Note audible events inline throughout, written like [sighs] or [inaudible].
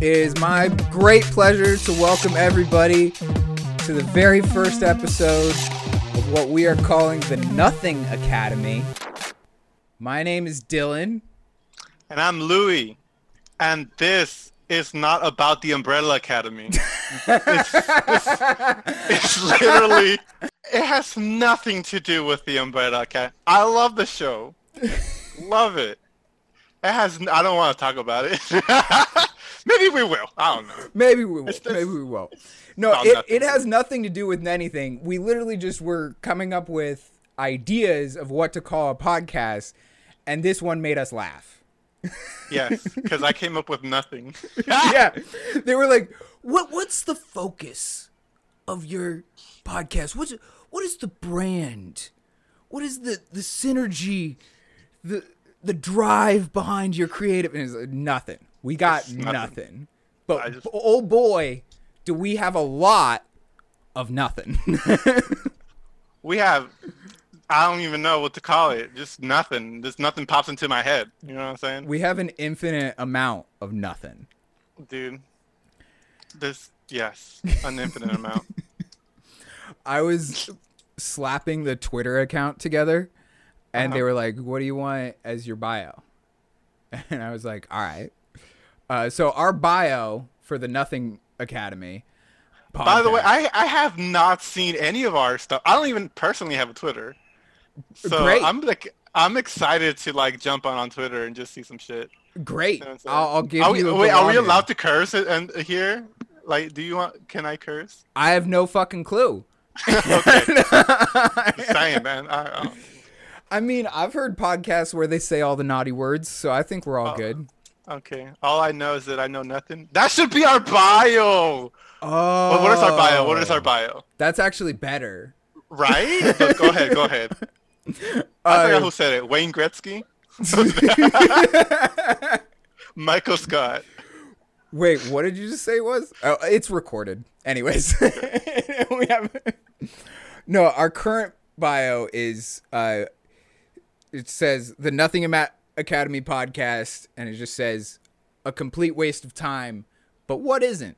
It is my great pleasure to welcome everybody to the very first episode of what we are calling the Nothing Academy. My name is Dylan. And I'm Louie. And this is not about the Umbrella Academy. it's, it's, it's literally, it has nothing to do with the Umbrella Academy. I love the show. love it. It has, I don't want to talk about it. [laughs] Maybe we will. I don't know. [laughs] Maybe we will. It's- Maybe we will. No, it, nothing. it has nothing to do with anything. We literally just were coming up with ideas of what to call a podcast, and this one made us laugh. Yes, [laughs] because I came up with nothing. [laughs] yeah. They were like, "What what's the focus of your podcast? What's what is the brand? What is the the synergy, the the drive behind your creative?" And it's like, nothing. We got nothing. nothing. But just- oh boy, do we have a lot of nothing. [laughs] We have, I don't even know what to call it. Just nothing. Just nothing pops into my head. You know what I'm saying? we have an infinite amount of nothing. Dude, this, yes, an infinite amount. [laughs] I was slapping the Twitter account together, and Uh-huh. they were like, "What do you want as your bio?" [laughs] And I was like, "All right." Uh, so our bio for the Nothing Academy. By the way, I, I have not seen any of our stuff. I don't even personally have a Twitter. So Great. I'm like I'm excited to like jump on on Twitter and just see some shit. great. You know? I'll, I'll give are we, you. A wait, are we allowed to curse and, and here? Like, do you want? Can I curse? I have no fucking clue. okay, [laughs] saying, man. I, I, [laughs] I mean, I've heard podcasts where they say all the naughty words, so I think we're all Oh. good. Okay. All I know is that I know nothing. That should be our bio. Oh, What- what is our bio? What is our bio? That's actually better. Right? But go ahead. Go ahead. [laughs] I Uh, forgot who said it. Wayne Gretzky. [laughs] [laughs] Michael Scott. Wait, what did you just say it was? Oh, it's recorded. Anyways, we have no. Our current bio is uh, it says the Nothing Ama- Academy podcast, and it just says a complete waste of time. But what isn't?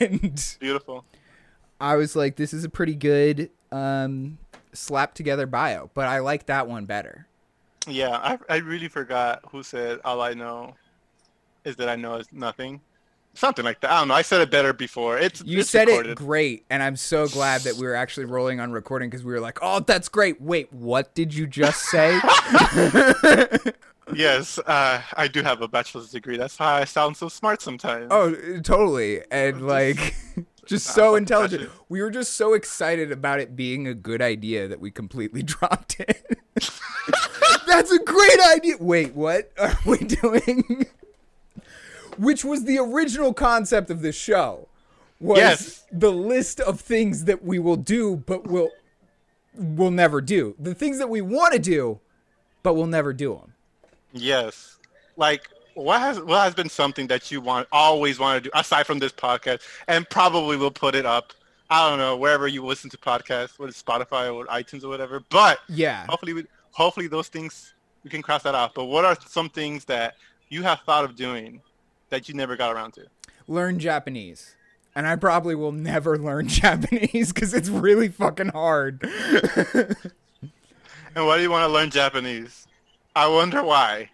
And Beautiful. I was like, this is a pretty good um, slap together bio, but I like that one better. Yeah, I I really forgot who said all I know is that I know is nothing. Something like that. I don't know. I said it better before. It's You it's said recorded. it great, and I'm so glad that we were actually rolling on recording because we were like, "Oh, that's great." Wait, what did you just say? [laughs] Yes, uh, I do have a bachelor's degree. That's why I sound so smart sometimes. oh, totally, and [laughs] like, [laughs] just so intelligent. We were just so excited about it being a good idea that we completely dropped it. that's a great idea. Wait, what are we doing? Which was the original concept of this show. Was Yes. the list of things that we will do, but will will never do. The things that we want to do, but we'll never do them. Yes. Like what has what has been something that you want always want to do aside from this podcast and probably we'll put it up. I don't know wherever you listen to podcasts, whether it's Spotify or iTunes or whatever. But Yeah. hopefully, we, hopefully those things we can cross that off. But what are some things that you have thought of doing that you never got around to? learn Japanese. And I probably will never [laughs] learn Japanese because it's really fucking hard. [laughs] And why do you want to learn Japanese? I wonder why.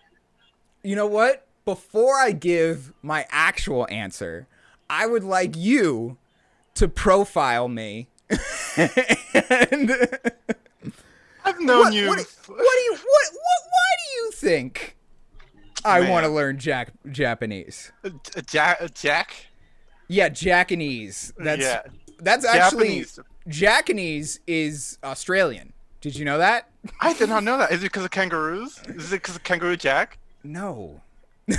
you know what? Before I give my actual answer, I would like you to profile me. [laughs] and I've known what, you. what, what do you what, what why do you think I Man. want to learn Jack Japanese? Uh, uh, Jack, uh, Jack? Yeah, Japanese. That's Yeah. that's actually Japanese. Is Australian. Did you know that? I did not know that. Is it because of kangaroos? Is it because of Kangaroo Jack? No. [laughs]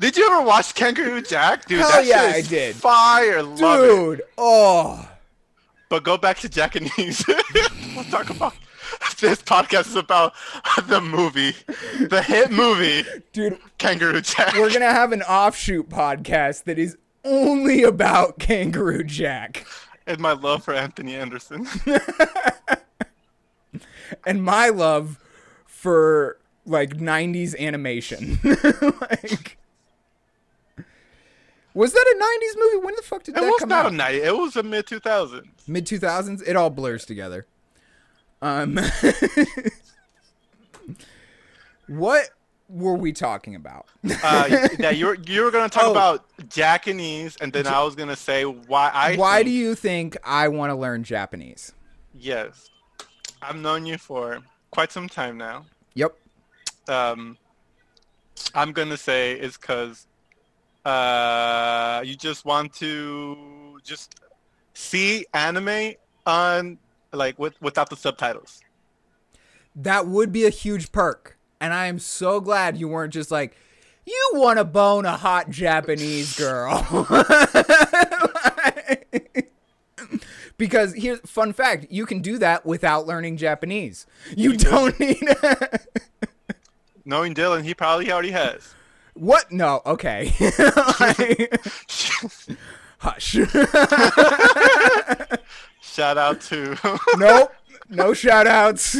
Did you ever watch Kangaroo Jack? Dude, Hell that yeah, I did. Fire, love it. Dude. Oh. But go back to Jack and Japanese. [laughs] we'll talk about this podcast is about the movie, the hit movie Dude, Kangaroo Jack. we're going to have an offshoot podcast that is only about Kangaroo Jack. and my love for Anthony Anderson. [laughs] and my love for like 90s animation. [laughs] like Was that a 90s movie? When the fuck did It that come out? It was not a night. It was a mid 2000s. Mid 2000s? It all blurs together. Um [laughs] What were we talking about? Uh, yeah, you were you were gonna talk Oh. about Japanese, and then I was gonna say why I. Why do you think I want to learn Japanese? Yes, I've known you for quite some time now. Yep. Um, I'm gonna say it's because uh, you just want to just see anime on like with without the subtitles. That would be a huge perk. And I am so glad you weren't just like, you want to bone a hot Japanese girl. [laughs] because here's fun fact, you can do that without learning Japanese. You don't need [laughs] Knowing Dylan, he probably already has. What? No, okay. [laughs] Hush. [laughs] Shout out to [laughs] nope. No shout outs.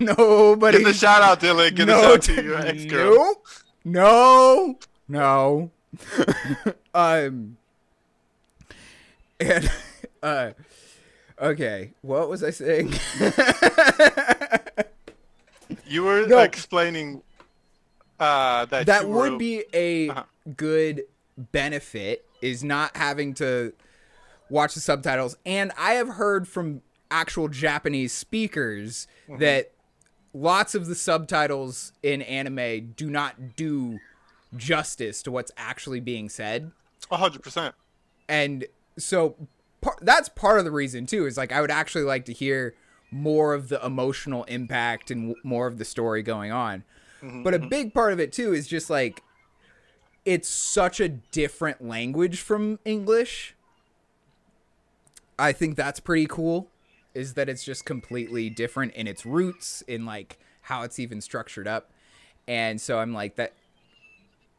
Nobody. give the shout out, Dylan. The no, shout out t- to your ex girl. nope. No. No. um. And uh. Okay, what was I saying? You were No. explaining uh, that that would were- be a Uh-huh. good benefit is not having to watch the subtitles and i have heard from actual japanese speakers Mm-hmm. that lots of the subtitles in anime do not do justice to what's actually being said a hundred percent. and so par- that's part of the reason too is like i would actually like to hear more of the emotional impact and w- more of the story going on Mm-hmm, but a mm-hmm. big part of it too is just like it's such a different language from english i think that's pretty cool is that it's just completely different in its roots in like how it's even structured up and so i'm like that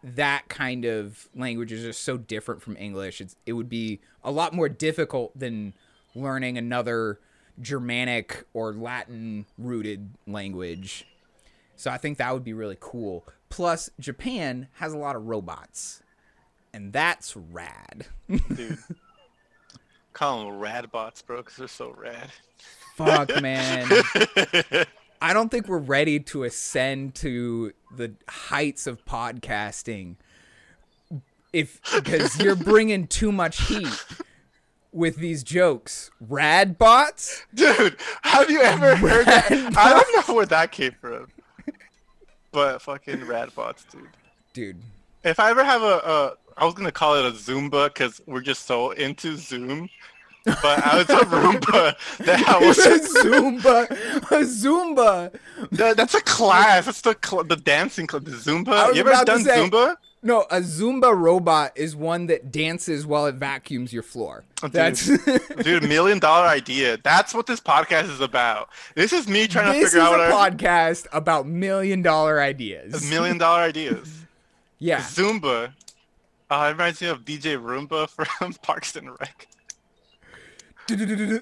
that kind of language is just so different from English. It's, it would be a lot more difficult than learning another Germanic or Latin rooted language. So I think that would be really cool. Plus, Japan has a lot of robots, and that's rad. [laughs] dude. Call them radbots, bro, because they're so rad. Fuck, man. [laughs] I don't think we're ready to ascend to the heights of podcasting. If because you're bringing too much heat with these jokes. Rad bots? Dude, have you ever heard that? I don't know where that came from. But fucking radbots, dude. Dude. If I ever have a, a I was gonna call it a Zumba because we're just so into Zoom. But I was a [laughs] Roomba that I a was. [laughs] Zumba. A Zumba. That- that's a class. That's the cl- the dancing club. The Zumba. was You ever done say- Zumba? No, a Zumba robot is one that dances while it vacuums your floor. Oh, dude. That's [laughs] Dude, million dollar idea. That's what this podcast is about. This is me trying to this is figure out a what our podcast about million dollar ideas. million dollar ideas. [laughs] yeah. Zumba. Uh, it reminds me of DJ Roomba [laughs] from Parks and Rec. DJ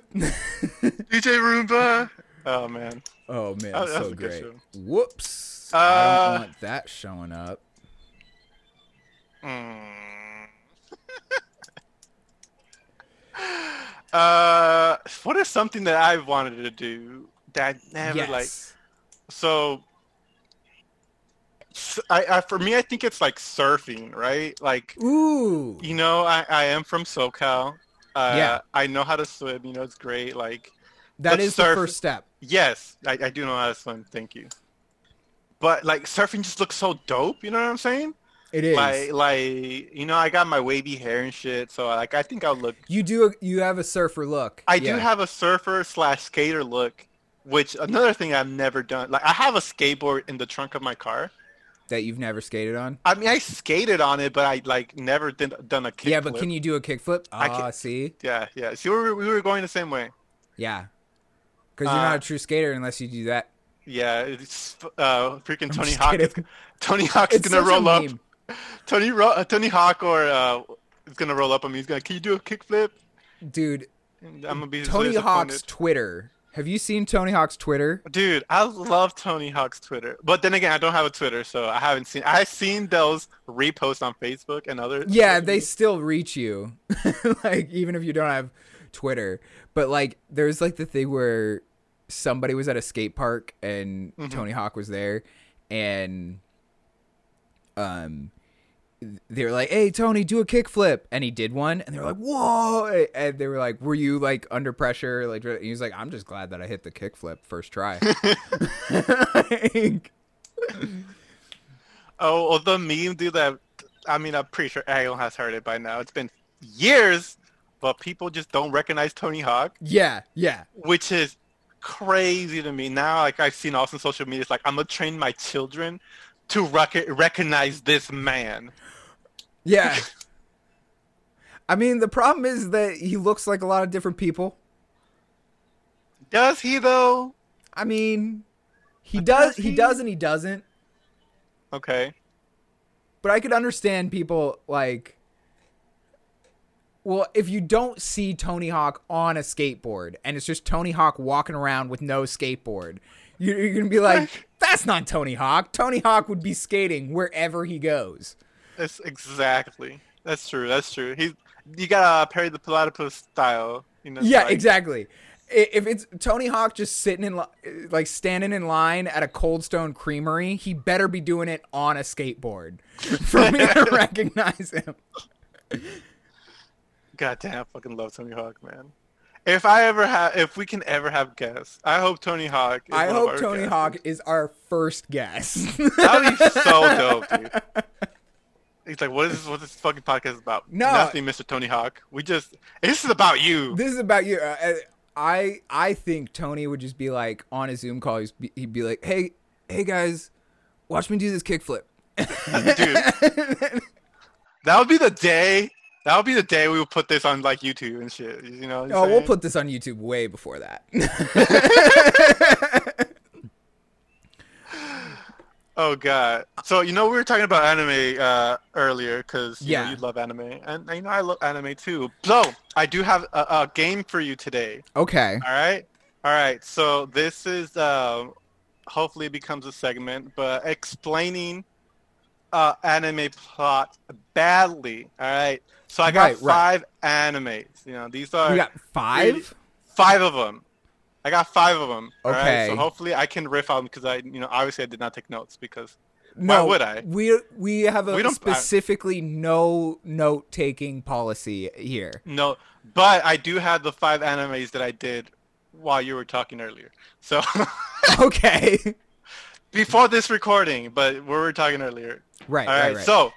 Roomba. Oh man. Oh man, Oh, that's so great. Whoops. I Uh, don't want that showing up. Mm. [laughs] uh, what is something that I've wanted to do that I never yes. like? So, I, I for me, I think it's like surfing, right? Like, Ooh. you know, I, I am from SoCal. Uh, Yeah. I know how to swim. You know, it's great. Like, that is surf- the first step. yes, I, I do know how to swim. Thank you. But like surfing just looks so dope. You know what I'm saying? It is. Like, like you know, I got my wavy hair and shit. So like, I think I'll look. you do. You have a surfer look. I Yeah. do have a surfer slash skater look, which another thing I've never done. Like, I have a skateboard in the trunk of my car. that you've never skated on. I mean, I skated on it, but I like never did, done a kick. yeah, but can you do a kickflip? I Ah, can- see. Yeah, yeah. See, we were, we were going the same way. Yeah. Because you're Uh, not a true skater unless you do that. Yeah, it's uh, freaking Tony Hawk. Is. Tony Hawk's It's gonna roll up. meme. [laughs] Tony uh, Tony Hawk or uh, is gonna roll up on me. He's gonna, can you do a kickflip? dude. I'm gonna be Tony. Hawk's Twitter Have you seen Tony Hawk's Twitter? Dude, I love Tony Hawk's Twitter, but then again, I don't have a Twitter, so I haven't seen. I've seen those reposts on Facebook and other. Yeah, they still reach you, [laughs] like even if you don't have Twitter. But like, there's like the thing where somebody was at a skate park and Tony Hawk was there, and um, they were like, "Hey, Tony, do a kickflip," and he did one, and they were like, "Whoa!" And they were like, "Were you like under pressure?" Like, and he was like, "I'm just glad that I hit the kickflip first try." Like, [laughs] Oh, well, the meme, dude. That I mean, I'm pretty sure everyone has heard it by now. It's been years, but people just don't recognize Tony Hawk, yeah, yeah, which is crazy to me. Now, like I've seen also on social media, it's like I'm gonna train my children to rec- recognize this man. yeah. I mean, the problem is that he looks like a lot of different people. Does he though? I mean, he uh, Does does, he he? does, and he doesn't. Okay. But I could understand people like. Well, if you don't see Tony Hawk on a skateboard and it's just Tony Hawk walking around with no skateboard, you- you're gonna be like, [laughs] "That's not Tony Hawk. Tony Hawk would be skating wherever he goes." That's exactly. That's true. That's true. He, you gotta uh, Perry the platypus style. You know. Yeah, like- exactly. If it's Tony Hawk just sitting in, like standing in line at a Cold Stone Creamery, he better be doing it on a skateboard [laughs] for me to [laughs] recognize him. God damn, I fucking love Tony Hawk, man. If I ever have, if we can ever have guests, I hope Tony Hawk. Is I hope our Tony guests. Hawk is our first guest. That'd be so [laughs] dope, dude. He's like, what is this? What this fucking podcast about? No. nothing, Mr. Tony Hawk. We just, this is about you. this is about you. Uh, uh, I I think Tony would just be like on a Zoom call. He'd be, he'd be like, "Hey, hey guys, watch me do this kickflip." dude. [laughs] That would be the day. That would be the day we would put this on like YouTube and shit. You know? Oh, we'll put this on YouTube way before that. [laughs] Oh god. So you know we were talking about anime uh, earlier because you Yeah. know, you love anime and you know I love anime too. So I do have a, a game for you today. okay. All right. All right. So this is uh, hopefully it becomes a segment, but explaining uh, anime plot badly. All right. So I got Right, right. five animes. You know these are You got five. five of them. I got five of them. All right. Okay. So hopefully I can riff out because I, you know, obviously I did not take notes because No, would I? We we have a We don't- I- specifically no note taking policy here. no, but I do have the five animes that I did while you were talking earlier. So [laughs] okay. before this recording, but we were talking earlier. Right. All right. right. right. So, all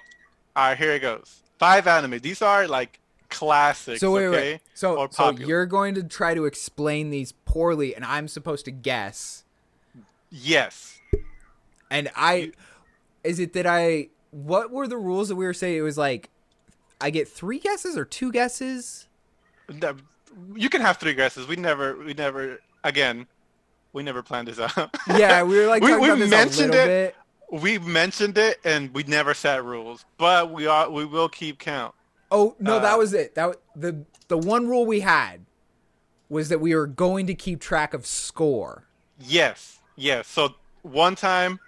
right, here it goes. Five anime. These are like classics. So wait, okay? wait. So Or so you're going to try to explain these poorly, and I'm supposed to guess. Yes. And I, is it that I? What were the rules that we were saying? It was like, I get three guesses or two guesses. You can have three guesses. We never, we never, again, we never planned this out. Yeah, we were like [laughs] We- we mentioned it. bit. We mentioned it and we never set rules, but we are, we will keep count. Oh no, Uh, that was it. That the the one rule we had was that we were going to keep track of score. Yes, yes. So one time,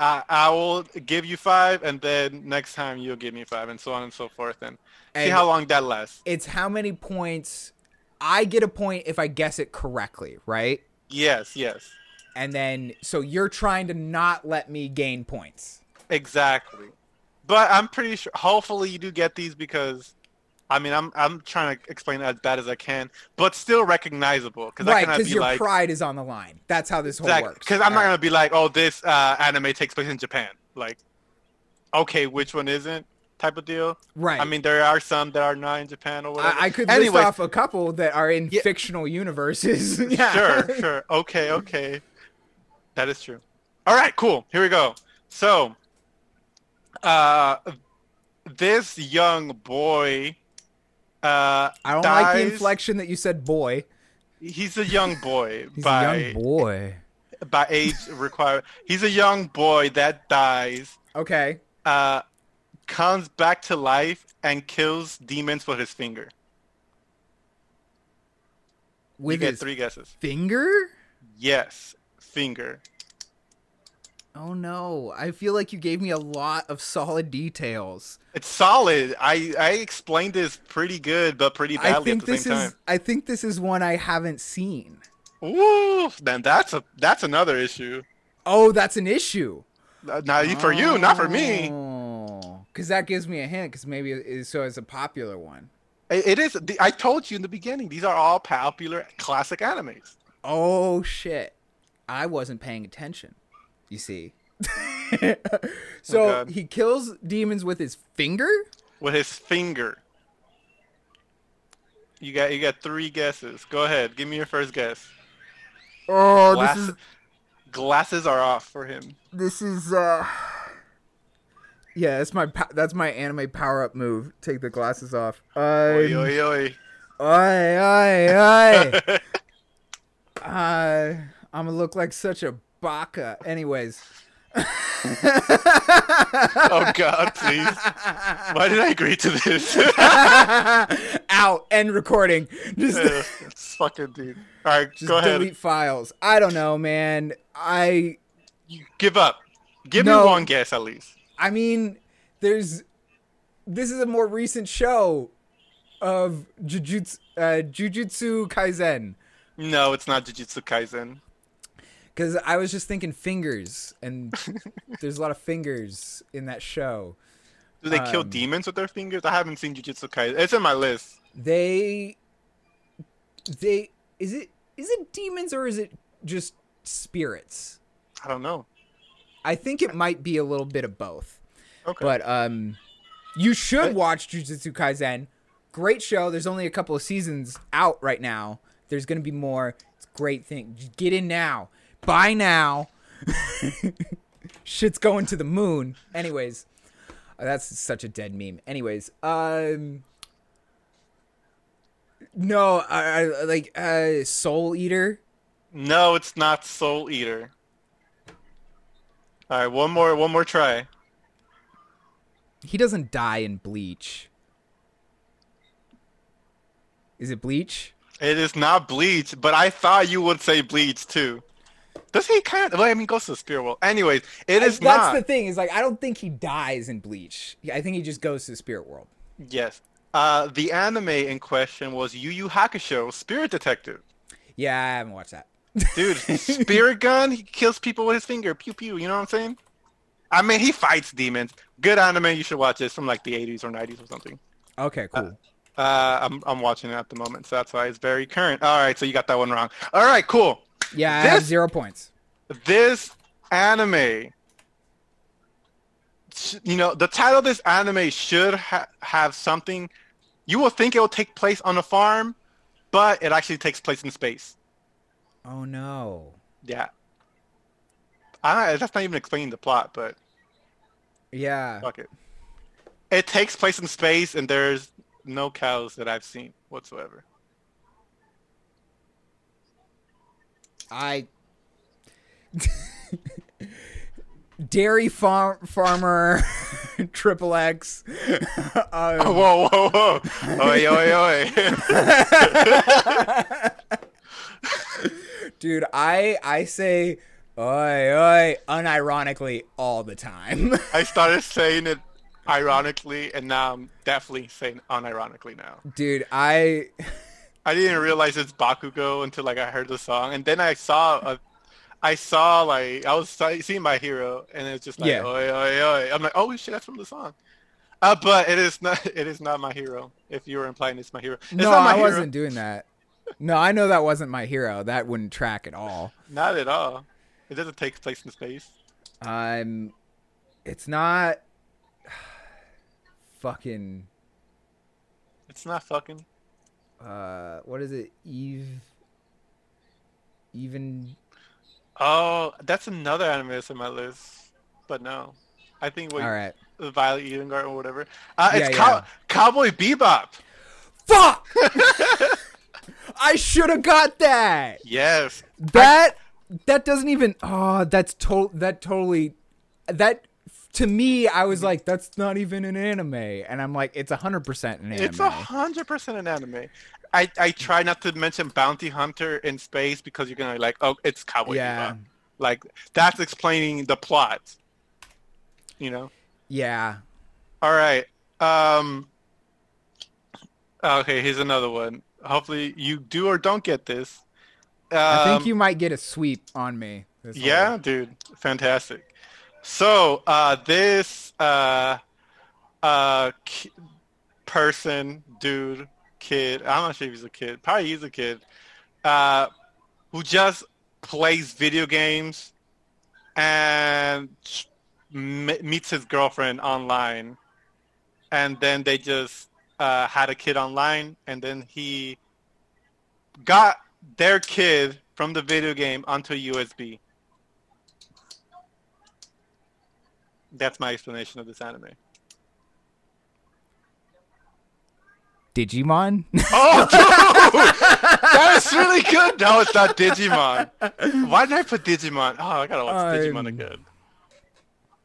I I will give you five, and then next time you'll give me five, and so on and so forth, and, and see how long that lasts. It's how many points I get a point if I guess it correctly, right? Yes, yes, And then so you're trying to not let me gain points. exactly. But I'm pretty sure. Hopefully, you do get these because, I mean, I'm I'm trying to explain it as bad as I can, but still recognizable. Because I Right, because be your like pride is on the line. That's how this whole works. Because I'm not All gonna be like, oh, this uh, anime takes place in Japan. Like, okay, which one isn't? Type of deal. Right. I mean, there are some that are not in Japan or whatever. I, I could Anyways, list off a couple that are in Yeah. fictional universes. [laughs] yeah. Sure, sure. Okay, okay. That is true. All right, cool. Here we go. So, uh, this young boy, uh, I don't like the inflection that you said boy. He's a young boy [laughs] He's by a young boy. by age required. He's a young boy that dies. Okay. uh, comes back to life and kills demons with his finger. You get three guesses. finger. Yes, finger. Oh no! I feel like you gave me a lot of solid details. It's solid. I I explained this pretty good, but pretty I badly think at the this same is. I think this is one I haven't seen. time. Woo! Then that's a that's another issue. Oh, that's an issue. Uh, Now for you, not for me. Because that gives me a hint. Because maybe it is, so it's a popular one. It, it is. the- I told you in the beginning. These are all popular classic animes. Oh shit! I wasn't paying attention. You see. [laughs] so God. he kills demons with his finger. with his finger. You got you got three guesses. Go ahead, give me your first guess. Oh, Glass- this is glasses are off for him. this is uh. Yeah, that's my po- that's my anime power up move. Take the glasses off. Um, Oi, oi, oi. Oi, oi, oi. [laughs] uh, I'm gonna look like such a baka. Anyways. oh God, please. Why did I agree to this? [laughs] Out. End recording. Just, [laughs] fucking dude. All right, just go ahead. delete files. I don't know, man. I You give up. Give No. me one guess at least. I mean, there's this is a more recent show of Jujutsu uh, Jujutsu Kaisen No, it's not Jujutsu Kaisen. Because I was just thinking fingers, and there's a lot of fingers in that show. Do they kill Um, demons with their fingers? I haven't seen Jujutsu Kaisen. It's in my list. They they is it is it demons or is it just spirits? I don't know. I think it might be a little bit of both. Okay. But um, you should watch Jujutsu Kaisen. Great show. There's only a couple of seasons out right now. There's gonna be more. It's a great thing. Just get in now. Buy now. Shit's going to the moon. Anyways, uh, that's such a dead meme. Anyways, um, no, I, I like uh, Soul Eater. no, it's not Soul Eater. All right, one more, one more try. He doesn't die in Bleach. Is it Bleach? It is not Bleach, but I thought you would say Bleach too. Does he kind of? Well, I mean, goes to the spirit world. Anyways, it is That's not. the thing. Is like I don't think he dies in Bleach. I think he just goes to the spirit world. Yes. Uh, the anime in question was Yu Yu Hakusho, Spirit Detective. Yeah, I haven't watched that. Dude, [laughs] spirit gun, he kills people with his finger. Pew pew. You know what I'm saying? I mean, he fights demons. Good anime. You should watch it. It's from like the 80s or 90s or something. Okay, cool. Uh, I'm I'm watching it at the moment, so that's why it's very current. All right, so you got that one wrong. All right, cool. Yeah, I have zero points. this anime you know the title of this anime should ha- have something you will think it will take place on a farm but it actually takes place in space Oh no. yeah I, that's not even explaining the plot but Yeah. fuck it it takes place in space and there's no cows that i've seen whatsoever I. Dairy farm farmer, [laughs] triple X. um, [laughs] whoa whoa whoa oi oi oi [laughs] dude, I I say oi oi unironically all the time. i started saying it ironically and now i'm definitely saying unironically now dude, I I didn't realize it's Bakugo until like I heard the song, and then I saw a, I saw like I was seeing my hero, and it's just like Yeah. oi oi oi. I'm like, oh shit, that's from the song. Uh, but it is not. [laughs] It is not my hero. If you were implying it's my hero, it's no, not my I hero. wasn't doing that. No, I know that wasn't my hero. That wouldn't track at all. Not at all. It doesn't take place in space. Um, it's not [sighs] fucking. It's not fucking. Uh, what is it? Eve. Even. Oh, that's another anime that's in my list. But no, I think what All right. the Violet Evergarden or whatever. Uh, Yeah, it's yeah. Cow- Cowboy Bebop. Fuck! [laughs] I should have got that. Yes. That that doesn't even. Oh, that's to That totally. That to me, I was like, that's not even an anime, and I'm like, it's hundred percent an anime. It's a hundred percent an anime. I, I try not to mention Bounty Hunter in space because you're gonna like, oh, it's Cowboy Yeah. Bebop. Like that's explaining the plot. You know. Yeah. All right. Um. Okay, here's another one. Hopefully you do or don't get this. Um, I think you might get a sweep on me. Yeah, dude, fantastic. So uh, this uh, uh, person, dude, kid. I'm not sure if he's a kid. Probably he's a kid. Uh, who just plays video games and meets his girlfriend online, and then they just uh, had a kid online, and then he got their kid from the video game onto USB. That's my explanation of this anime. Digimon? Oh, [laughs] that is really good. No, it's not Digimon. Why did I put Digimon? Oh, I gotta watch Digimon Um, again.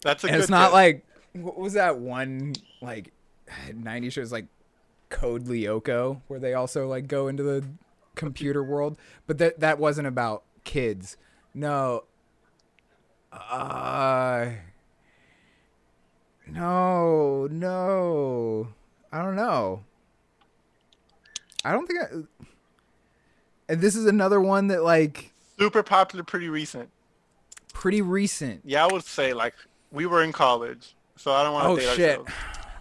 That's a And good. it's not like what was that one like 90 shows like Code Lyoko where they also like go into the computer world, but that that wasn't about kids. No. Uh No, no. I don't know. I don't think I and this is another one that like super popular, pretty recent. pretty recent. Yeah, I would say like we were in college, so I don't want to Oh, date shit. ourselves.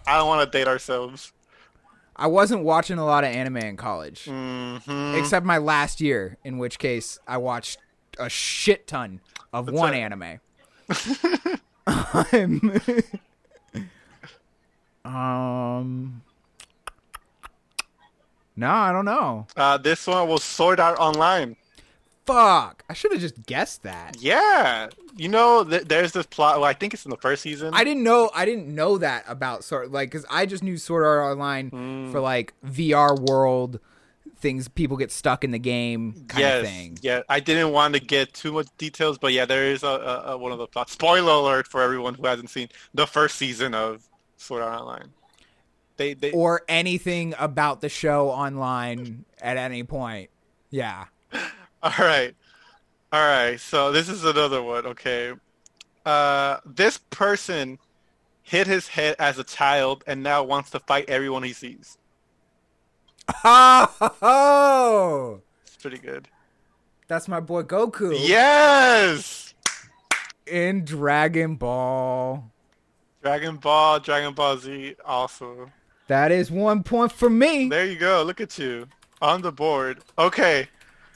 I don't want to date ourselves. I wasn't watching a lot of anime in college. hmm except my last year, in which case I watched a shit ton of one right. anime. [laughs] [laughs] um, [laughs] um, no, I don't know. Uh, this one was Sword Art Online. Fuck, I should have just guessed that. Yeah, you know, th- there's this plot. Well, I think it's in the first season. I didn't know. I didn't know that about sort like because I just knew Sword Art Online Mm. for like VR world things. People get stuck in the game kind yes, of thing. yeah. I didn't want to get too much details, but yeah, there is a, a, a one of the plots. Spoiler alert for everyone who hasn't seen the first season of Sword Art Online. They, they, or anything about the show online at any point. Yeah. [laughs] All right. All right. So this is another one. Okay. Uh, this person hit his head as a child and now wants to fight everyone he sees. Oh, It's pretty good. that's my boy Goku Yes. in Dragon Ball. Dragon Ball, Dragon Ball Z, awesome. That is one point for me. There you go. Look at you on the board. Okay.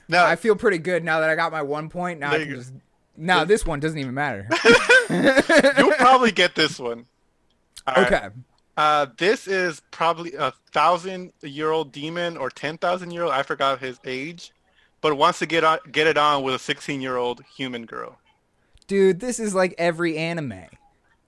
Now I feel pretty good now that I got my one point. Now I can just. Now this one doesn't even matter. [laughs] you'll probably get this one. All right. okay. Uh, this is probably a thousand year old demon or ten thousand year old. I forgot his age, but wants to get on, get it on with a sixteen year old human girl. Dude, this is like every anime.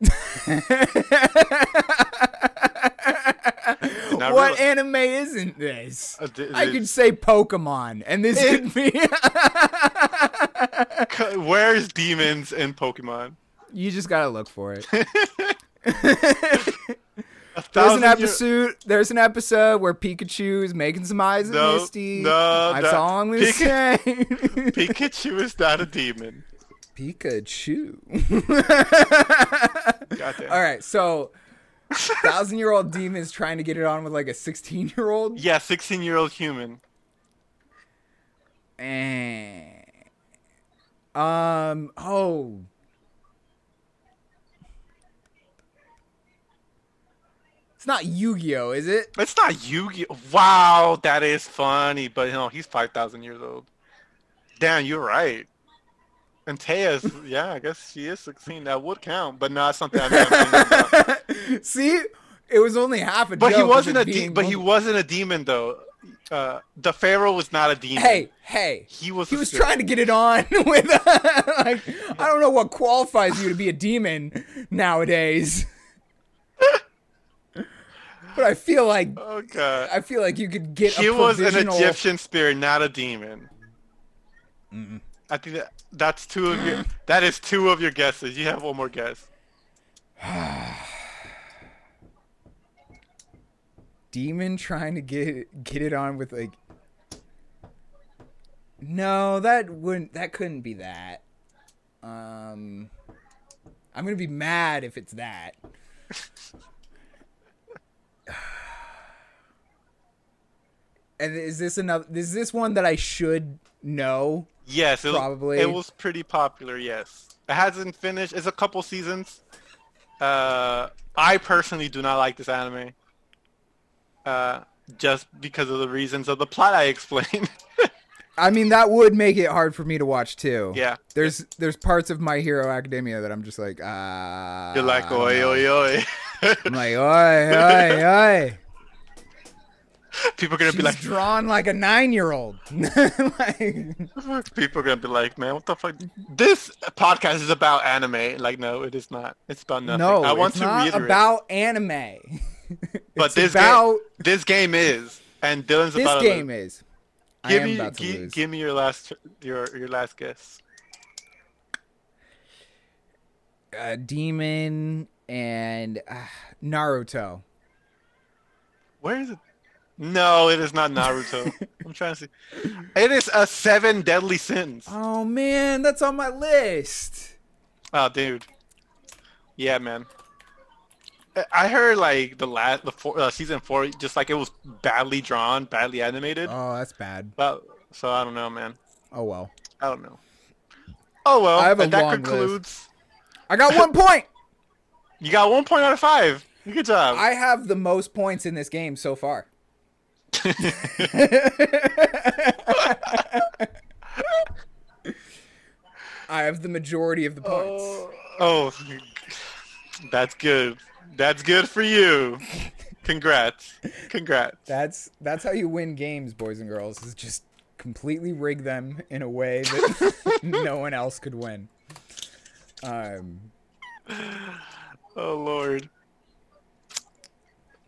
[laughs] What really. anime isn't this? Uh, th- I could say Pokemon, and this It- [laughs] could be. Where's demons in Pokemon? you just gotta look for it. [laughs] There's an year- episode. There's an episode where Pikachu is making some eyes at No, Misty. no, That's that- all I'm gonna Pika- say. [laughs] Pikachu is not a demon. Pikachu. Goddamn. all right, so thousand year old demons trying to get it on with like a 16 year old. Yeah, sixteen year old human. Eh. Um. Oh. It's not Yu-Gi-Oh, is it? It's not yu-gi-oh Wow, that is funny, but you know he's five thousand years old. Damn, you're right. And Téa's, yeah, I guess she is sixteen. That would count, but not something I'm not about. See, it was only half a But he wasn't a de- but he wasn't a demon though. Uh, the Pharaoh was not a demon. Hey, hey. he was. He was trying to get it on [laughs] with like I don't know what qualifies you to be a demon nowadays. [laughs] but I feel like Oh god. I feel like you could get He was an Egyptian spirit, not a demon. I think that that's two of your. [sighs] That is two of your guesses. You have one more guess. [sighs] demon trying to get get it on with like No, that wouldn't. That couldn't be that. Um, I'm gonna be mad if it's that. [sighs] and is this another? Is this one that I should know? Yes, it was, it was pretty popular. Yes, it hasn't finished. It's a couple seasons. Uh, I personally do not like this anime. Uh, just because of the reasons of the plot I explained. [laughs] I mean, that would make it hard for me to watch too. yeah, There's there's parts of My Hero Academia that I'm just like ah. you're like oi oi oi. I'm like oi oi [laughs] oi. People are gonna She's be like, drawn like a nine year old. [laughs] like, people are gonna be like, man, what the fuck? This podcast is about anime. Like, no, it is not. It's about nothing. no, I want it's to not reiterate, about anime. but this about game, this game is, and Dylan's this about This game is. Give me, about to give me your last, your your last guess. uh, Demon and uh, Naruto. Where is it? No, it is not Naruto. [laughs] I'm trying to see. It is a Seven Deadly Sins. Oh man, that's on my list. Oh, dude. Yeah, man. I- heard like the last, the four, uh, season four, just like it was badly drawn, badly animated. Oh, that's bad. But so I don't know, man. Oh well. I don't know. Oh well, I have a and that concludes. I got one [laughs] point. You got one point out of five. Good job. I have the most points in this game so far. I have the majority of the points. oh, that's good. That's good for you. Congrats. Congrats. That's that's how you win games, boys and girls. Is just completely rig them in a way that [laughs] no one else could win. Um, Oh Lord.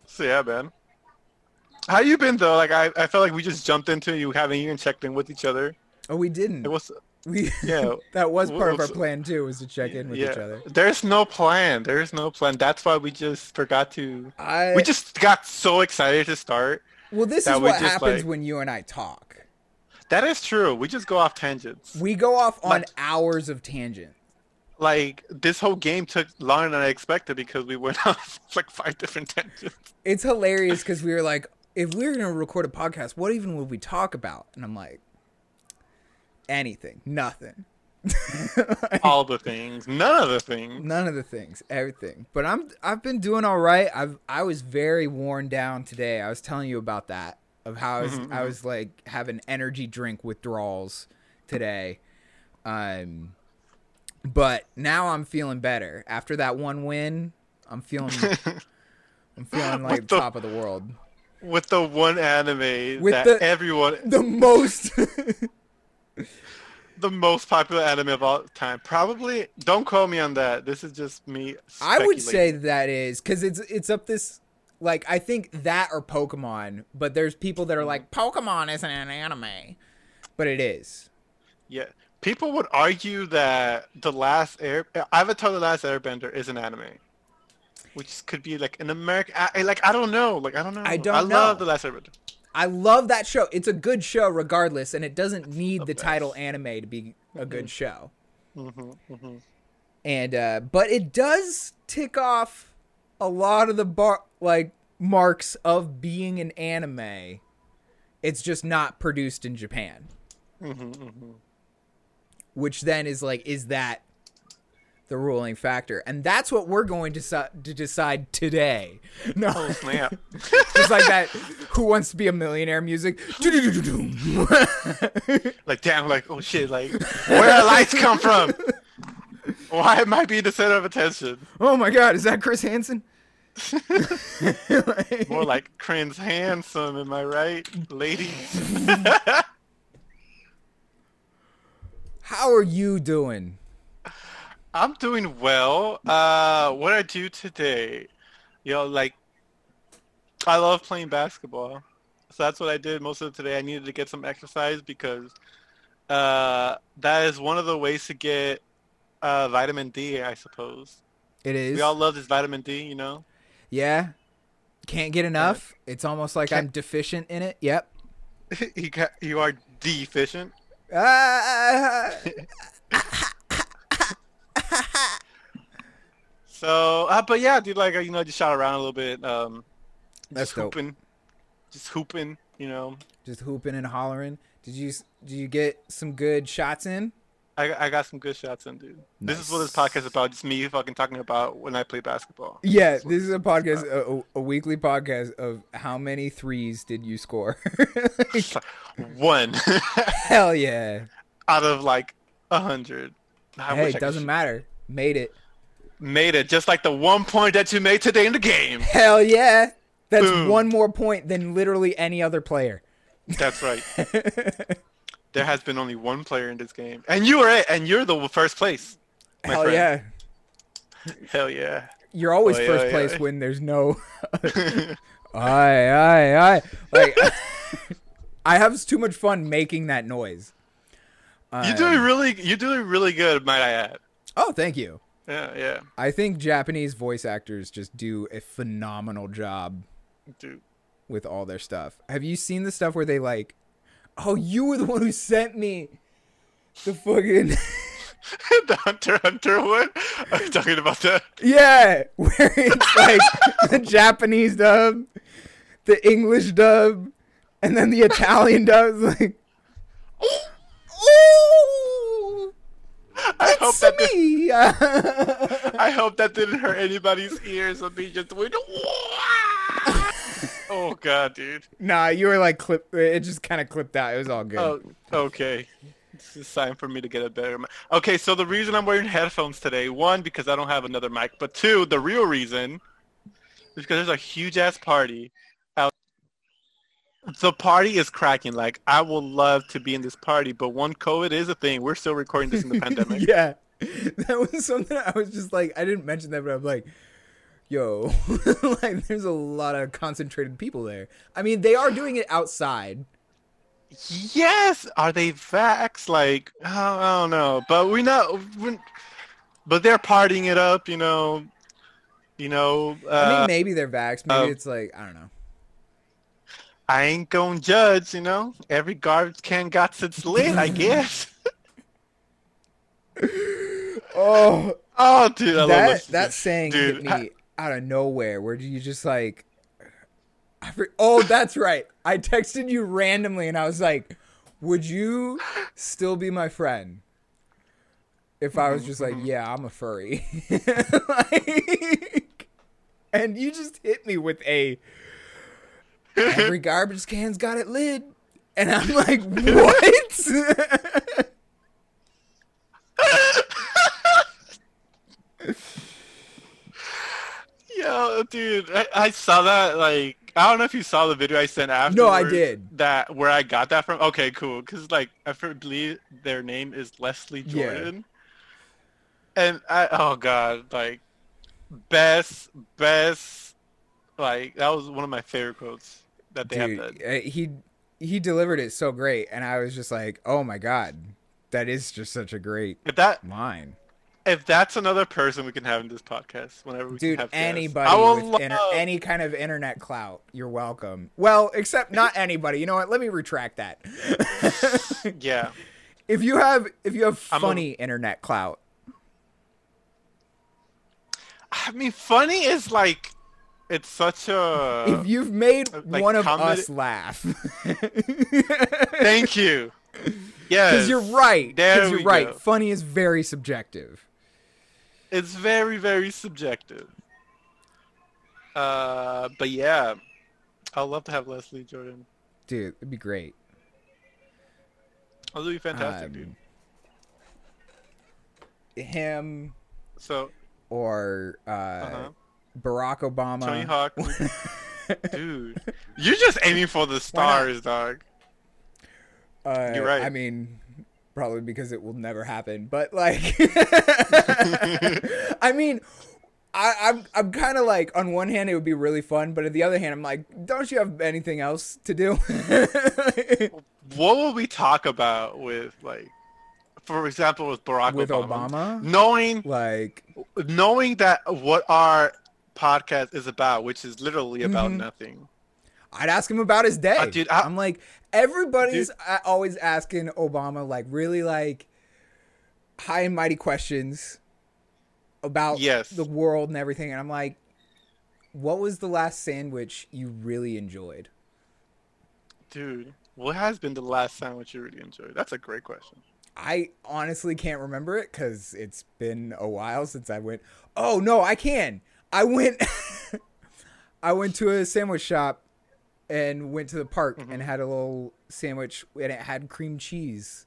So yeah, man. How you been though? Like I, I felt like we just jumped into. You haven't even checked in with each other. oh, we didn't. It was [laughs] we, yeah. [laughs] that was part of our plan too, was to check in with yeah. each other. There's no plan. There's no plan. That's why we just forgot to. I We just got so excited to start. well, this is what happens like- when you and I talk. That is true. We just go off tangents. We go off on Like- hours of tangents. Like this whole game took longer than I expected because we went [laughs] off like five different tangents. It's hilarious because we were like, if we were gonna record a podcast, what even would we talk about? And I'm like, anything, nothing, [laughs] All the things, none of the things. none of the things, everything. But I'm I've been doing all right. I've I was very worn down today. I was telling you about that of how I was I was like having energy drink withdrawals today. Um, but now I'm feeling better after that one win. I'm feeling [laughs] I'm feeling like the- top of the world. With the one anime With that the- everyone, [laughs] The most [laughs] the most popular anime of all time, probably. Don't quote me on that. This is just me. I would say that is because it's it's up this like I think that or Pokemon, but there's people that are like mm. Pokemon isn't an anime, but it is. yeah. People would argue that the last air, Avatar: The Last Airbender is an anime, which could be like an American. I, like I don't know. Like I don't know. I don't I love. The Last Airbender. I love that show. It's a good show regardless, and it doesn't need the, best. title anime to be a good show. hmm hmm And uh but it does tick off a lot of the bar like marks of being an anime. It's just not produced in Japan. hmm hmm which then is like is that the ruling factor and that's what we're going to, si- to decide today [laughs] no Oh snap! [laughs] just like that who wants to be a millionaire music [laughs] like damn! Like oh shit! Like where lights come from? Why am I being the center of attention? oh my god is that chris hansen More like Crin's handsome, am I right, ladies? how are you doing I'm doing well. Uh, what I do today, you know, like I love playing basketball, so that's what I did most of today. I needed to get some exercise because uh, that is one of the ways to get uh, vitamin D, I suppose. it is We all love this vitamin D, you know. yeah can't get enough it's almost like i'm deficient in it yep [laughs] you got, you are deficient. Ah, [laughs] So, uh, but yeah, dude, like uh, you know, just shot around a little bit. Um, That's just dope. hooping, just hooping. You know, just hooping and hollering. Did you did you get some good shots in? I I got some good shots in, dude. This is what this podcast is about. Just me fucking talking about when I play basketball. Yeah, what this is a podcast, a, a, weekly podcast of how many threes did you score? [laughs] One [laughs] [laughs] Hell yeah! out of like a hundred. Hey, wish I could doesn't matter. Made it. Made it just like the one point that you made today in the game. Hell yeah! That's Boom. one more point than literally any other player. That's right. [laughs] there has been only one player in this game, and you were it, and you're the first place. my Hell friend. yeah! Hell yeah. You're always first place when there's no. [laughs] [laughs] aye, aye, aye. Like, I have too much fun making that noise. You're Um, doing really, you're doing really good, might I add. Oh, thank you. Yeah, yeah, I think Japanese voice actors just do a phenomenal job dude. with all their stuff. Have you seen the stuff where they like, oh, you were the one who sent me the fucking [laughs] the Hunter Hunter one. Are you talking about that? yeah, [laughs] where it's like the Japanese dub, the English dub, and then the Italian dub is like, ooh, [laughs] I hope it's that. Did, [laughs] I hope that didn't hurt anybody's ears. And me just went. oh god, dude. nah, you were like clip. It just kind of clipped out. It was all good. Oh, okay. This is a sign for me to get a better mic. Okay, so the reason I'm wearing headphones today, one, because I don't have another mic, but two, the real reason is because there's a huge ass party. The party is cracking. Like, I will love to be in this party, but one, COVID is a thing. We're still recording this in the [laughs] pandemic. yeah, that was something I was just like, I didn't mention that, but I'm like, yo, [laughs] like, there's a lot of concentrated people there. I mean, they are doing it outside. Yes, are they vax? Like, I don't, know, but we know, but they're partying it up, you know. You know, uh, I mean, maybe they're vax. Maybe uh, it's like, I don't know. I ain't gonna judge, you know. Every garbage can got its lid, I [laughs] guess. [laughs] Oh, oh, dude, I love that this. that saying dude, hit me I- out of nowhere. Where do you just like? Oh, that's right. I texted you randomly, and I was like, "Would you still be my friend?" If I was just like. "Yeah, I'm a furry," [laughs] like, and you just hit me with a every [laughs] garbage can's got it lid, and I'm like, "What?" [laughs] Yo, dude, I, I saw that. Like, I don't know if you saw the video I sent after. No, I did. That where I got that from. Okay, cool. Because like I believe their name is Leslie Jordan. Yeah. Jordan. And I, oh god, like best, best, like that was one of my favorite quotes that they Dude, have. That uh, he he delivered it so great, and I was just like, "Oh my god, that is just such a great if that line." if that's another person we can have in this podcast, whenever we Dude, can have guests, anybody I with inter- any kind of internet clout, you're welcome. Well, except not anybody. You know what? Let me retract that. [laughs] yeah. if you have if you have I'm a- funny internet clout, I mean, funny is like, it's such a. if you've made like one of comedy- us laugh, Thank you. [laughs] Yes. because you're right. Because you're right. go. Funny is very subjective. It's very, very subjective. Uh, but yeah, I'd love to have Leslie Jordan. Dude, it'd be great. That'd be fantastic, Um, dude. Him So, or uh, uh-huh. Barack Obama. Tony Hawk, [laughs] dude, you're just aiming for the stars, dog. Uh, You're right. I mean, probably because it will never happen. But like, [laughs] I mean, I, I'm I'm kind of like on one hand it would be really fun, but on the other hand I'm like, don't you have anything else to do? [laughs] What will we talk about with like, for example, with Barack With Obama? Obama? Knowing, like, knowing that what our podcast is about, which is literally about Mhm. nothing. I'd ask him about his day. Uh, dude, I- I'm like, everybody's a- always asking Obama like really like high and mighty questions about Yes. the world and everything, and I'm like, what was the last sandwich you really enjoyed? Dude, what has been the last sandwich you really enjoyed? That's a great question. I honestly can't remember it because it's been a while since I went. Oh no, I can. I went. [laughs] I went to a sandwich shop and went to the park Mm-hmm. and had a little sandwich and it had cream cheese.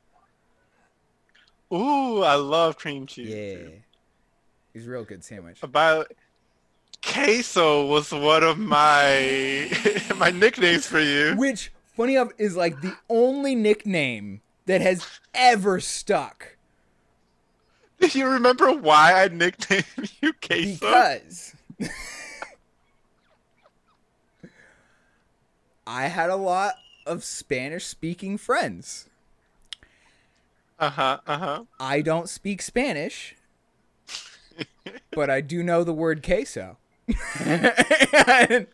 Ooh, I love cream cheese. Yeah, dude. it was a real good sandwich. About queso was one of my [laughs] my nicknames for you. Which, funny enough, is like the only nickname that has ever stuck Do you remember why I nicknamed [laughs] you queso? because [laughs] I had a lot of Spanish speaking friends. Uh huh. Uh huh. I don't speak Spanish, but I do know the word queso. [laughs]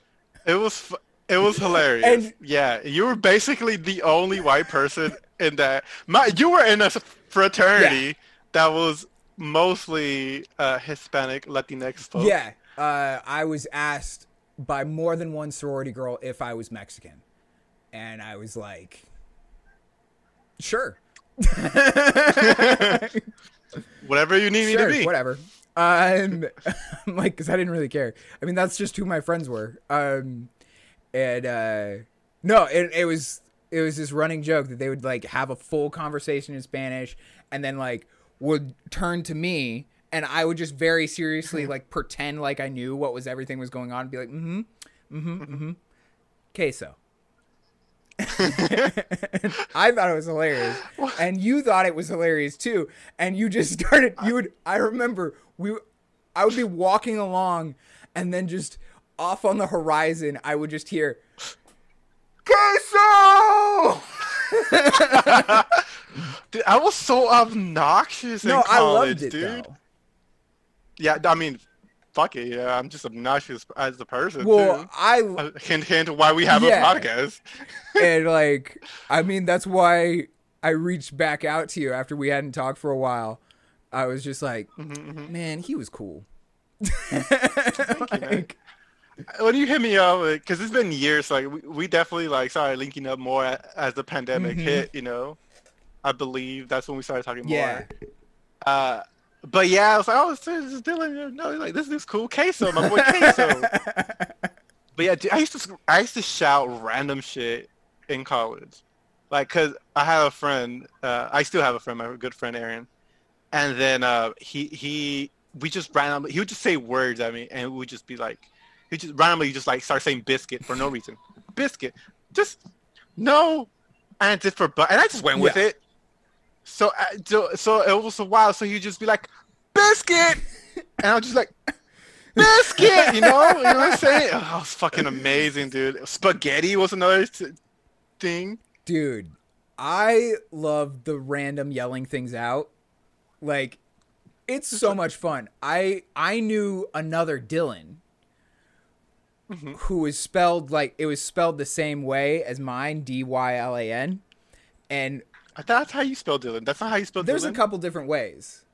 It was it was hilarious. And- yeah, you were basically the only white person in that. My you were in a fraternity that was mostly uh, Hispanic Latinx folks. yeah, uh, I was asked by more than one sorority girl if I was Mexican, and I was like, "Sure, [laughs] Whatever you need sure, me to be. whatever." Um, [laughs] I'm like, because I didn't really care. I mean, that's just who my friends were. Um, and uh, no, it, it was it was this running joke that they would like have a full conversation in Spanish, and then like would turn to me, and I would just very seriously like pretend like I knew what was everything was going on, and be like, mm-hmm, mm-hmm, mm-hmm, queso. [laughs] I thought it was hilarious, and you thought it was hilarious too. And you just [laughs] started. You would. I remember we. I would be walking along, and then just off on the horizon, I would just hear queso. Dude, I was so obnoxious in No, I loved it dude. though. Yeah, I mean, fuck it. Yeah, I'm just obnoxious as a person Well, too. I Uh, hint, hint. Why we have Yeah. a podcast? [laughs] and like, I mean, that's why I reached back out to you after we hadn't talked for a while. I was just like, Mm-hmm, man, he was cool. [laughs] [laughs] Like, when you hit me up, because it's been years, like we, we definitely like started linking up more as the pandemic Mhm. hit. You know, I believe that's when we started talking yeah. more. Uh, but yeah, I was like, oh, this is Dylan. No, like this is cool. Queso, my boy Queso. [laughs] but yeah, dude, I used to I used to shout random shit in college, like because I had a friend. Uh, I still have a friend, my good friend Aaron, and then uh, he he we just randomly he would just say words at me, and we would just be like he just randomly just like start saying biscuit for no reason, biscuit, just no, and just for but, and I just went with Yeah. it. So, uh, so, so it was a while. So he'd just be like, biscuit, and I was just like, biscuit, you know, you know what I'm saying? Oh, it was fucking amazing, dude. Spaghetti was another t- thing. Dude, I love the random yelling things out. Like it's so much fun. I I knew another Dylan Mhm. who was spelled like it was spelled the same way as mine, D Y L A N. And That's how you spell Dylan. That's not how you spell Dylan. there's Dylan. a couple different ways.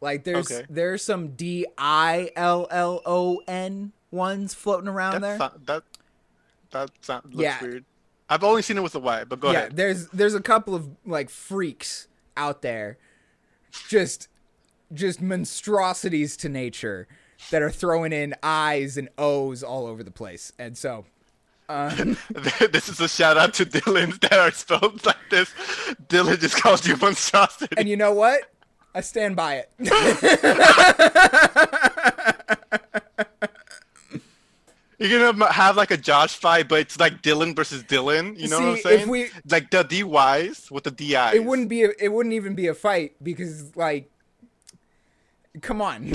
Like there's Okay. there's some D I L L O N ones floating around there. That, so- that that sound, looks Yeah. weird. I've only seen it with the Y, but go yeah, ahead. there's there's a couple of like freaks out there, just just monstrosities to nature that are throwing in I's and O's all over the place, and so um, [laughs] this is a shout out to Dylans that are spelled like this. Dylan just called you monstrosity. and you know what? I stand by it. [laughs] You're gonna have like a Josh fight, but it's like Dylan versus Dylan. You know what I'm See, if saying? we- like the DYs with the DIs. it wouldn't be a, it wouldn't even be a fight because like, come on, [laughs]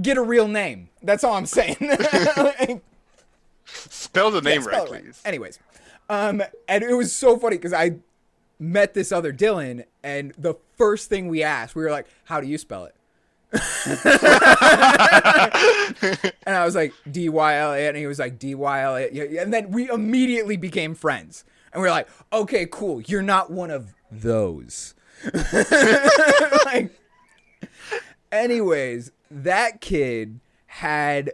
get a real name. That's all I'm saying. Like, [laughs] spell the name Yeah, right, spell it please. Anyways, um, and it was so funny because I met this other Dylan, and the first thing we asked, we were like, "How do you spell it?" [laughs] and I was like D Y L A, and he was like D Y L A, and then we immediately became friends, and we are like, okay, cool, you're not one of those. [laughs] like, anyways, that kid had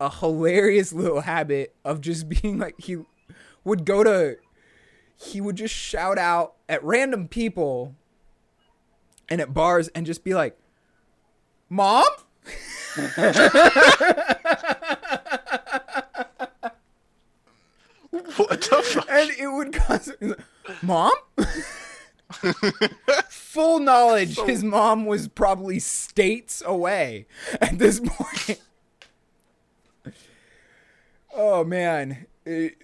a hilarious little habit of just [laughs] being like he would go to he would just shout out at random people and at bars and just be like mom what the fuck? and it would cause mom [laughs] full knowledge his mom was probably states away at this point. [laughs] Oh man. It-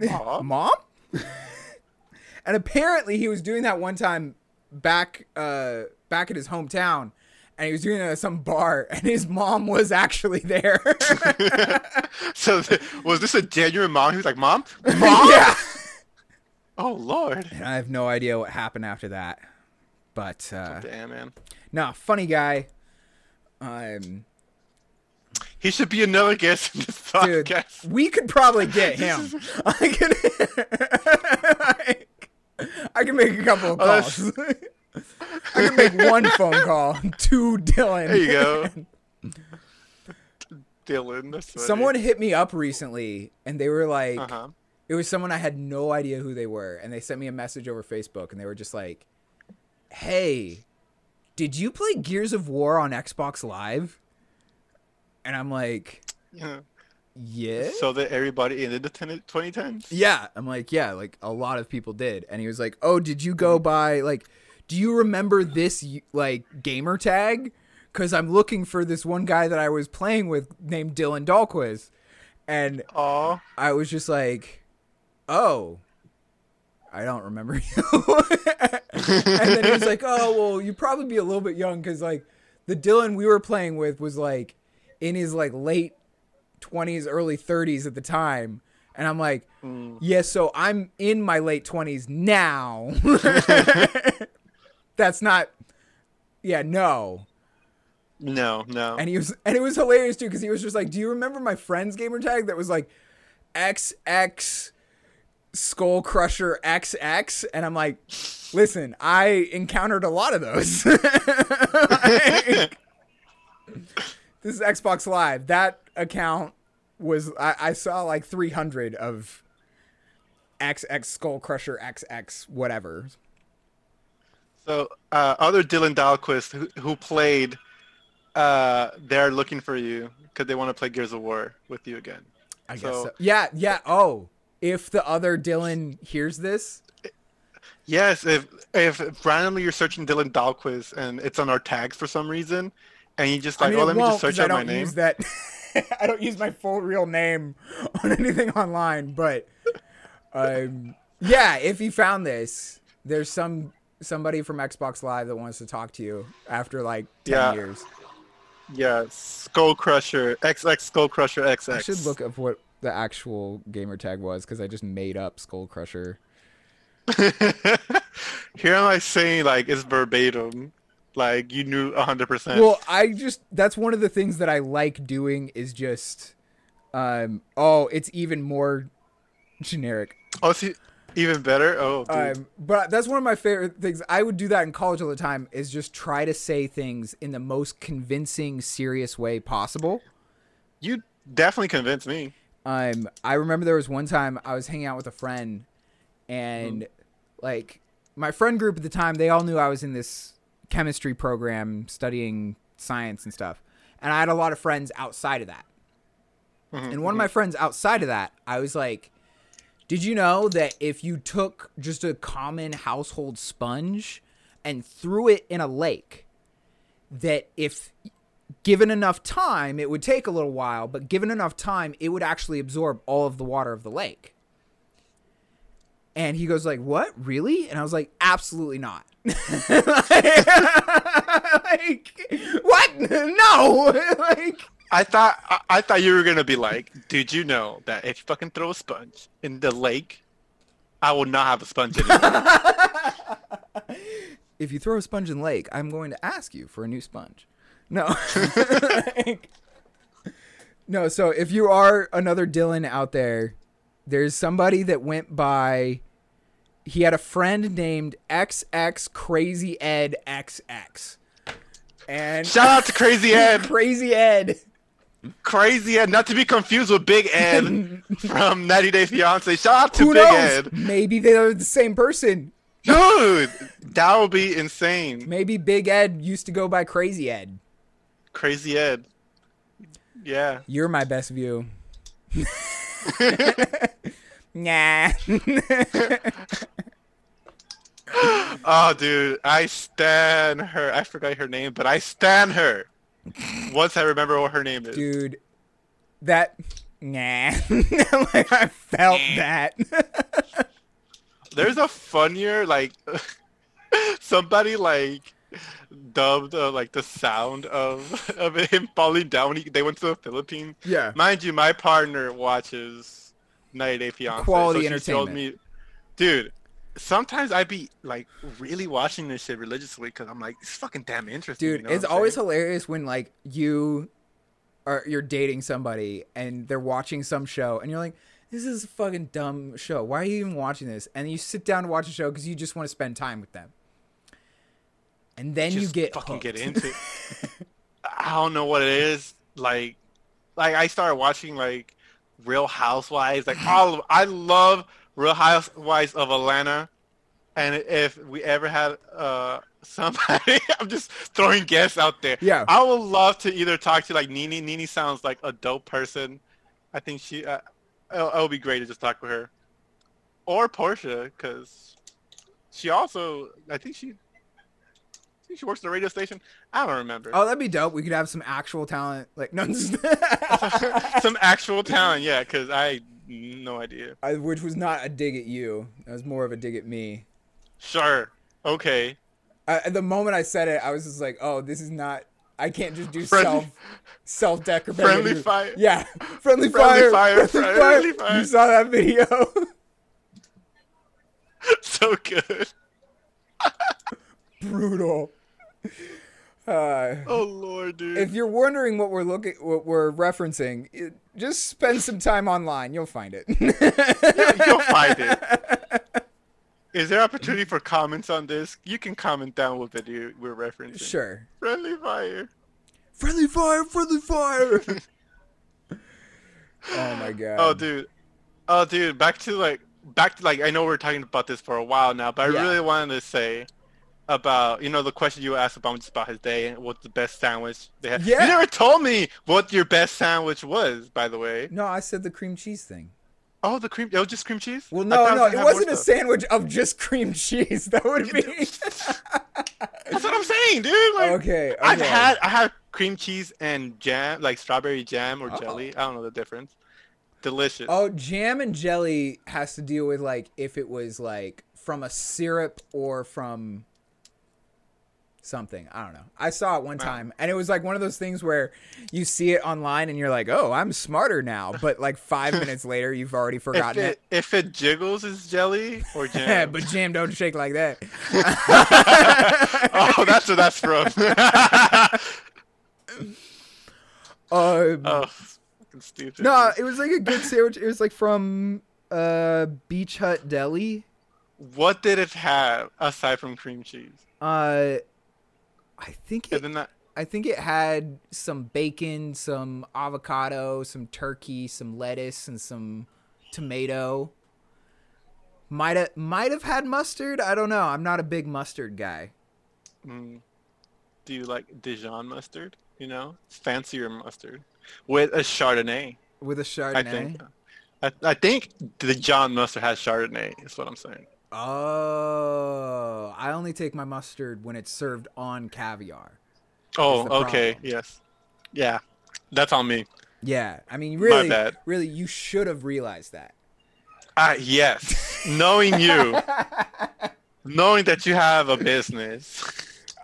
Mom? mom? [laughs] And apparently he was doing that one time back uh back at his hometown and he was doing it at some bar and his mom was actually there. [laughs] So th- was this a genuine mom? He was like, "Mom, yeah oh lord, and i have no idea what happened after that but uh damn man, no funny guy. Um he should be another guest in this dude podcast." we could probably [laughs] get him. [laughs] i could [laughs] i can make a couple of Oh, calls. I can make one phone call to dylan. There you go, Dylan. Someone hit me up recently and they were like, Uh-huh. It was someone I had no idea who they were. And they sent me a message over Facebook and they were just like, hey, did you play Gears of War on Xbox Live? And I'm like, Yeah. yeah. So that everybody in the 10 2010s. Yeah. I'm like, yeah, like a lot of people did. And he was like, oh, did you go by, like, do you remember this, like, gamer tag? Because I'm looking for this one guy that I was playing with named Dylan Dahlquist. And Aw. I was just like, oh, I don't remember [laughs] you. and then he was like, oh, well, you'd probably be a little bit young because, like, the Dylan we were playing with was, like, in his, like, late 20s, early 30s at the time. And I'm like, mm. yeah, so I'm in my late 20s now. [laughs] That's not, yeah, no. No, no. And he was, and it was hilarious too because he was just like, "Do you remember my friend's gamer tag that was like XX Skull Crusher XX?" And I'm like, "Listen, I encountered a lot of those. [laughs] Like, this is Xbox Live. That account was I, I saw like 300 of XX Skull Crusher XX whatever. So, uh, other Dylan Dahlquist who, who played, uh, they're looking for you because they want to play Gears of War with you again. I guess So- so. Yeah, yeah. Oh, if the other Dylan hears this, Yes, if if randomly you're searching Dylan Dahlquist and it's on our tags for some reason, and you just like, I mean, oh, let me just search out my don't name. use that. [laughs] I don't use my full real name [laughs] on anything online, but um, yeah, if you found this, there's some somebody from Xbox Live that wants to talk to you after like ten Yeah. years. Yeah, Skull Crusher XX Skull Crusher XX. I should look up what the actual gamer tag was because I just made up Skull Crusher. [laughs] Here am I saying like it's verbatim, like you knew hundred percent. Well, I just that's one of the things that I like doing is just um oh, it's even more generic. Oh, see, even better. Oh, dude. Um, but that's one of my favorite things. I would do that in college all the time. Is just try to say things in the most convincing, serious way possible. you definitely convinced me. Um, I remember there was one time I was hanging out with a friend, and mm-hmm. like my friend group at the time, they all knew I was in this chemistry program studying science and stuff, and I had a lot of friends outside of that. Mm-hmm, and one of mm-hmm. my friends outside of that, I was like, "Did you know that if you took just a common household sponge and threw it in a lake, that if given enough time, it would take a little while, but given enough time, it would actually absorb all of the water of the lake. And he goes like, "What? Really?" And I was like, "Absolutely not." [laughs] like, what? No. [laughs] like, I thought I, I thought you were gonna be like, did you know that if you fucking throw a sponge in the lake, I will not have a sponge anymore. [laughs] if you throw a sponge in the lake, I'm going to ask you for a new sponge. No. Like, [laughs] no, so if you are another Dylan out there, there's somebody that went by he had a friend named XX Crazy Ed XX. And Shout out to Crazy [laughs] Ed. Crazy Ed. Crazy Ed, not to be confused with Big Ed [laughs] from 90 Day Fiance. Shout out to Who Big knows? Ed. Maybe they're the same person. Dude, that would be insane. Maybe Big Ed used to go by Crazy Ed. Crazy Ed. Yeah. You're my best view. [laughs] nah. [laughs] Oh, dude, I stan her. I forgot her name, but I stan her. Once I remember what her name is. Dude, that. Nah. [laughs] like, I felt that. There's a funnier like somebody like dubbed uh, like the sound of [laughs] of him falling down. When he, they went to the Philippines. yeah. Mind you, my partner watches 90 Day Fiance. Quality so entertainment. Me, dude, sometimes I'd be like really watching this shit religiously because I'm like, it's fucking damn interesting. Dude, you know it's always saying? hilarious when like you are you're dating somebody and they're watching some show and you're like, this is a fucking dumb show. Why are you even watching this? And you sit down to watch a show because you just want to spend time with them. And then you get fucking hooked. get into it. [laughs] I don't know what it is. Like, like I started watching like Real Housewives. Like all of, I love Real Housewives of Atlanta. And if we ever had uh [laughs] somebody, I'm just throwing guests out there. Yeah. I would love to either talk to like NeNe. NeNe sounds like a dope person. I think she. Uh, it'll, it'll be great to just talk with her, or Porsha, because she also. I think she. Think [laughs] she works at a radio station. I don't remember. Oh, that'd be dope. We could have some actual talent. Like [laughs] no, [laughs] Some actual talent, yeah, because I no idea. I, which was not a dig at you. That was more of a dig at me. Sure. Okay. I, at the moment I said it, I was just like, "Oh, this is not. I can't just do Friendly- self self deprecating." Friendly fire. Yeah, friendly, Friendly fire. fire, friendly fire. You saw that video? so good. Brutal. Uh, Oh lord, dude. if you're wondering what we're looking, what we're referencing, it, just spend some time online. You'll find it. You'll find it. [laughs] Is there opportunity for comments on this? You can comment down what video we're referencing. Sure. Friendly fire. Friendly fire, friendly fire. [laughs] oh my god. Oh, dude. Oh, dude. Back to like, back to like. I know we're talking about this for a while now, but I Yeah. really wanted to say about you know the question you asked about just about his day and what's the best sandwich they had. Yeah. You never told me what your best sandwich was, by the way. No, I said the cream cheese thing. Oh, the cream. It was just cream cheese. Well, no, no, it wasn't a stuff. sandwich of just cream cheese. [laughs] That would be. [laughs] That's what I'm saying, dude. Like, okay, I've had I had cream cheese and jam, like strawberry jam or Oh. jelly. I don't know the difference. Delicious. Oh, jam and jelly has to deal with like if it was like from a syrup or from something. I don't know. I saw it one Wow. time and it was like one of those things where you see it online and you're like, "Oh, I'm smarter now." But like 5 [laughs] minutes later, you've already if forgotten it, if it jiggles, it's jelly or it. [laughs] jam. but jam don't shake like that. [laughs] oh, that's what that's from. Um, oh, fucking stupid. no, it was like a good sandwich. It was like from uh Beach Hut Deli. What did it have aside from cream cheese? Uh I think it that, I think it had some bacon, some avocado, some turkey, some lettuce, and some tomato. Might have might have had mustard. I don't know. I'm not a big mustard guy. mm, do you like Dijon mustard? You know, fancier mustard with a Chardonnay. With a Chardonnay. think. I, I think Dijon mustard has Chardonnay. Is what I'm saying. Oh, I only take my mustard when it's served on caviar. Oh, okay. problem. Yes. Yeah. That's on me. Yeah, I mean, really, really, you should have realized that. Ah, yes. Knowing you, [laughs] knowing that you have a business.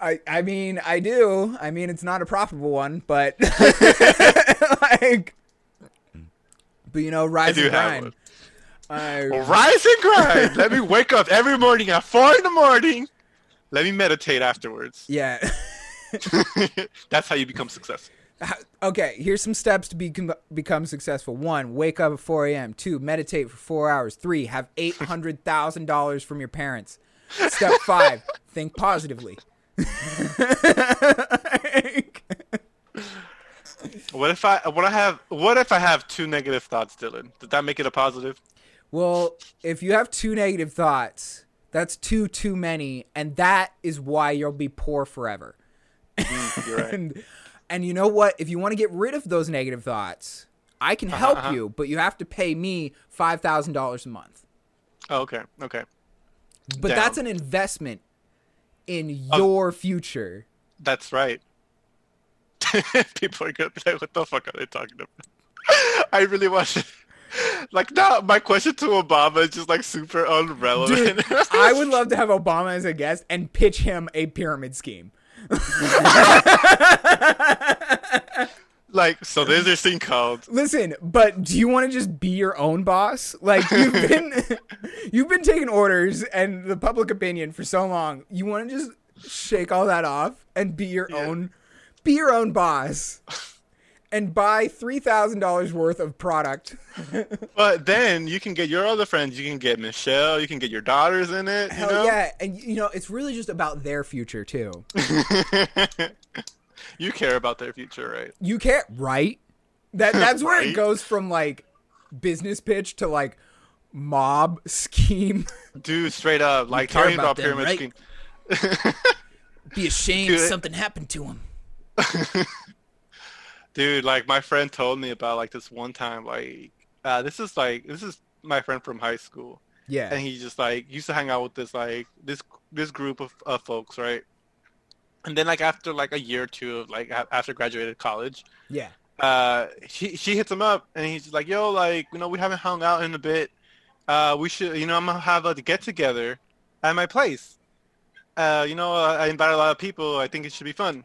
I, I mean, I do. I mean, it's not a profitable one, but [laughs] [laughs] like, but you know, rise and grind. I, Rise and grind. Let me wake up every morning at four in the morning, Let me meditate afterwards. Yeah. [laughs] [laughs] That's how you become successful. Okay, here's some steps to become become successful. One, wake up at 4 a.m. Two, meditate for four hours. Three, have eight hundred thousand dollars from your parents. Step [laughs] five, think positively. What if I what I have what if I have two negative thoughts, Dylan? Did that make it a positive? Well, if you have two negative thoughts, that's two too many, and that is why you'll be poor forever. Mm, right. [laughs] And and you know what? If you want to get rid of those negative thoughts, I can help uh-huh. you, but you have to pay me five thousand dollars a month. Oh, okay, okay. But Down. that's an investment in Oh. your future. That's right. [laughs] People are gonna be like, "What the fuck are they talking about?" [laughs] I really want to. Like now, my question to Obama is just like super irrelevant. Dude, [laughs] I would love to have Obama as a guest and pitch him a pyramid scheme. like, so there's this thing called Listen, but do you want to just be your own boss? Like you've [laughs] been [laughs] you've been taking orders and the public opinion for so long. You want to just shake all that off and be your Yeah. own be your own boss. And buy three thousand dollars worth of product. [laughs] But then you can get your other friends. You can get Michelle. You can get your daughters in it. Hell you know? yeah! And you know, it's really just about their future too. [laughs] you care about their future, right? You care, right? That that's where it goes from like business pitch to like mob scheme. [laughs] Dude, straight up, like talking about about them, pyramid right? scheme. Be ashamed Dude. something happened to him. Dude, like my friend told me about like this one time, like uh, this is like this is my friend from high school, Yeah. and he just like used to hang out with this like this this group of, of folks, right? And then like after like a year or two of like after graduated college, yeah. uh, she she hits him up and he's like, "Yo, like you know we haven't hung out in a bit. Uh, we should you know I'm gonna have a get together at my place. Uh, you know uh, I invite a lot of people. I think it should be fun."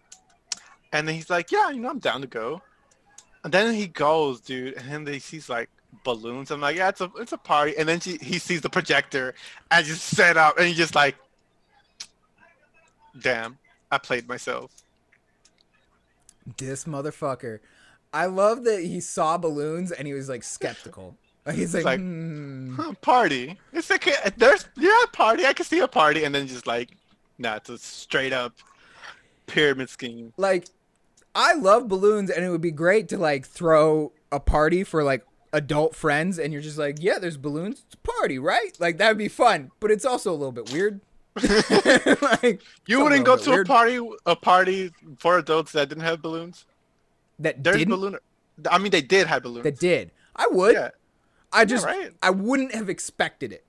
And then he's like, "Yeah, you know I'm down to go." And then he goes, dude, and then he sees like balloons. I'm like, "Yeah, it's a it's a party." And then she, he sees the projector and just set up, and he's just like, "Damn, I played myself." This motherfucker. I love that he saw balloons and he was like skeptical. Like, He's like, like, hmm. Huh, party. It's like there's yeah party. I can see a party, and then just like, nah, it's a straight up pyramid scheme. like I love balloons and it would be great to like throw a party for like adult friends and you're just like, yeah, there's balloons, it's a party, right? Like that would be fun, but it's also a little bit weird. [laughs] [laughs] like You wouldn't go to weird. a party a party for adults that didn't have balloons. that There's didn't balloon. I mean, they did have balloons. that did. I would. Yeah. I just right. I wouldn't have expected it.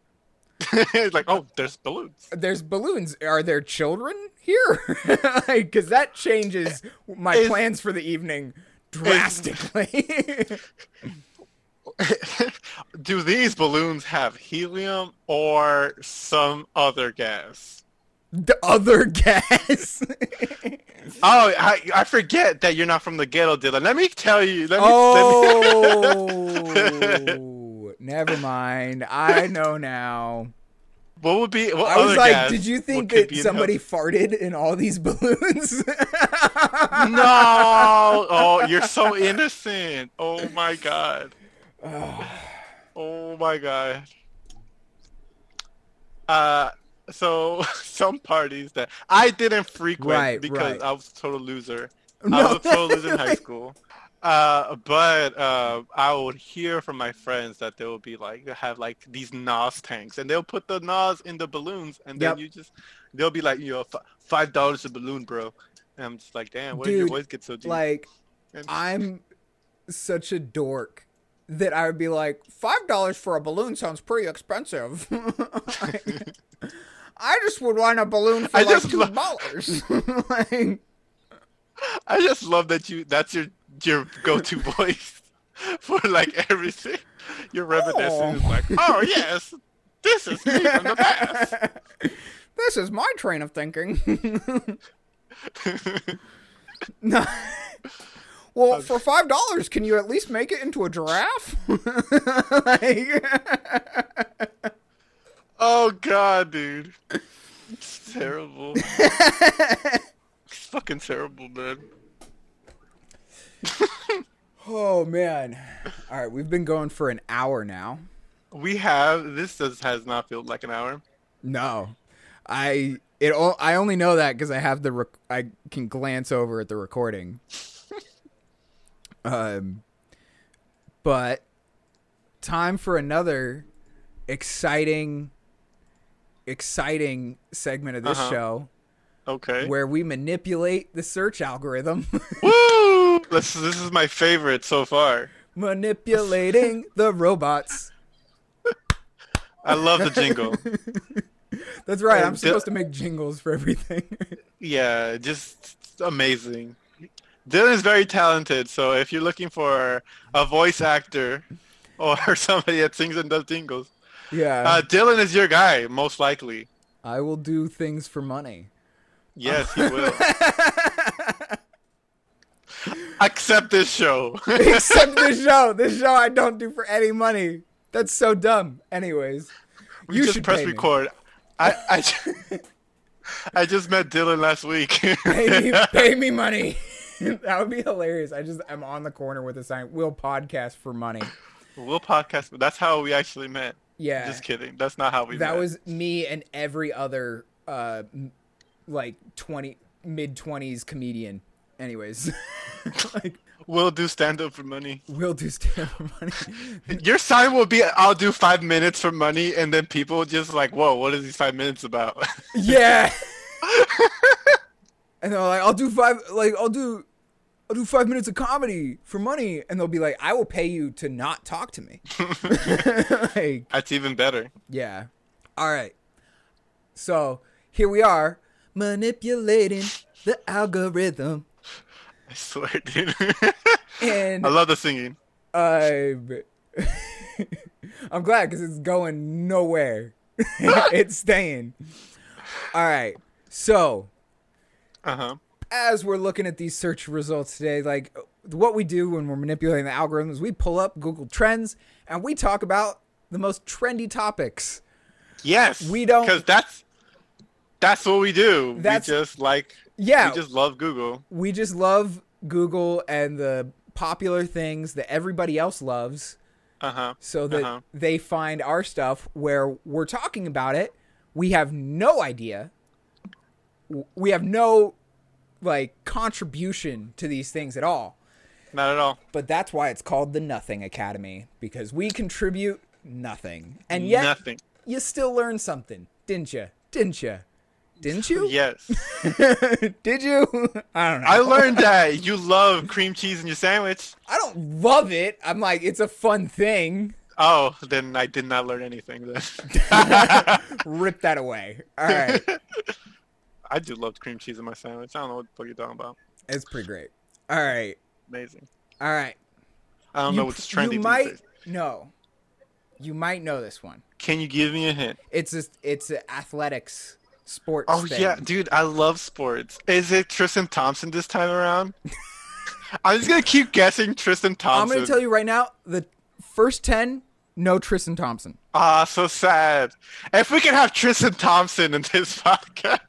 [laughs] it's like, oh, there's balloons. There's balloons. Are there children here? [laughs] Because that changes my Is- plans for the evening drastically. [laughs] Do these balloons have helium or some other gas? the other gas. Oh, I, I forget that you're not from the ghetto, Dylan. Let me tell you. Let me, let me oh, never mind. I know now. what would be? What I was like, did you think that somebody farted in all these balloons? No! [laughs] Oh, you're so innocent. Oh my god. Oh my god. Uh, so [laughs] some parties that I didn't frequent Right, because right. I was a total loser. I was a total loser in high [laughs] school. Uh, but uh, I would hear from my friends that they would be like, they have like these NOS tanks, and they'll put the NOS in the balloons, and then Yep. you just, they'll be like, you know, five dollars a balloon, bro. And I'm just like, damn, where did your voice get so deep? like, And- I'm such a dork that I would be like, five dollars for a balloon sounds pretty expensive. [laughs] I just would want a balloon for I like two dollars. [laughs] like, I just love that you that's your your go-to [laughs] voice for like everything. You're reminiscing is like, oh. oh yes, this is me from the past. [laughs] this is my train of thinking. [laughs] no. Well, for five dollars, can you at least make it into a giraffe? like, oh god, dude. It's terrible. it's fucking terrible, man. [laughs] Oh man. All right, we've been going for an hour now. We have this does has not felt like an hour. No, I it. all I only know that because I have the. Rec- I can glance over at the recording. [laughs] um, but time for another exciting, exciting segment of this Uh-huh. show Okay. where we manipulate the search algorithm. [laughs] [laughs] This this is my favorite so far. manipulating [laughs] the robots. I love the jingle. [laughs] That's right. I'm supposed to make jingles for everything. yeah, just amazing. Dylan is very talented, so if you're looking for a voice actor or somebody that sings and does jingles, yeah. uh, Dylan is your guy, most likely. I will do things for money. Yes, he will. Accept this show. [laughs] Accept this show. This show I don't do for any money. That's so dumb. Anyways, we you just should press record. I, I, ju- [laughs] I just met Dylan last week. [laughs] Pay me, pay me money. that would be hilarious. I just I'm on the corner with a sign. We'll podcast for money. we'll podcast, that's how we actually met. Yeah. Just kidding. That's not how we that met. was me and every other uh like 20 mid 20s comedian. Anyways, [laughs] like We'll do stand up for money. we'll do stand up for money. [laughs] Your sign will be I'll do five minutes for money, and then people just like, whoa, what is these five minutes about? [laughs] Yeah. and they're like, I'll do five, like, I'll do, I'll do five minutes of comedy for money, and they'll be like, I will pay you to not talk to me. like, That's even better. yeah. All right. So here we are, manipulating the algorithm, I swear, dude. and I love the singing. I'm, [laughs] I'm glad because it's going nowhere. [laughs] it's staying. All right. So Uh huh. as we're looking at these search results today, like what we do when we're manipulating the algorithms, we pull up Google Trends and we talk about the most trendy topics. Yes. We don't- because that's that's what we do. That's- we just like Yeah, we just love Google. we just love Google and the popular things that everybody else loves Uh huh. so that Uh-huh. they find our stuff where we're talking about it. We have no idea. We have no like contribution to these things at all. Not at all. But that's why it's called the Nothing Academy because we contribute nothing. And yet Nothing. you still learn something, didn't you? Didn't you? Didn't you? Yes. [laughs] Did you? [laughs] I don't know. I learned that you love cream cheese in your sandwich. I don't love it. I'm like, it's a fun thing. Oh, then I did not learn anything then. [laughs] Rip that away. All right. I do love cream cheese in my sandwich. I don't know what the fuck you're talking about. It's pretty great. All right. Amazing. All right. I don't You know what's trendy You might know. You might know this one. Can you give me a hint? It's a, it's a athletics sports. Oh thing. yeah, dude, I love sports. Is it Tristan Thompson this time around? [laughs] I'm just gonna keep guessing Tristan Thompson. I'm going to tell you right now the first 10, no Tristan Thompson. Ah, so sad. If we could have Tristan Thompson in this [laughs] podcast,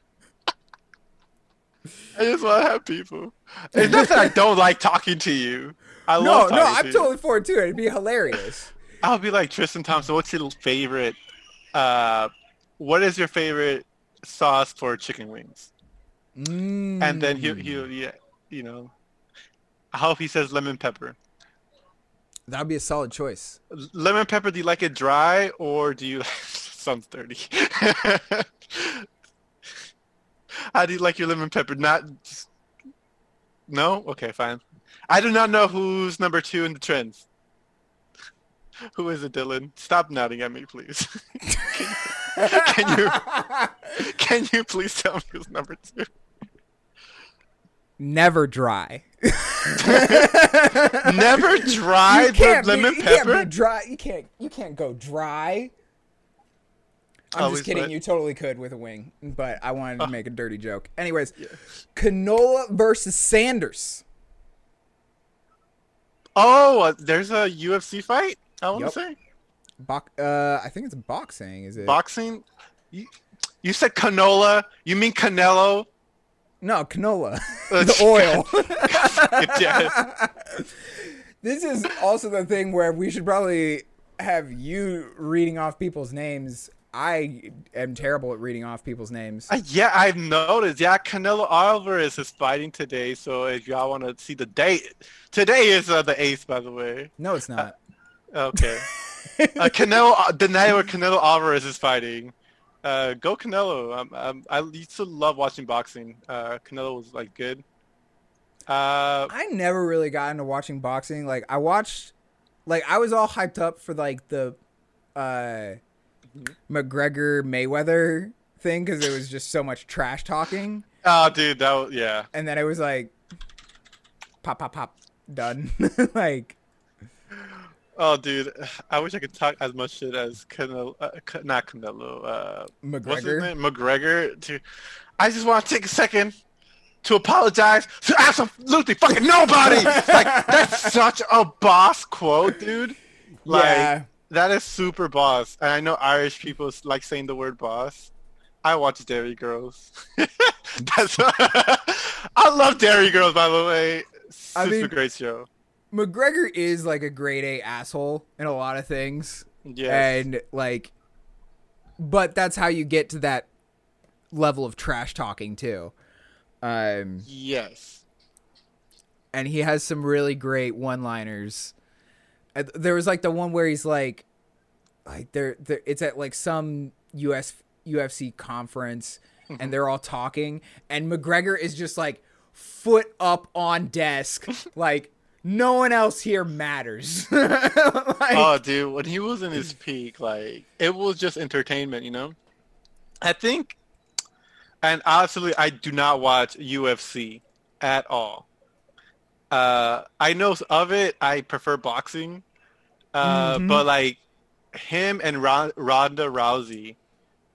I just want to have people. It's not that I [laughs] don't like talking to you. I No, love no, to I'm you. totally for it too. It'd be hilarious. I'll be like Tristan Thompson. What's your favorite? Uh, what is your favorite sauce for chicken wings? Mm. And then he he yeah, you know. I hope he says lemon pepper. That'd be a solid choice. Lemon pepper. Do you like it dry or do you? [laughs] Sounds dirty. [laughs] How do you like your lemon pepper? Not. just- No. Okay, fine. I do not know who's number two in the trends. [laughs] Who is it, Dylan? Stop nodding at me, please. Can you can you please tell me who's number two? Never dry. [laughs] Never dry can't the lemon be, you Can't pepper. be dry. You can't. You can't go dry. I'm Always just kidding. wet. You totally could with a wing, but I wanted to Oh. make a dirty joke. Anyways, Canola versus Sanders. Oh, uh, there's a UFC fight. I want Yep. to say Box. Uh, I think it's boxing. Is it? boxing. You, You said canola. You mean Canelo? No, canola. [laughs] Uh, the oil. [laughs] this is also the thing where we should probably have you reading off people's names. I am terrible at reading off people's names. Uh, yeah, I've noticed. Yeah, Canelo Alvarez is fighting today. So if y'all want to see the date, today is uh, the eighth, by the way. No, it's not. Okay. [laughs] uh, Canelo, the night where Canelo Alvarez is fighting. Uh, go Canelo. Um, um, I used to love watching boxing. Uh, Canelo was like good. Uh, I never really got into watching boxing. Like I watched, like I was all hyped up for like the uh, McGregor Mayweather thing because it was just so much trash talking, oh, dude, that was yeah. and then it was like pop, pop, pop, done. [laughs] like Oh, dude, [sighs] I wish I could talk as much shit as Canelo, uh, not Canelo. Uh, McGregor. McGregor. To, I just want to take a second to apologize to absolutely fucking nobody. [laughs] like that's such a boss quote, dude. Like yeah, that is super boss. And I know Irish people like saying the word boss. I watch Derry Girls. [laughs] that's [laughs] I love Derry Girls, by the way. Super I mean- great show. McGregor is like a grade A asshole in a lot of things. Yes. and like but that's how you get to that level of trash talking too um yes. and he has some really great one liners there was like the one where he's like like there there it's at like some us ufc conference and they're all talking and mcgregor is just like foot up on desk [laughs] like no one else here matters [laughs] like, oh, dude, when he was in his peak, like it was just entertainment, you know. I think, and absolutely, I do not watch UFC at all. Uh, I know of it. I prefer boxing, uh, Mhm. but like him and Ron- Ronda Rousey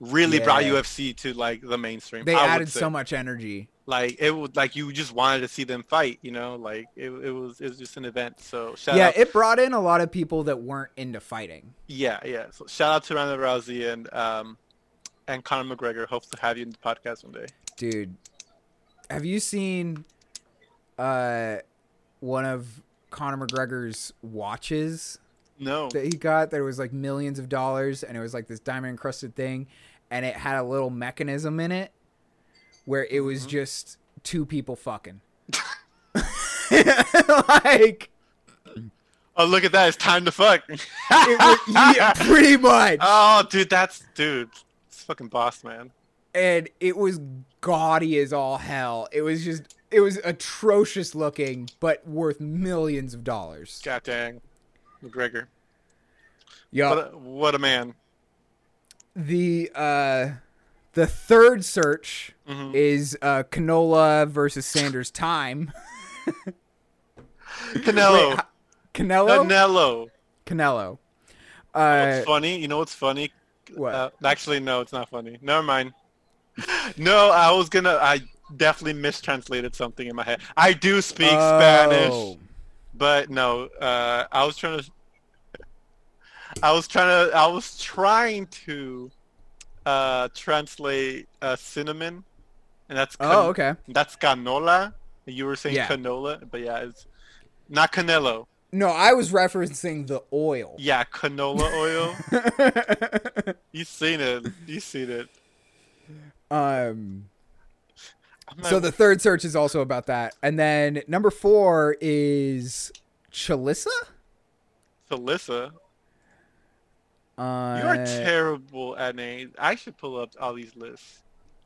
really brought UFC to like the mainstream. they I added so much energy Like it would like you just wanted to see them fight, you know. Like it, it was it was just an event. So shout out yeah, out it brought in a lot of people that weren't into fighting. Yeah, yeah. So shout out to Ronda Rousey and um and Conor McGregor. Hope to have you in the podcast one day. Dude, have you seen uh one of Conor McGregor's watches No. that he got that was like millions of dollars and it was like this diamond encrusted thing and it had a little mechanism in it where it was Mm-hmm. just two people fucking. [laughs] like Oh, look at that! It's time to fuck. it yeah, [laughs] pretty much. oh, dude, that's dude. It's fucking boss, man. and it was gaudy as all hell. It was just it was atrocious looking, but worth millions of dollars. God dang, McGregor. Yeah. What a, what a man. The uh the third search Mhm. is uh Canola versus Saunders time. [laughs] Canelo. Wait, Canelo? Canelo. Canelo. Uh What's funny? You know what's funny? what? Uh, actually, no, it's not funny. Never mind. [laughs] no, I was gonna. I definitely mistranslated something in my head. I do speak Spanish. Oh. But no, uh, I was trying to. I was trying to. I was trying to uh, translate uh, cinnamon, and that's can- Oh, okay. that's canola. You were saying Yeah. canola, but yeah, it's not canelo. No, I was referencing the oil. Yeah, canola oil. [laughs] you seen it? You seen it? um So the third search is also about that. And then number four is Chalissa? Felissa, Uh, you are terrible at names. I should pull up all these lists.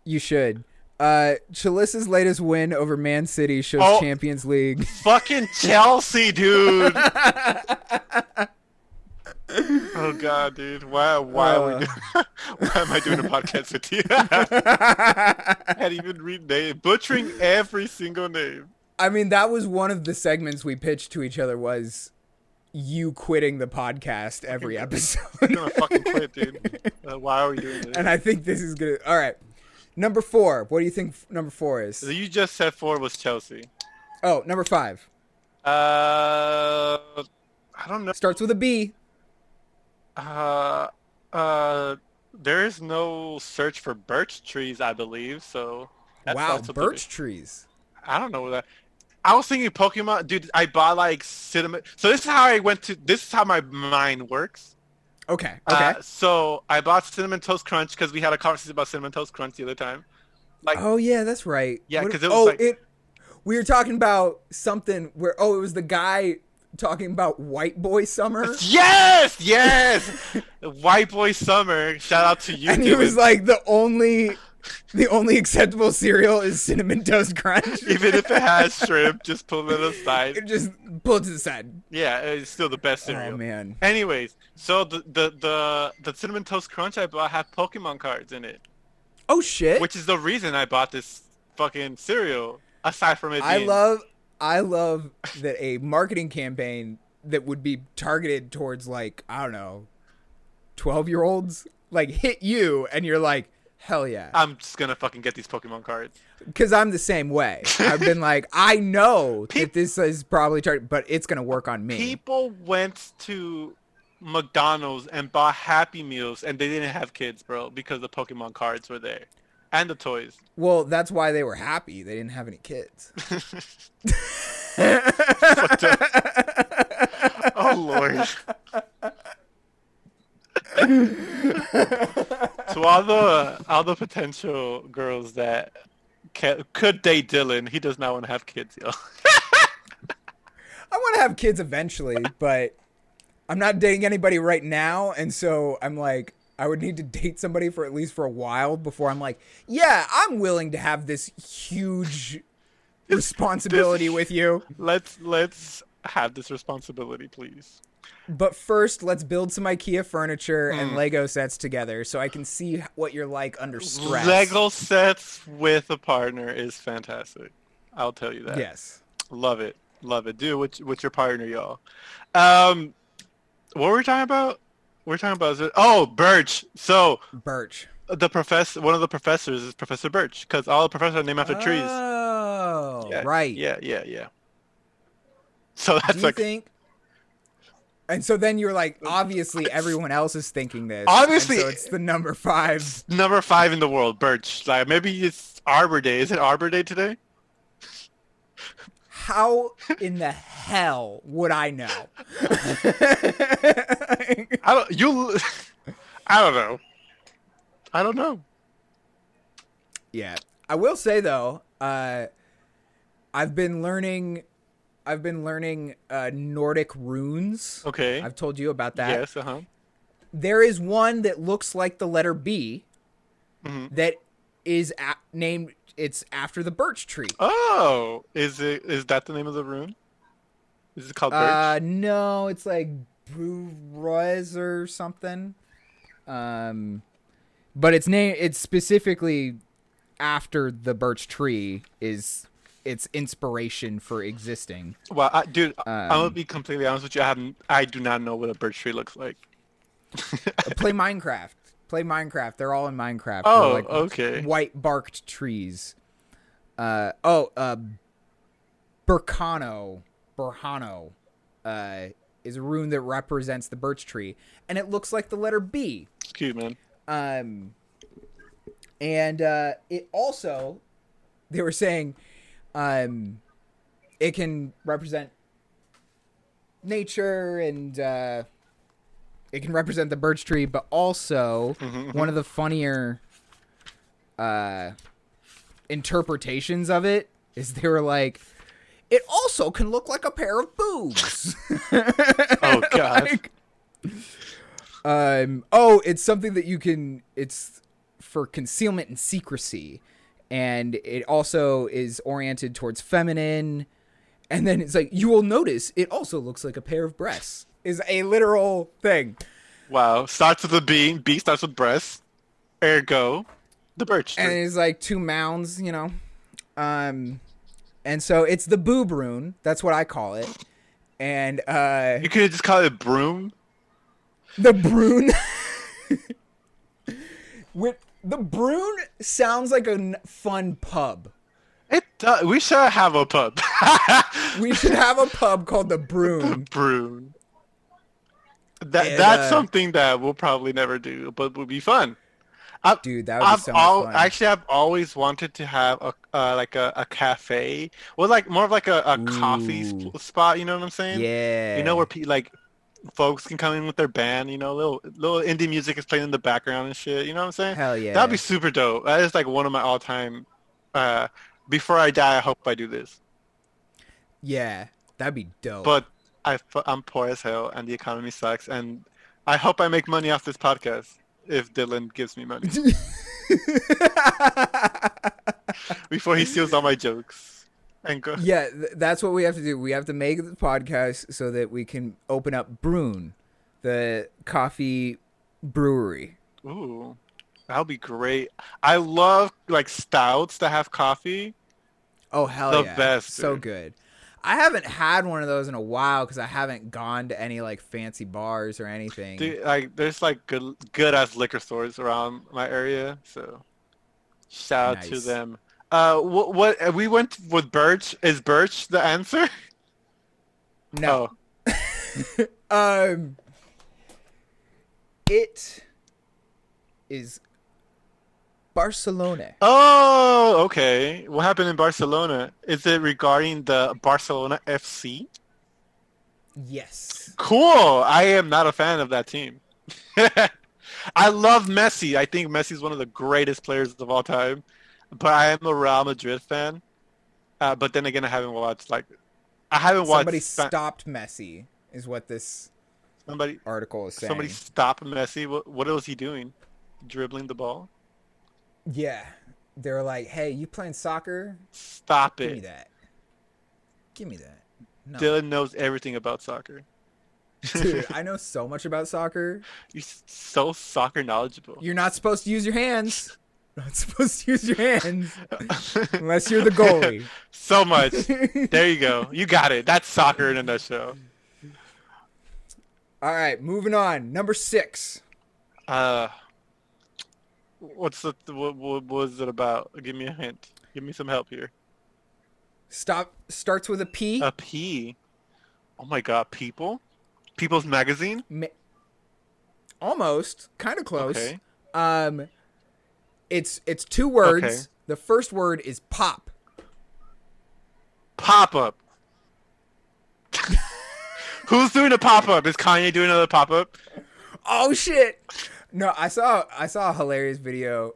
you should. Uh, Chalissa's latest win over Man City shows Oh. Champions League. Fucking Chelsea, dude. [laughs] oh god, dude. Why? Why are we? Uh. Doing, [laughs] why am I doing a podcast with you? I [laughs] can't even read name, butchering every single name. I mean, that was one of the segments we pitched to each other was you quitting the podcast every episode. I'm gonna fucking quit, dude. [laughs] Uh, why are we doing this? and I think this is gonna. All right, number four. What do you think f- number four is? you just said four was Chelsea. Oh, number five Uh, I don't know. starts with a B. Uh, uh, there is no search for birch trees, I believe. So that's wow, birch trees. I don't know that. I was thinking Pokemon, dude. I bought like cinnamon. So this is how I went to. This is how my mind works. Okay. Okay. Uh, so I bought cinnamon toast crunch because we had a conversation about cinnamon toast crunch the other time. Like oh yeah, that's right. Yeah, 'cause it was oh like- it. We were talking about something where oh it was the guy talking about white boy summer. [laughs] yes, yes, [laughs] white boy summer. Shout out to you. and he was like the only [laughs] the only acceptable cereal is cinnamon toast crunch [laughs] even if it has shrimp, just pull it aside. it just pull it to the side Yeah, it's still the best oh, cereal. oh man Anyways, so the, the the the cinnamon toast crunch I bought have Pokemon cards in it, oh shit which is the reason I bought this fucking cereal. Aside from it, i love i love that a marketing campaign that would be targeted towards like i don't know 12 year olds like hit you and you're like hell yeah. I'm just gonna fucking get these Pokemon cards. because i'm the same way. I've been [laughs] like i know Peop- that this is probably targeted but it's gonna work on me. People went to McDonald's and bought Happy Meals, and they didn't have kids, bro, because the Pokemon cards were there, and the toys. well that's why they were happy. They didn't have any kids. [laughs] [laughs] Oh lord. [laughs] to all the all the potential girls that can, could date Dylan, he does not want to have kids, yo. [laughs] I want to have kids eventually, but I'm not dating anybody right now, and so I'm like, I would need to date somebody for at least for a while before I'm like, yeah, I'm willing to have this huge [laughs] responsibility with you. let's let's have this responsibility, please. But first, let's build some IKEA furniture Hmm. and Lego sets together so I can see what you're like under stress. Lego sets with a partner is fantastic. I'll tell you that. Yes. Love it. Love it. Do it with, with your partner, y'all. Um, what were we talking about? We're talking about oh Birch. So Birch. the professor, one of the professors is Professor Birch because all the professors are named after trees. Oh, Yeah, right. Yeah, yeah, yeah. So [laughs] Do that's you like think? And so then you're like, obviously everyone else is thinking this. Obviously- and so it's the number five. number five in the world, Birch. Like maybe it's Arbor Day. Is it Arbor Day today? How in the hell would I know? [laughs] I don't. You. I don't know. I don't know. yeah, I will say though, uh, I've been learning. I've been learning uh, Nordic runes. Okay. I've told you about that. yes. Uh huh. There is one that looks like the letter B. Mhm. That is a- named. It's after the birch tree. Oh, is it? Is that the name of the rune? Is it called Birch? Uh, no, it's like Bruroz or something. Um, but it's name. It's specifically after the birch tree is its inspiration for existing. well, I, dude, I'm gonna um, be completely honest with you. I haven't. I do not know what a birch tree looks like. [laughs] Play Minecraft. Play Minecraft. They're all in Minecraft. Oh, like okay. White barked trees. Uh oh. Uh, Berkano. Burhano. Uh, is a rune that represents the birch tree, and it looks like the letter B. It's cute, man. Um, and uh, it also, they were saying, um, it can represent nature and uh, it can represent the birch tree, but also [laughs] one of the funnier uh, interpretations of it is they were like, it also can look like a pair of boobs. [laughs] Oh god. [laughs] Like, um oh it's something that you can it's for concealment and secrecy and it also is oriented towards feminine and then it's like you will notice it also looks like a pair of breasts is a literal thing wow. Starts with a B. B starts with breasts. Ergo, the birch and it's like two mounds you know um and so it's the boob rune that's what i call it and uh you could just call it broom. The Brune. [laughs] With the Brune sounds like a n- fun pub. It. does we should have a pub. [laughs] We should have a pub called the Brune. broom. That And, that's uh, something that we'll probably never do, but would be fun. I, Dude, that would be I've so much al- fun. actually I've always wanted to have a uh, like a, a cafe, well, like more of like a, a coffee sp- spot. You know what I'm saying? yeah. You know where pe- like folks can come in with their band. You know, little little indie music is playing in the background and shit. You know what I'm saying? Hell yeah. That'd be super dope. That is like one of my all time. Uh, before I die, I hope I do this. Yeah, that'd be dope. But I, I'm poor as hell, and the economy sucks. And I hope I make money off this podcast if Dylan gives me money [laughs] before he steals all my jokes. And go. yeah, th- that's what we have to do. We have to make the podcast so that we can open up Brune, the coffee brewery. Ooh, that'll be great. I love like stouts that have coffee. Oh hell The yeah, best, so dude. good. I haven't had one of those in a while because I haven't gone to any like fancy bars or anything. Dude, like there's like good good ass liquor stores around my area, so shout out to them. Uh, what, what we went with Birch. Is Birch the answer? no, Oh, [laughs] um, it is Barcelona. oh, okay. What happened in Barcelona? Is it regarding the Barcelona FC? Yes. Cool. I am not a fan of that team. [laughs] I love Messi. I think Messi is one of the greatest players of all time. But I am a Real Madrid fan. Uh, but then again, I haven't watched like I haven't watched Somebody stopped Messi, is what this somebody article is saying. somebody stop Messi. What what was he doing? Dribbling the ball? Yeah, they're like, "Hey, you playing soccer? Stop it. Give me that. Give me that." No, Dylan knows everything about soccer. dude, [laughs] I know so much about soccer. You're so soccer knowledgeable. You're not supposed to use your hands. Not supposed to use your hands [laughs] unless you're the goalie. so much. [laughs] There you go. You got it. That's soccer in a nutshell. All right, moving on. Number six. Uh, what's the what, what was it about? Give me a hint. Give me some help here. Stop. Starts with a P. A P. Oh my God, people. People's Magazine. Ma- almost, kind of close. Okay. Um, it's it's two words. Okay. The first word is pop. Pop up. [laughs] Who's doing a pop up? Is Kanye doing another pop up? Oh shit! No, I saw I saw a hilarious video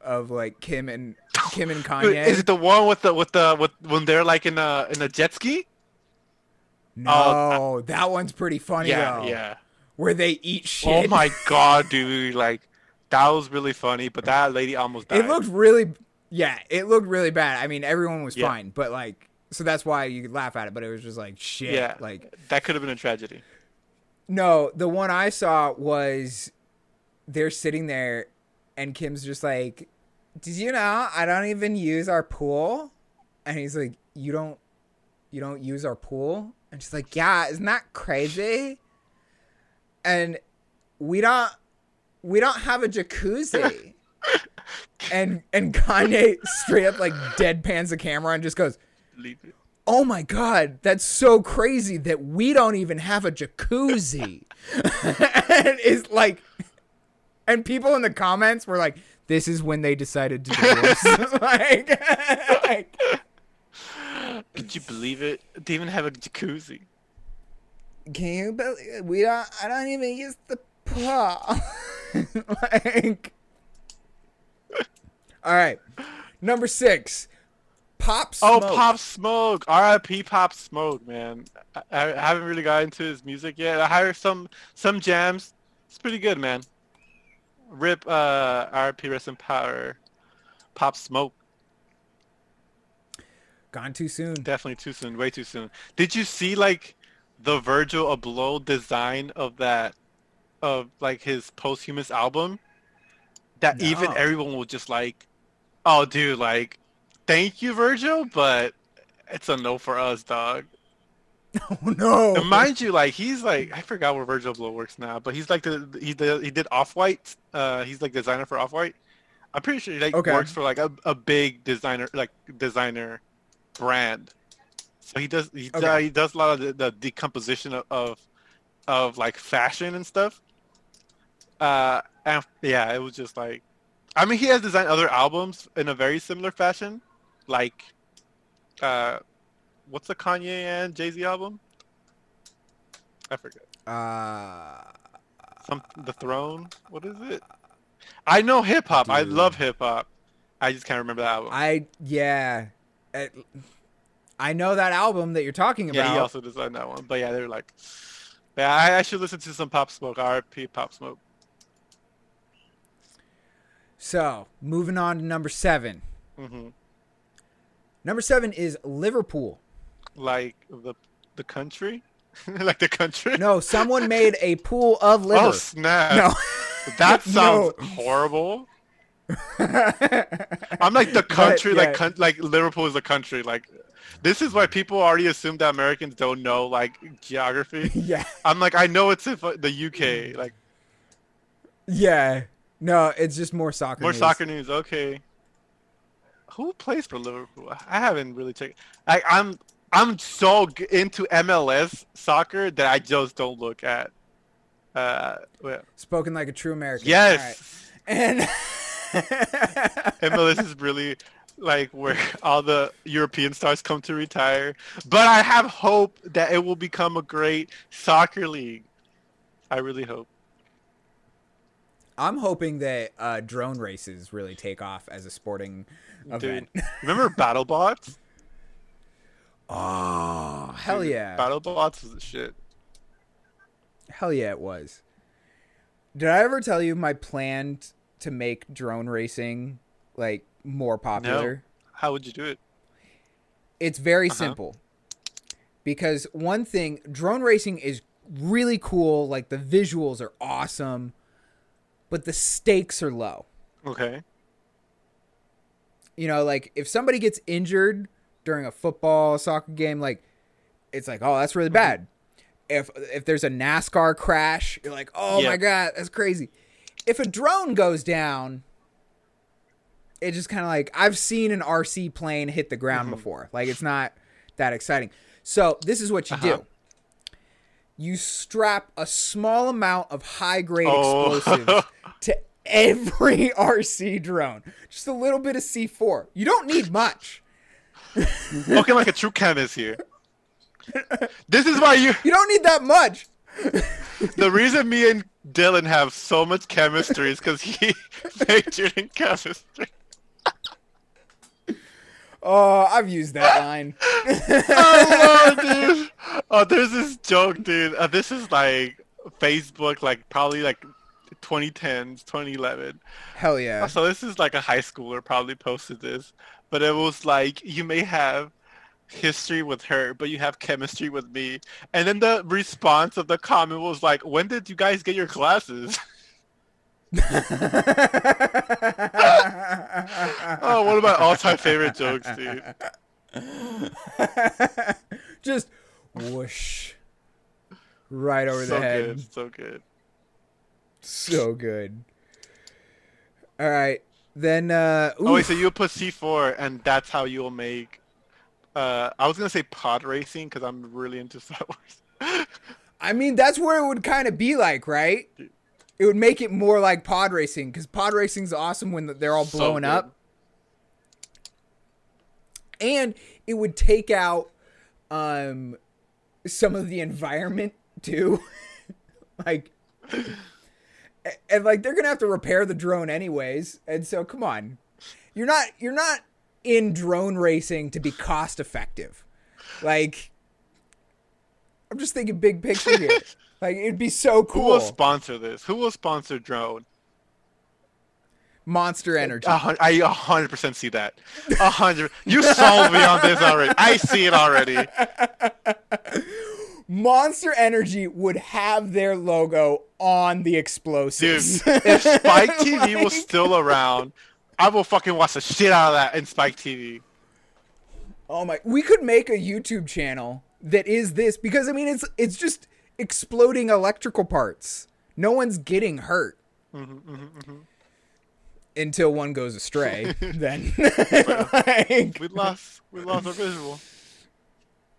of like Kim and Kim and [laughs] Kanye. Is it the one with the with the with when they're like in a in a jet ski? no, oh, that one's pretty funny Yeah, though. yeah. Where they eat oh shit. Oh my god, [laughs] dude! Like that was really funny, but that lady almost died. It looked really, yeah, it looked really bad. I mean, everyone was Yeah. fine, but like, so that's why you could laugh at it. But it was just like shit. yeah, Like, that could have been a tragedy. no, the one I saw was they're sitting there, and Kim's just like, "Did you know I don't even use our pool?" And he's like, "You don't, you don't use our pool?" And she's like, "Yeah, isn't that crazy?" And we don't, we don't have a jacuzzi. [laughs] and and Kanye straight up like deadpans the camera and just goes, "Oh my god, that's so crazy that we don't even have a jacuzzi." [laughs] and it's like and people in the comments were like, "This is when they decided to divorce." [laughs] like, like, Could you believe it? They even have a jacuzzi. can you believe it? we don't I don't even use the pool. [laughs] like All right. Number 6. Pop Smoke. Oh, Pop Smoke! R.I.P. Pop Smoke, man. I, I haven't really got into his music yet. I heard some some jams. It's pretty good, man. Rip, uh, R.I.P. Rest in Power. Pop Smoke. Gone too soon. Definitely too soon. Way too soon. Did you see like the Virgil Abloh design of that, of like his posthumous album? That even everyone was just like, "Oh, dude, like, thank you, Virgil, but it's a no for us, dog." Oh [laughs] no. And mind you, like he's like I forgot where Virgil Abloh works now, but he's like the he did he did Off White. Uh, he's like designer for Off White. I'm pretty sure he like Okay. works for like a, a big designer like designer brand. So he does he, does- Okay. he does a lot of the, the decomposition of, of of like fashion and stuff. Uh, and yeah, it was just like I mean, he has designed other albums in a very similar fashion, like, uh, what's the Kanye and Jay Z album? I forget. Uh, Some the Throne. What is it? I know hip hop. I love hip hop. I just can't remember the album. I yeah, It- I know that album that you're talking about. yeah, he also designed that one. But yeah, they're like, yeah, I, I should listen to some Pop Smoke. R.P. Pop Smoke. So moving on to number seven. hmm Number seven is Liverpool. Like the the country, [laughs] like the country. No, someone made a pool of liver. Oh snap! no. [laughs] That [laughs] sounds No. horrible. I'm like the country, yeah. like coun- like Liverpool is a country. Like this is why people already assume that Americans don't know like geography. yeah. I'm like, I know it's in the UK. Like Yeah. No, it's just more soccer. more news. soccer news. Okay, who plays for Liverpool? I haven't really checked. I, I'm I'm so g- into MLS soccer that I just don't look at. Uh, well, Spoken like a true American. yes. Right. And [laughs] MLS is really like where all the European stars come to retire. But I have hope that it will become a great soccer league. I really hope. I'm hoping that uh, drone races really take off as a sporting event. Dude, [laughs] remember BattleBots? oh, hell Dude, yeah. BattleBots was the shit. Hell yeah, it was. Did I ever tell you my plan to make drone racing like more popular? How would you do it? It's very Uh-huh. simple. Because one thing, drone racing is really cool, like the visuals are awesome, but the stakes are low. Okay. You know, like if somebody gets injured during a football, soccer game, like it's like, oh, that's Mm-hmm. really bad. If if there's a NASCAR crash, you're like, oh Yeah. my god, that's crazy. If a drone goes down, it just kind of like I've seen an RC plane hit the ground Mm-hmm. before. Like it's not that exciting. So this is what you Uh-huh. do. You strap a small amount of high grade Oh. explosives [laughs] to every [laughs] RC drone. Just a little bit of C4. You don't need much. Looking like a true chemist here. This is why you. You don't need that much. The reason me and Dylan have so much chemistry is because he [laughs] majored in chemistry. Oh, I've used that line. [laughs] oh, dude. Oh, there's this joke, dude. Uh, this is like Facebook, like probably like 2010s, 2011. Hell yeah. So this is like a high schooler probably posted this, but it was like you may have history with her, but you have chemistry with me. And then the response of the comment was like, "When did you guys get your classes?" [laughs] oh, one of my all-time favorite jokes, dude. [laughs] Just whoosh. Right over so the head. good, so good. So good. All right. Then uh Oh wait, so you'll put C4, and that's how you'll make. Uh, I was gonna say pod racing because I'm really into Star Wars. [laughs] I mean that's where it would kind of be like, right? It would make it more like pod racing cuz pod racing's awesome when they're all So blowing good. up. And it would take out um some of the environment too. [laughs] like and like they're gonna have to repair the drone anyways and so come on you're not you're not in drone racing to be cost effective like i'm just thinking big picture here [laughs] like it'd be so cool. Who will sponsor this? Who will sponsor drone? monster energy I 100% see that. A hundred. You sold me on this already. I see it already. monster energy would have their logo on the Dude, explosives if Spike TV was [laughs] still around, I will fucking watch the shit out of that in Spike TV. Oh my! We could make a YouTube channel that is this because I mean it's it's just exploding electrical parts. No one's getting hurt Mm-hmm, until one goes astray. [laughs] then, like, We lost. We lost our visual.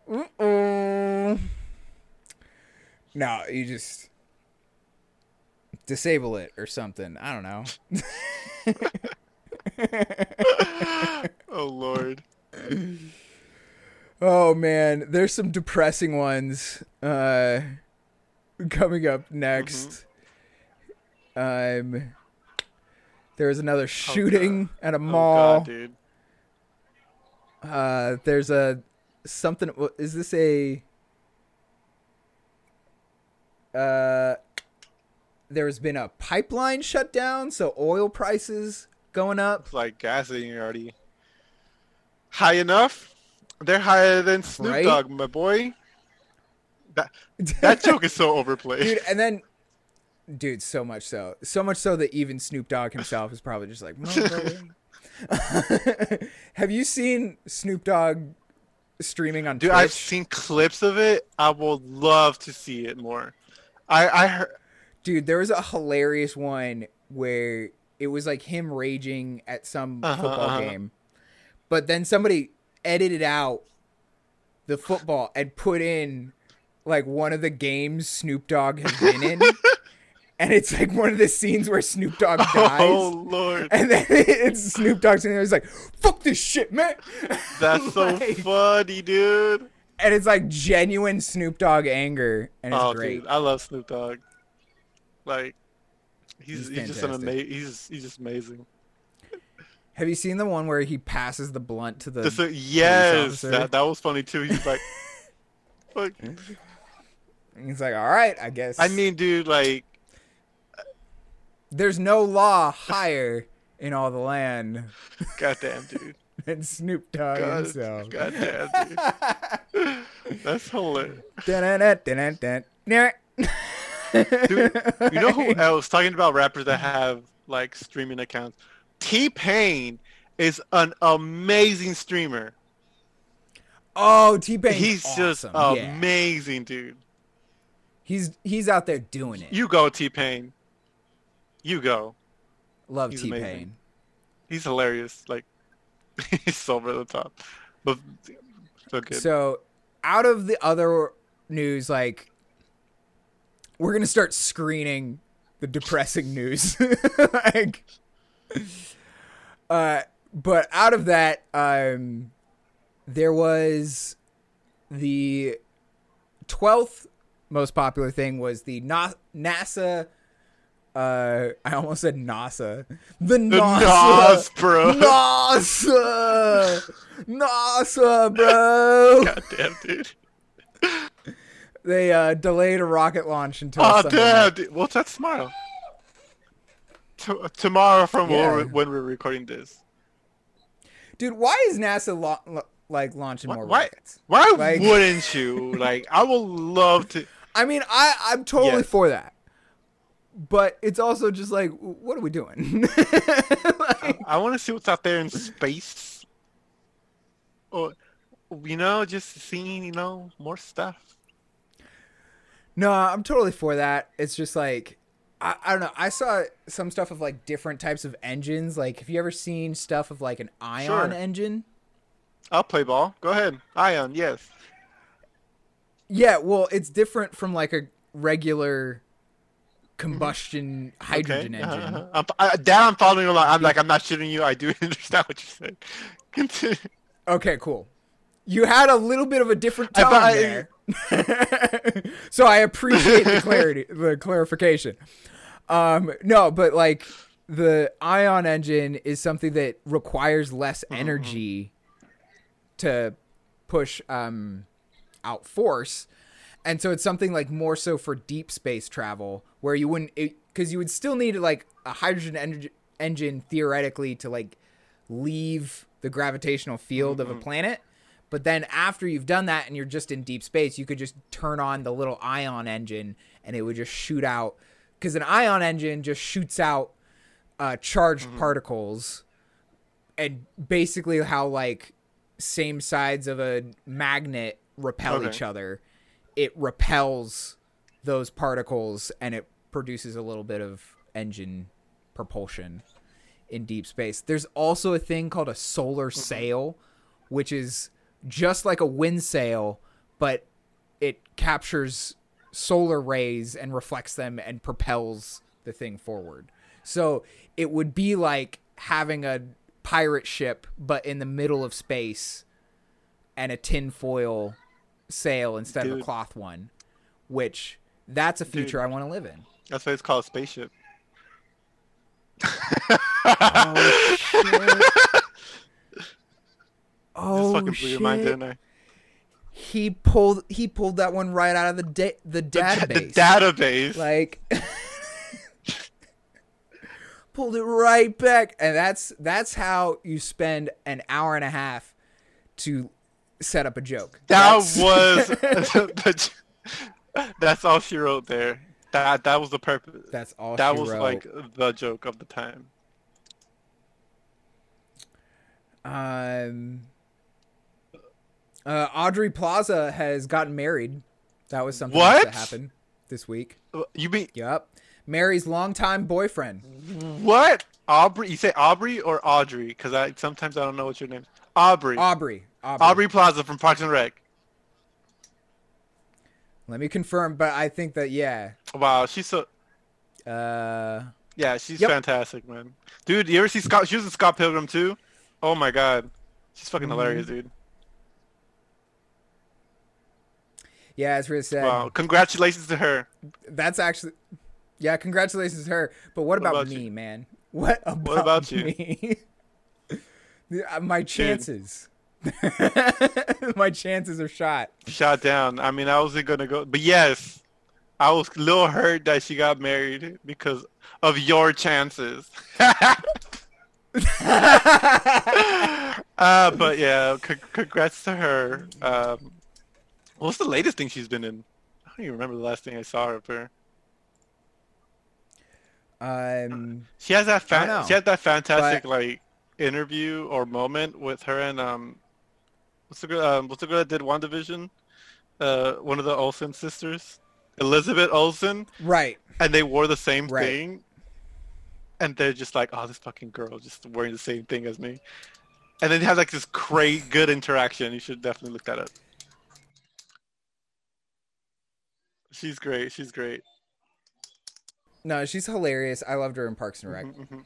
mm-mm. no, you just disable it or something. I don't know. [laughs] oh lord. [laughs] Oh man, there's some depressing ones uh [laughs] coming up next. Um there's another shooting at a mall. Oh god, dude. uh there's a something is this a uh there's been a pipeline shut down, so oil prices going up. It's like gas ain't already high enough. They're higher than Snoop Right? Dogg, my boy. That [laughs] that joke is so overplayed. dude and then dude so much so so much so that even snoop dogg himself is probably just like [laughs] [laughs] have you seen snoop dogg streaming on Dude, twitch I've seen clips of it. I would love to see it more. I I heard. dude there was a hilarious one where it was like him raging at some Uh-huh, football uh-huh. game but then somebody edited out the football and put in like one of the games snoop dogg has been in [laughs] and it's like one of the scenes where snoop dogg oh, dies Oh lord, And then [laughs] it's Snoop Dogg's in there. He's like, "Fuck this shit, man." [laughs] that's so funny, dude. And it's like genuine Snoop Dogg anger, and it's Oh, great. dude, I love Snoop Dogg. Like, He's he's he's, just an amazing. He's he's just amazing. Have you seen the one where he passes the blunt to the? Just yes, that that was funny too. He's like, fuck. He's like, "All right, I guess." I mean, dude, like, there's no law higher in all the land goddamn, dude. [laughs] and Snoop Dogg God, himself. goddamn, dude. [laughs] That's hilarious. Dude, you know who [laughs] else? Talking about rappers that have like streaming accounts. T Pain is an amazing streamer. Oh, T Pain. He's just awesome. yeah. amazing, dude. He's he's out there doing it. You go, T Pain. You go. Love T. Pain. He's hilarious. Like [laughs] he's so over the top, but so good. So, out of the other news, like, we're gonna start screening the depressing [laughs] news. [laughs] like, uh, but out of that, um, there was the twelfth most popular thing was the Na- NASA. Uh, I almost said NASA. The the NASA. Nas, bro. NASA, NASA, bro. [laughs] Goddamn, dude. They uh, delayed a rocket launch until Oh damn! Dude. What's that smile? T- tomorrow from Yeah. when, we're, when we're recording this. Dude, why is NASA lo- lo- like launching Why? more Why, rockets? why Like- wouldn't you? Like, I would love to. I mean, I I'm totally Yes. for that, but it's also just like, what are we doing? [laughs] Like, I want to see what's out there in space. Or, you know, just seeing, you know, more stuff. no, I'm totally for that. It's just like. I, I don't know. I saw some stuff of like different types of engines. Like, have you ever seen stuff of like an ion Sure. engine? I'll play ball. Go ahead. Ion, yes. Yeah, well, it's different from like a regular combustion hydrogen okay. uh-huh, engine. uh-huh. I'm, I, that I'm following along. I'm like, I'm not shitting you. I do [laughs] understand what you said. Continue. Okay, cool. You had a little bit of a different I tone thought I- there, [laughs] so I appreciate the clarity, [laughs] the clarification. Um, no, but like the ion engine is something that requires less Mm-hmm, energy to push um, out force, and so it's something like more so for deep space travel, where you wouldn't, because you would still need like a hydrogen en- engine theoretically to like leave the gravitational field of a planet. But then after you've done that and you're just in deep space, you could just turn on the little ion engine and it would just shoot out. Because an ion engine just shoots out uh, charged particles, and basically how like same sides of a magnet repel Okay. each other, it repels those particles and it produces a little bit of engine propulsion in deep space. There's also a thing called a solar mm-hmm. sail, which is just like a wind sail, but it captures solar rays and reflects them and propels the the thing forward. So it would be like having a pirate ship, but in the middle of space, and a tinfoil sail instead of a cloth one. Which that's a future I want to live in. That's why it's called a spaceship. Oh [laughs] shit! Oh fucking blew your mind, shit! didn't I? He pulled he pulled that one right out of the da- the The da- database. The database. like [laughs] pulled it right back and that's that's how you spend an hour and a half to set up a joke that That's- was [laughs] [laughs] the, that's all she wrote there. That that was the purpose. that's all that was wrote. like the joke of the time. um uh, Audrey Plaza has gotten married. That was something What? that happened this week. You mean Yep. marries longtime boyfriend. what? Aubrey? You say Aubrey or Audrey? Because I sometimes I don't know what your name. is. Aubrey. Aubrey. Aubrey. Aubrey Plaza from Parks and Rec. Let me confirm, but I think that yeah. Wow, she's so Uh yeah, she's Yep. fantastic, man. Dude, you ever see Scott? She was in Scott Pilgrim too. Oh my god, she's fucking Mhm. hilarious, dude. yeah, as Riz said. Wow, congratulations to her. That's actually, yeah. Congratulations to her. But what, about, about me, you? man? What about, about you? me? Uh, [laughs] My chances. [laughs] My chances are shot. Shot down. I mean, I wasn't gonna go, but yes, I was a little hurt that she got married because of your chances. [laughs] uh, but yeah, c- congrats to her. Um, what's the latest thing she's been in? I don't even remember the last thing I saw of her. Um, She has that fan- she had that fantastic but- like interview or moment with her and um what's the girl um, what's the girl that did WandaVision? Uh, one of the Olsen sisters, Elizabeth Olsen, right. and they wore the same Right. thing, and they're just like, oh, this fucking girl just wearing the same thing as me, and then they have like this great good interaction. You should definitely look that up. She's great. She's great. No, she's hilarious. I loved her in Parks and Rec. Mhm, mhm.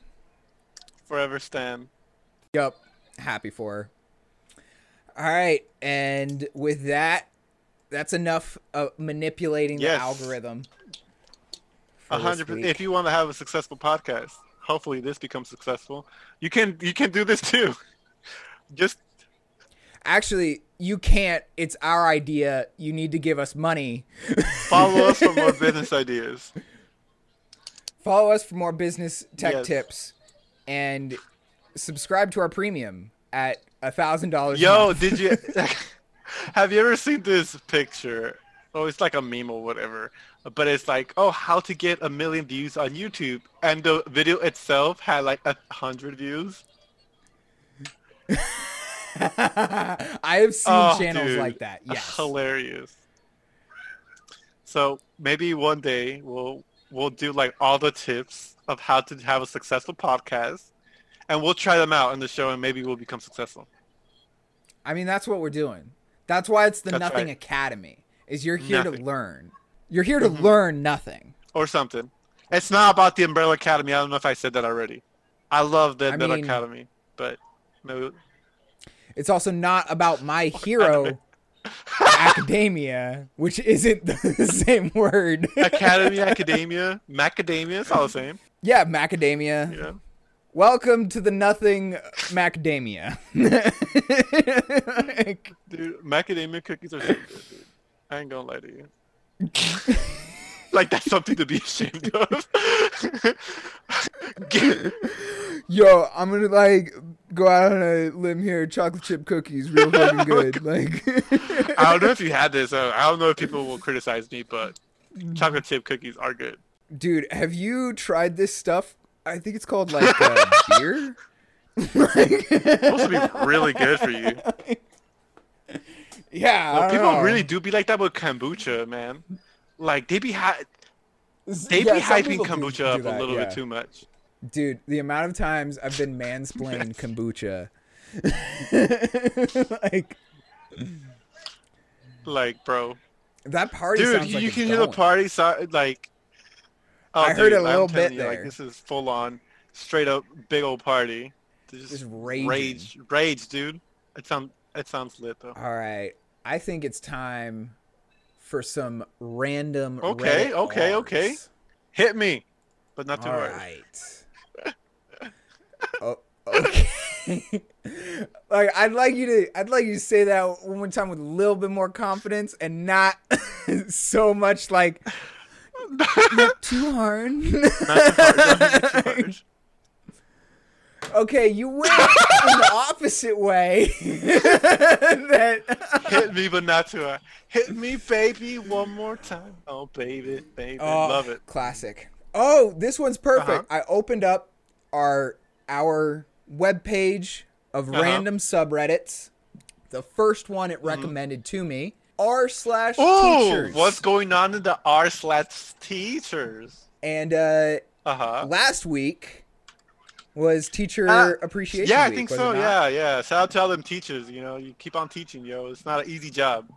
Forever Stan. Yep. Happy for her. All right, and with that, that's enough of manipulating Yes. the algorithm. A hundred. If you want to have a successful podcast, hopefully this becomes successful. You can you can do this too. [laughs] Just Actually, you can't. It's our idea. You need to give us money. [laughs] follow us for more business ideas. Follow us for more business tech Yes. tips, and subscribe to our premium at a thousand dollars. Yo, did you [laughs] [laughs] have you ever seen this picture? Oh, it's like a meme or whatever. But it's like, oh, how to get a million views on YouTube, and the video itself had like a hundred views. [laughs] I have seen Oh, channels dude. like that. Yes. Hilarious. So maybe one day we'll we'll do like all the tips of how to have a successful podcast, and we'll try them out in the show, and maybe we'll become successful. I mean, that's what we're doing. That's why it's the That's Nothing right. Academy. Is you're here to learn. You're here to Mhm. learn nothing. or something. It's not about the Umbrella Academy. I don't know if I said that already. I love the I Umbrella mean- Academy, but maybe It's also not about my [laughs] hero [laughs] academia, which isn't [laughs] the same word. Academy, Academia, Macadamia, it's all the same. yeah, macadamia. Know? Welcome to the Nothing Macadamia. Like, [laughs] Dude, macadamia cookies are so good, dude. I ain't gonna lie to you. [laughs] like that's something to be ashamed of. [laughs] Yo, I'm gonna like go out on a limb here. Chocolate chip cookies, real fucking good. Like, I don't know if you had this. Uh, I don't know if people will criticize me, but chocolate chip cookies are good. dude, have you tried this stuff? I think it's called like uh, [laughs] beer. [laughs] like, Supposed to be really good for you. yeah, people know. really do be like that with kombucha, man. Like they be ha- they Yeah, be hyping do- kombucha do up that, a little yeah. bit too much. Dude, the amount of times I've been mansplained [laughs] kombucha. like Like, bro, that party dude, sounds you, like you can hear the party so- like Oh, I heard dude, a I'm little bit you, Like there. this is full on, straight up big old party. Just, Just raging. rage, rage, dude. It sounds it sounds lit though. All right. I think it's time for some random. Okay, Reddit okay, okay. Hit me, but not too All hard. right. oh, okay. [laughs] like I'd like you to, I'd like you to say that one more time with a little bit more confidence and not [laughs] so much like [laughs] not too hard. Not too hard. Don't too [laughs] hard. okay, you went in the [laughs] opposite way. that Hit me, but not too hard. Hit me, baby, one more time. Oh, baby, baby, Oh, love it. Classic. Oh, this one's perfect. Uh-huh. I opened up our our web page of Uh-huh. random subreddits. The first one it recommended to me r slash Oh, teachers. what's going on in the R slash teachers? and uh, Uh huh. last week was teacher Uh, appreciation. Yeah, I think so. Yeah, yeah. Shout out to all them teachers. You know, you keep on teaching, yo. It's not an easy job.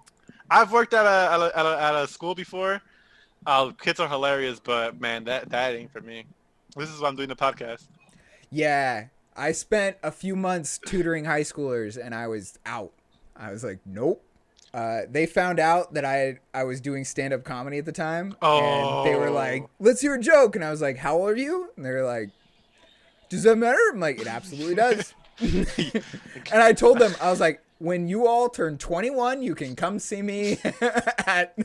I've worked at a at a, at a, at a school before. Uh, kids are hilarious, but man, that that ain't for me. This is why I'm doing the podcast. Yeah, I spent a few months tutoring high schoolers, and I was out. I was like, nope. Uh, they found out that I I was doing stand up comedy at the time, and they were like, Oh. "Let's hear a joke," and I was like, "How old are you?" And they were like, "Does that matter?" I'm like, "It absolutely does." [laughs] and I told them, I was like, "When you all turn 21, you can come see me [laughs] at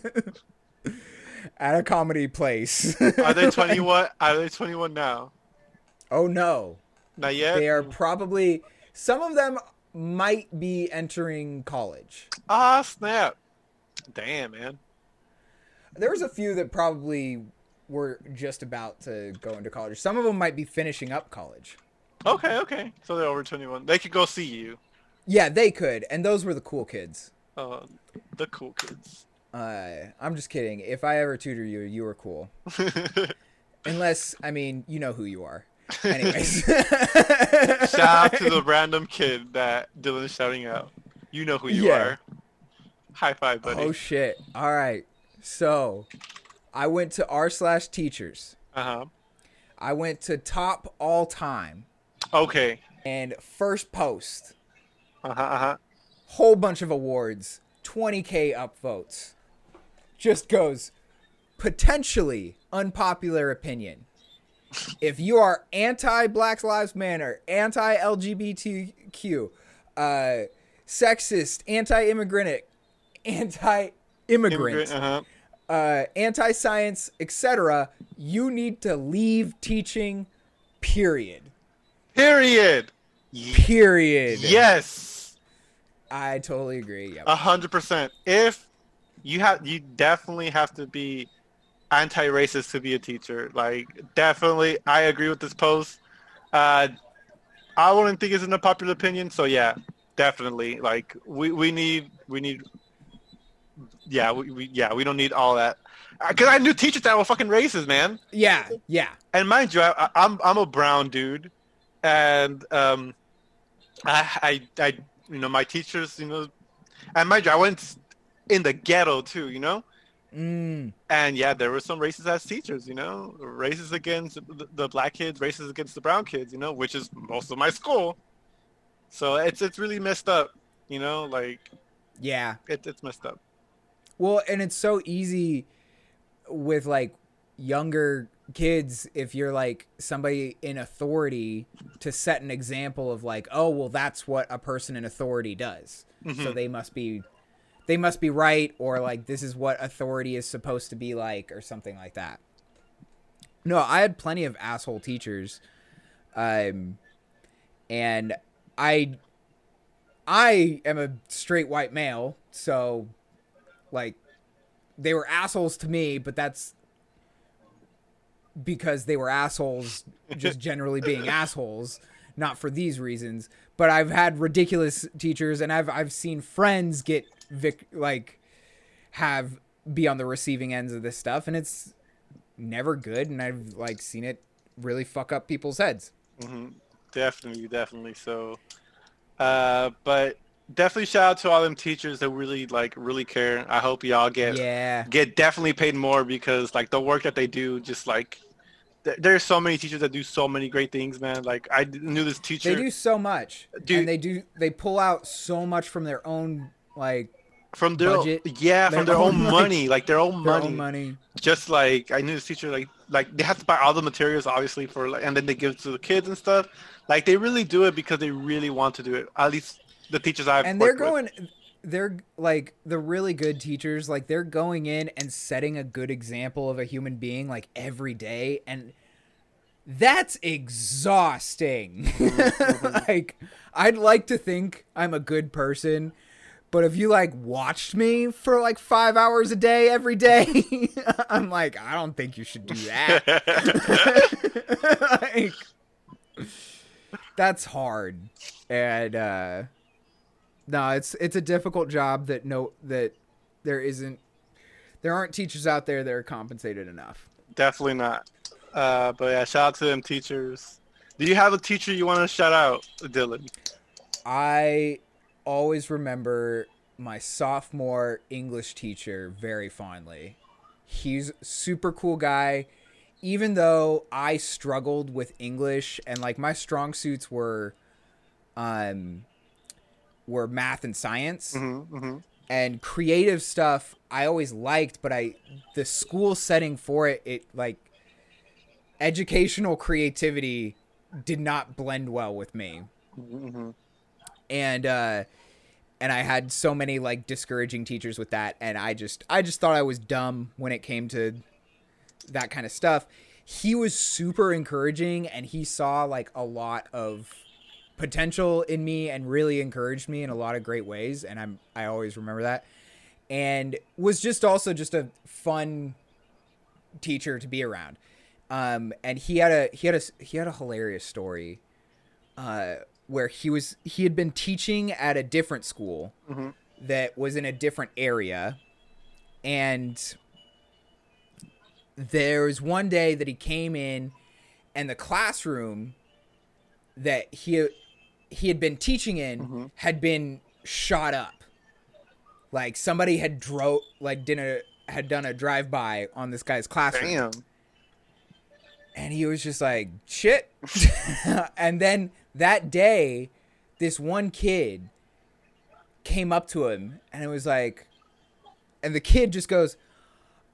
at a comedy place." Are they [laughs] 21? Are they 21 now? oh no. Not yet. They are probably some of them might be entering college. Ah, snap. Damn, man. There was a few that probably were just about to go into college. Some of them might be finishing up college. Okay, okay. So they're over 21. They could go see you. Yeah, they could, and those were the cool kids. Uh, the cool kids. Uh, I'm just kidding. If I ever tutor you, you were cool. [laughs] Unless, I mean, you know who you are. Anyways. [laughs] Shout out to the random kid that Dylan Dylan's shouting out. You know who you Yeah. are. High five, buddy. Oh shit! All right, so I went to r slash teachers. uh huh. I went to top all time Okay. and first post. Uh huh. Uh huh. whole bunch of awards, 20k upvotes. Just goes potentially unpopular opinion. If you are anti Black Lives Matter, anti LGBTQ, uh, sexist, anti immigrant, anti immigrant, Uh huh. uh, anti science, etc., you need to leave teaching, period. Period. Period. Yes. I totally agree. A hundred percent. If you have, you definitely have to be anti-racist to be a teacher. Like, definitely, I agree with this post. Uh, I wouldn't think it's an unpopular opinion. So yeah, definitely. Like, we we need we need. Yeah, we, we yeah we don't need all that. Because I knew teachers that were fucking racist, man. yeah, yeah. and mind you, I, I- I'm I'm a brown dude, and um, I, I I you know my teachers, you know, and mind you, I went in the ghetto too, you know, Mm, and yeah, there were some racist ass teachers, you know, racist against the, black kids, racist against the brown kids, you know, which is most of my school. So it's it's really messed up, you know, like yeah. it, it's messed up. Well, and it's so easy with like younger kids if you're like somebody in authority to set an example of like, oh, well, that's what a person in authority does. So they must be they must be right or like this is what authority is supposed to be like or something like that. No, I had plenty of asshole teachers. Um and I I am a straight white male, so like they were assholes to me, but that's because they were assholes just [laughs] generally being assholes, not for these reasons. But I've had ridiculous teachers and I've I've seen friends get vic- like have be on the receiving ends of this stuff and it's never good and I've like seen it really fuck up people's heads. hmm Definitely, definitely. So, uh, but definitely shout out to all them teachers that really like really care. I hope y'all get Yeah. get definitely paid more because like the work that they do, just like There- There's so many teachers that do so many great things, man. Like I knew this teacher. They do so much, Dude. and they do they pull out so much from their own like from their budget, yeah their from their own, own money like their own their money. own money. just like I knew this teacher like like they have to buy all the materials obviously for like and then they give it to the kids and stuff like they really do it because they really want to do it at least the teachers I've and they're worked with. going they're like the really good teachers like they're going in and setting a good example of a human being like every day and that's exhausting [laughs] mm-hmm. like i'd like to think i'm a good person but if you like watched me for like five hours a day every day [laughs] i'm like i don't think you should do that [laughs] like that's hard and uh no it's it's a difficult job that no that there isn't there aren't teachers out there that are compensated enough Definitely not. Uh, but yeah, shout out to them teachers. Do you have a teacher you want to shout out, Dylan? i always remember my sophomore english teacher very fondly he's super cool guy even though i struggled with english and like my strong suits were um were math and science Mm-hmm, mm-hmm. and creative stuff I always liked, but I the school setting for it, it like educational creativity did not blend well with me. Mm-hmm. And uh and I had so many like discouraging teachers with that and I just I just thought I was dumb when it came to that kind of stuff. He was super encouraging and he saw like a lot of potential in me and really encouraged me in a lot of great ways and I'm I always remember that. And was just also just a fun teacher to be around. Um and he had a he had a he had a hilarious story uh where he was he had been teaching at a different school Mhm. that was in a different area. And there was one day that he came in and the classroom that he he had been teaching in had been shot up. Like somebody had drove like did a had done a drive by on this guy's classroom. Damn. and he was just like shit. [laughs] And then that day this one kid came up to him and it was like and the kid just goes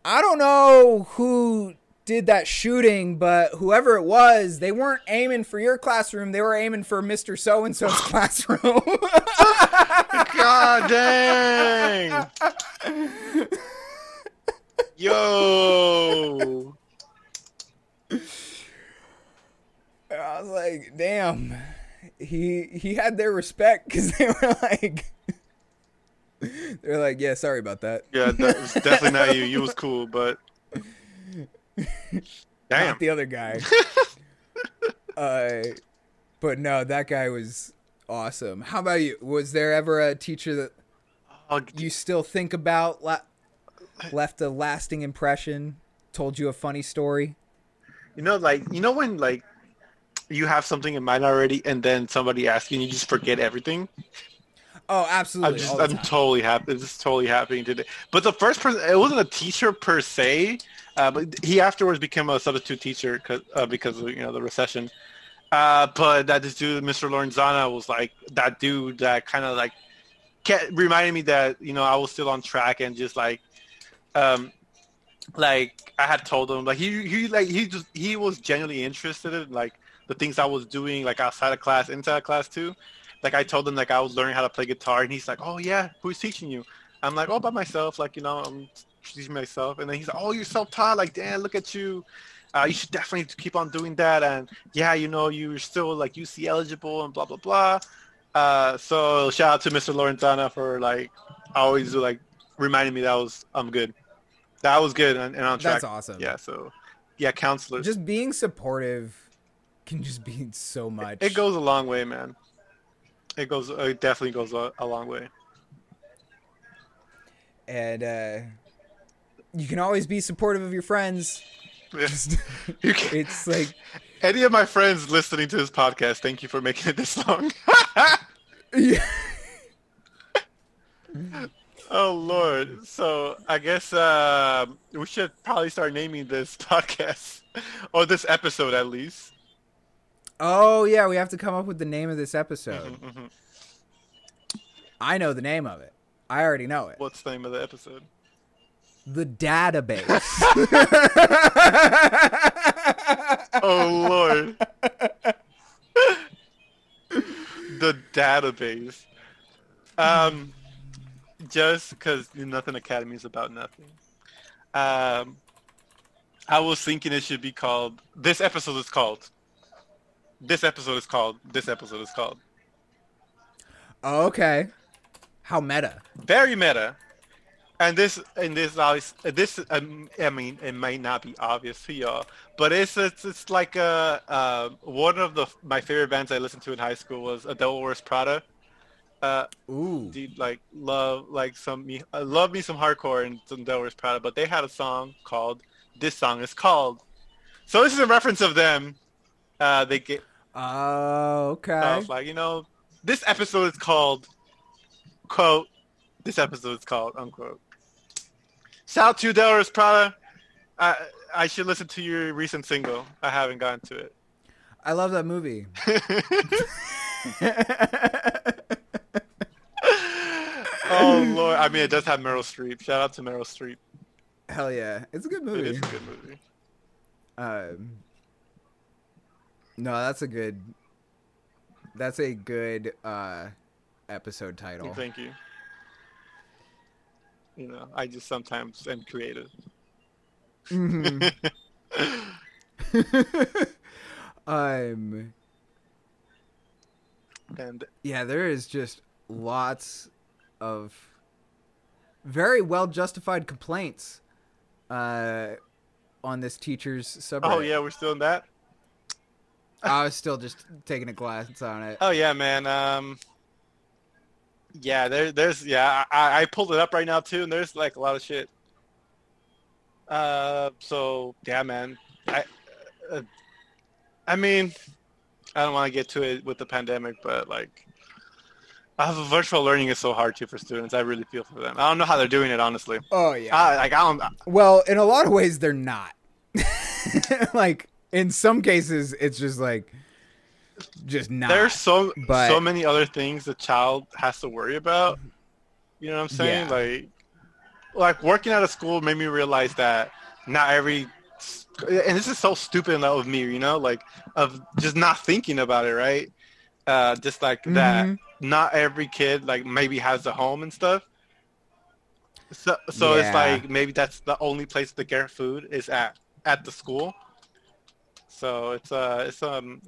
i don't know who did that shooting but whoever it was they weren't aiming for your classroom they were aiming for mr so-and-so's [laughs] classroom God dang. [laughs] Yo. I was like damn he he had their respect because they were [laughs] like they're like yeah sorry about that Yeah, that was [laughs] definitely not you. You was cool, but damn. not the other guy. [laughs] uh, but no, that guy was awesome. How about you? Was there ever a teacher that you still think about, la- left a lasting impression, told you a funny story? You know, like you know when like you have something in mind already, and then somebody asks you, and you just forget everything. Oh, absolutely. I'm just, I'm totally happy. It's just totally happening today. But the first person, it wasn't a teacher per se, uh, but he afterwards became a substitute teacher 'cause- uh, because of you know the recession. Uh, but that this dude, Mr. Lorenzana, was like that dude that kind of like kept reminding me that you know I was still on track and just like, um, like I had told him like he he like he just he was genuinely interested in like the things I was doing like outside of class, inside of class too like I told him like I was learning how to play guitar, and he's like, "Oh yeah, who's teaching you?" I'm like, "Oh, by myself. Like you know, I'm teaching myself." And then he's like, "Oh, you're self-taught. Like, damn, look at you. Uh, you should definitely keep on doing that. And yeah, you know, you're still like UC eligible and blah blah blah." Uh, so shout out to Mr. Lorenzana for like always like reminding me that I was I'm good. That was good and, and on track. That's awesome. Yeah. So yeah, counselors. Just being supportive can just be so much. it goes a long way, man. It goes. It definitely goes a, a long way. and uh, you can always be supportive of your friends. Just, [laughs] can- it's like Any of my friends listening to this podcast, thank you for making it this long. yeah. [laughs] [laughs] oh Lord! So I I guess uh, we should probably start naming this podcast or this episode at least. Oh yeah, we have to come up with the name of this episode. Mhm, mhm. I know the name of it. I already know it. What's the name of the episode? The database. [laughs] Oh Lord. the database. Um, just because Nothing Academy is about nothing. Um, I was thinking it should be called. This episode is called. This episode is called. This episode is called. Oh, okay. How meta. Very meta. And this, and this, obvious, this, um, I mean, it might not be obvious to y'all, but it's it's, it's like uh, uh, one of the my favorite bands I listened to in high school was Devil Wears Prada. Uh, Ooh. dude, like love like some me, I love me some hardcore and some Devil Wears Prada, but they had a song called "This Song Is Called." So this is a reference of them. Uh, they get Oh, okay. I was like, you know, this episode is called quote. This episode is called unquote. Shout out to Devil Wears Prada. I I should listen to your recent single. I haven't gotten to it. I love that movie. [laughs] oh lord! I mean, it does have Meryl Streep. Shout out to Meryl Streep. Hell yeah. It's a good movie. is a good movie. Um, no, that's a good. That's a good uh, episode title. Thank you. You know, I just sometimes am creative. Mhm. [laughs] [laughs] um, and yeah, there is just lots of very well justified complaints uh, on this teacher's subreddit. oh yeah, we're still in that. I was still just taking a glance on it. Oh yeah, man. Um, yeah, there, there's yeah. I, I pulled it up right now too, and there's like a lot of shit. Uh, so yeah, man. I, uh, I mean, I don't want to get to it with the pandemic, but like, uh, virtual learning is so hard too for students. I really feel for them. I don't know how they're doing it, honestly. Oh yeah. I, like I don't. Well, in a lot of ways, they're not. [laughs] like in some cases, it's just like, just not. There's so but- so many other things the child has to worry about. You know what I'm saying? Yeah. Like, like working out of school made me realize that not every, and this is so stupid of me, you know, like of just not thinking about it, right? Uh, just like that, Mhm. not every kid like maybe has a home and stuff. So, so it's like maybe that's the only place to get food is at at the school. So it's uh it's um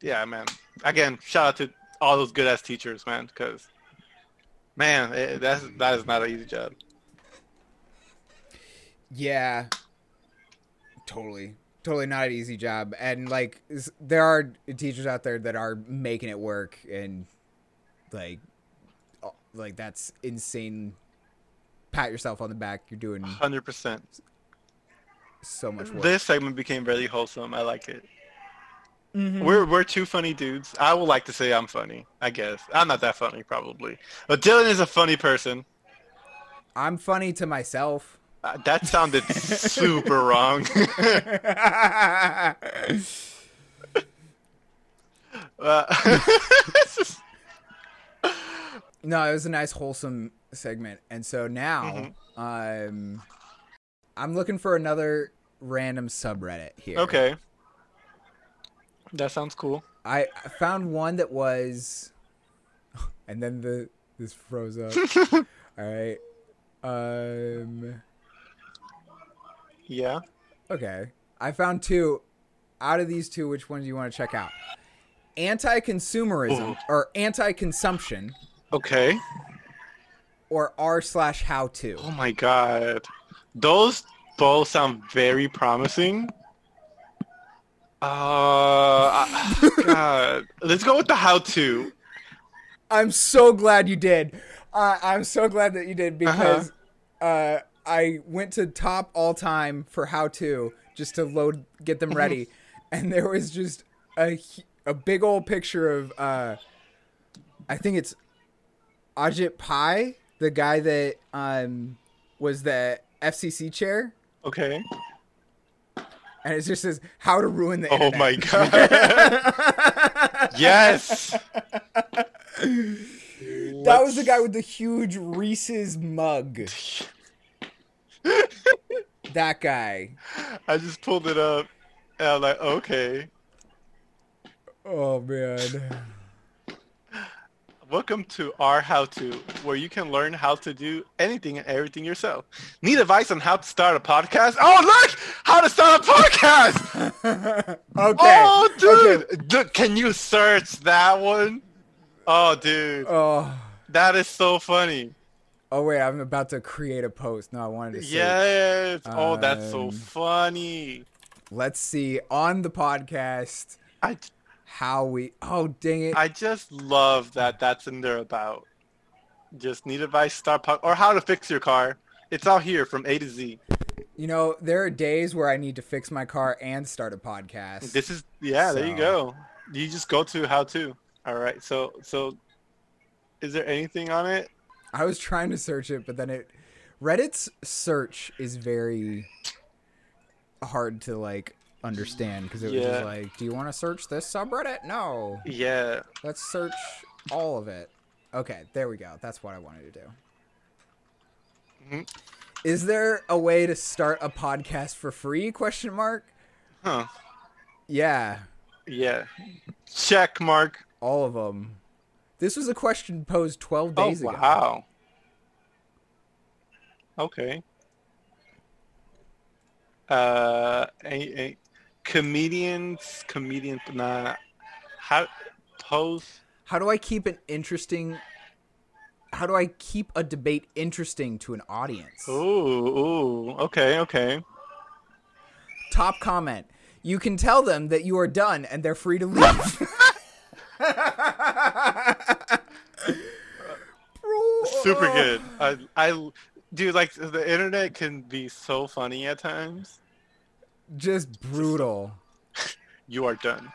yeah man again shout out to all those good ass teachers man because man it, that's that is not an easy job. Yeah. Totally. Totally not an easy job. And like there are teachers out there that are making it work and like like that's insane. Pat yourself on the back. You're doing Hundred percent. So much work. This segment became really wholesome. I like it. Mhm. We're we're two funny dudes. I would like to say I'm funny. I guess I'm not that funny probably, but Dylan is a funny person. I'm funny to myself. Uh, that sounded super [laughs] wrong. [laughs] Uh, [laughs] No, it was a nice wholesome segment. And so now um I'm looking for another random subreddit here. okay. That sounds cool. I I found one that was [laughs] and then the this froze up. [laughs] All right. Um Yeah. okay. I found two. Out of these two, which one do you want to check out? Anti-consumerism Ooh. or anti-consumption Okay. or r slash how to. Oh my god. Those both sound very promising. Uh, [laughs] God. Let's go with the how to. I'm so glad you did. Uh, I'm so glad that you did because uh I went to top all time for how to just to load get them ready, and there was just a a big old picture of uh I think it's Ajit Pai, the guy that um was the FCC chair, Okay. and it just says how to ruin the Oh internet. my [laughs] god. yes. That was the guy with the huge Reese's mug. [laughs] that guy. I just pulled it up, and I'm like, okay. Oh man. Welcome to our how to, where you can learn how to do anything and everything yourself. Need advice on how to start a podcast? Oh, look! How to start a podcast! [laughs] Okay. Oh, dude! Okay. Dude, can you search that one? Oh, dude. Oh. That is so funny. Oh wait, I'm about to create a post. No, I wanted to say. Yes. Oh, that's so Um, funny. Let's see on the podcast I, how we. Oh dang it! I just love that that's in there about just need advice, start pod, or how to fix your car. It's all here from A to Z. you know, there are days where I need to fix my car and start a podcast. This is yeah. There you go. You just go to how to. All right. So so, is there anything on it? I was trying to search it, but then it Reddit's search is very hard to like understand because it was Yeah. just like, do you want to search this subreddit? No. Yeah. Let's search all of it. Okay, there we go. That's what I wanted to do. Mhm. Is there a way to start a podcast for free? Question mark. Huh. Yeah, Yeah. Check mark. all of them. This was a question posed 12 Oh days ago. wow. Okay. Uh, a, a, comedians, comedian, nah, how pose? How do I keep an interesting How do I keep a debate interesting to an audience? Ooh, ooh, okay, okay. Top comment. You can tell them that you are done and they're free to leave. [laughs] Super good. I, I, dude, like the internet can be so funny at times. Just brutal. You are done.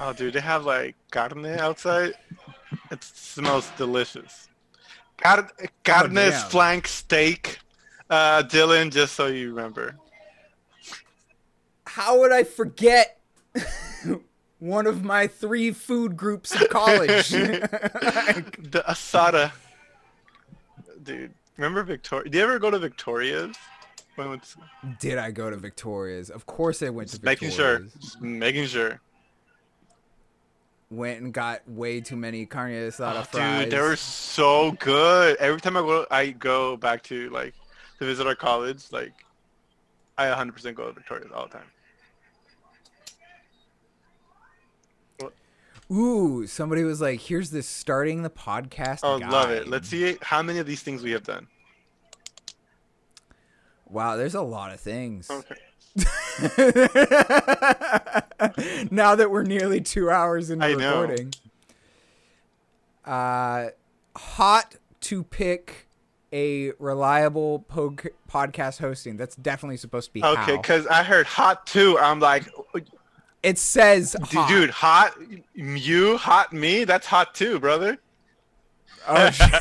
Oh, dude, they have like carne outside. It smells delicious. Car- carne Oh, damn. flank steak. Uh, Dylan, just so you remember. How would I forget [laughs] one of my three food groups of college? [laughs] Like, The asada. Dude, remember Victoria? Do you ever go to Victoria's? When it's [laughs] did I go to Victoria's? Of course I went to Victoria's. making sure. Just making sure. Went and got way too many carne asada Oh, fries. dude, they were so good. Every time I go, I go back to like to visit our college. Like, I 100% go to Victoria's all the time. Ooh, somebody was like, "Here's this starting the podcast." Oh, love it. Let's see how many of these things we have done. Wow, there's a lot of things. Okay. [laughs] now that we're nearly two hours into I know. recording, uh, hot to pick a reliable po- podcast hosting. That's definitely supposed to be Okay, because I heard hot too. I'm like, It says dude, hot. dude, hot you, hot me. That's hot too, brother. Oh, [laughs]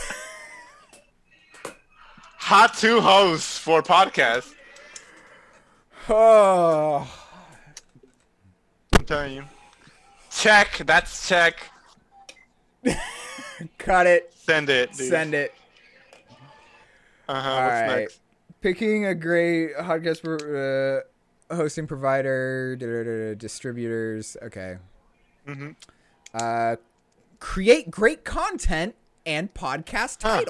Hot two hosts for podcast. oh. [sighs] I'm telling you. Check. That's check. [laughs] Cut it. Send it. Dude. Send it. Uh huh. What's right. next? Picking a great podcast uh, hosting provider, da, da, da, distributors. Okay. hmm Uh, create great content and podcast Huh.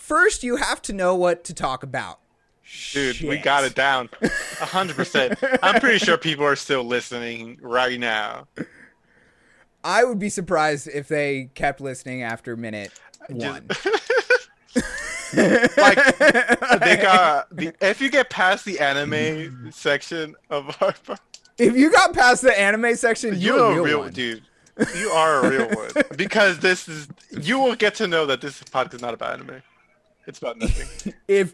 First, you have to know what to talk about. Dude, we got it down. A hundred percent. I'm pretty sure [laughs] people are still listening right now. I would be surprised if they kept listening after minute one. [laughs] like [laughs] they got the, if you get past the anime section of our if you got past the anime section, you're, you're a real, real one. dude. You are a real one because this is you will get to know that this podcast is not about anime. It's about nothing. [laughs] If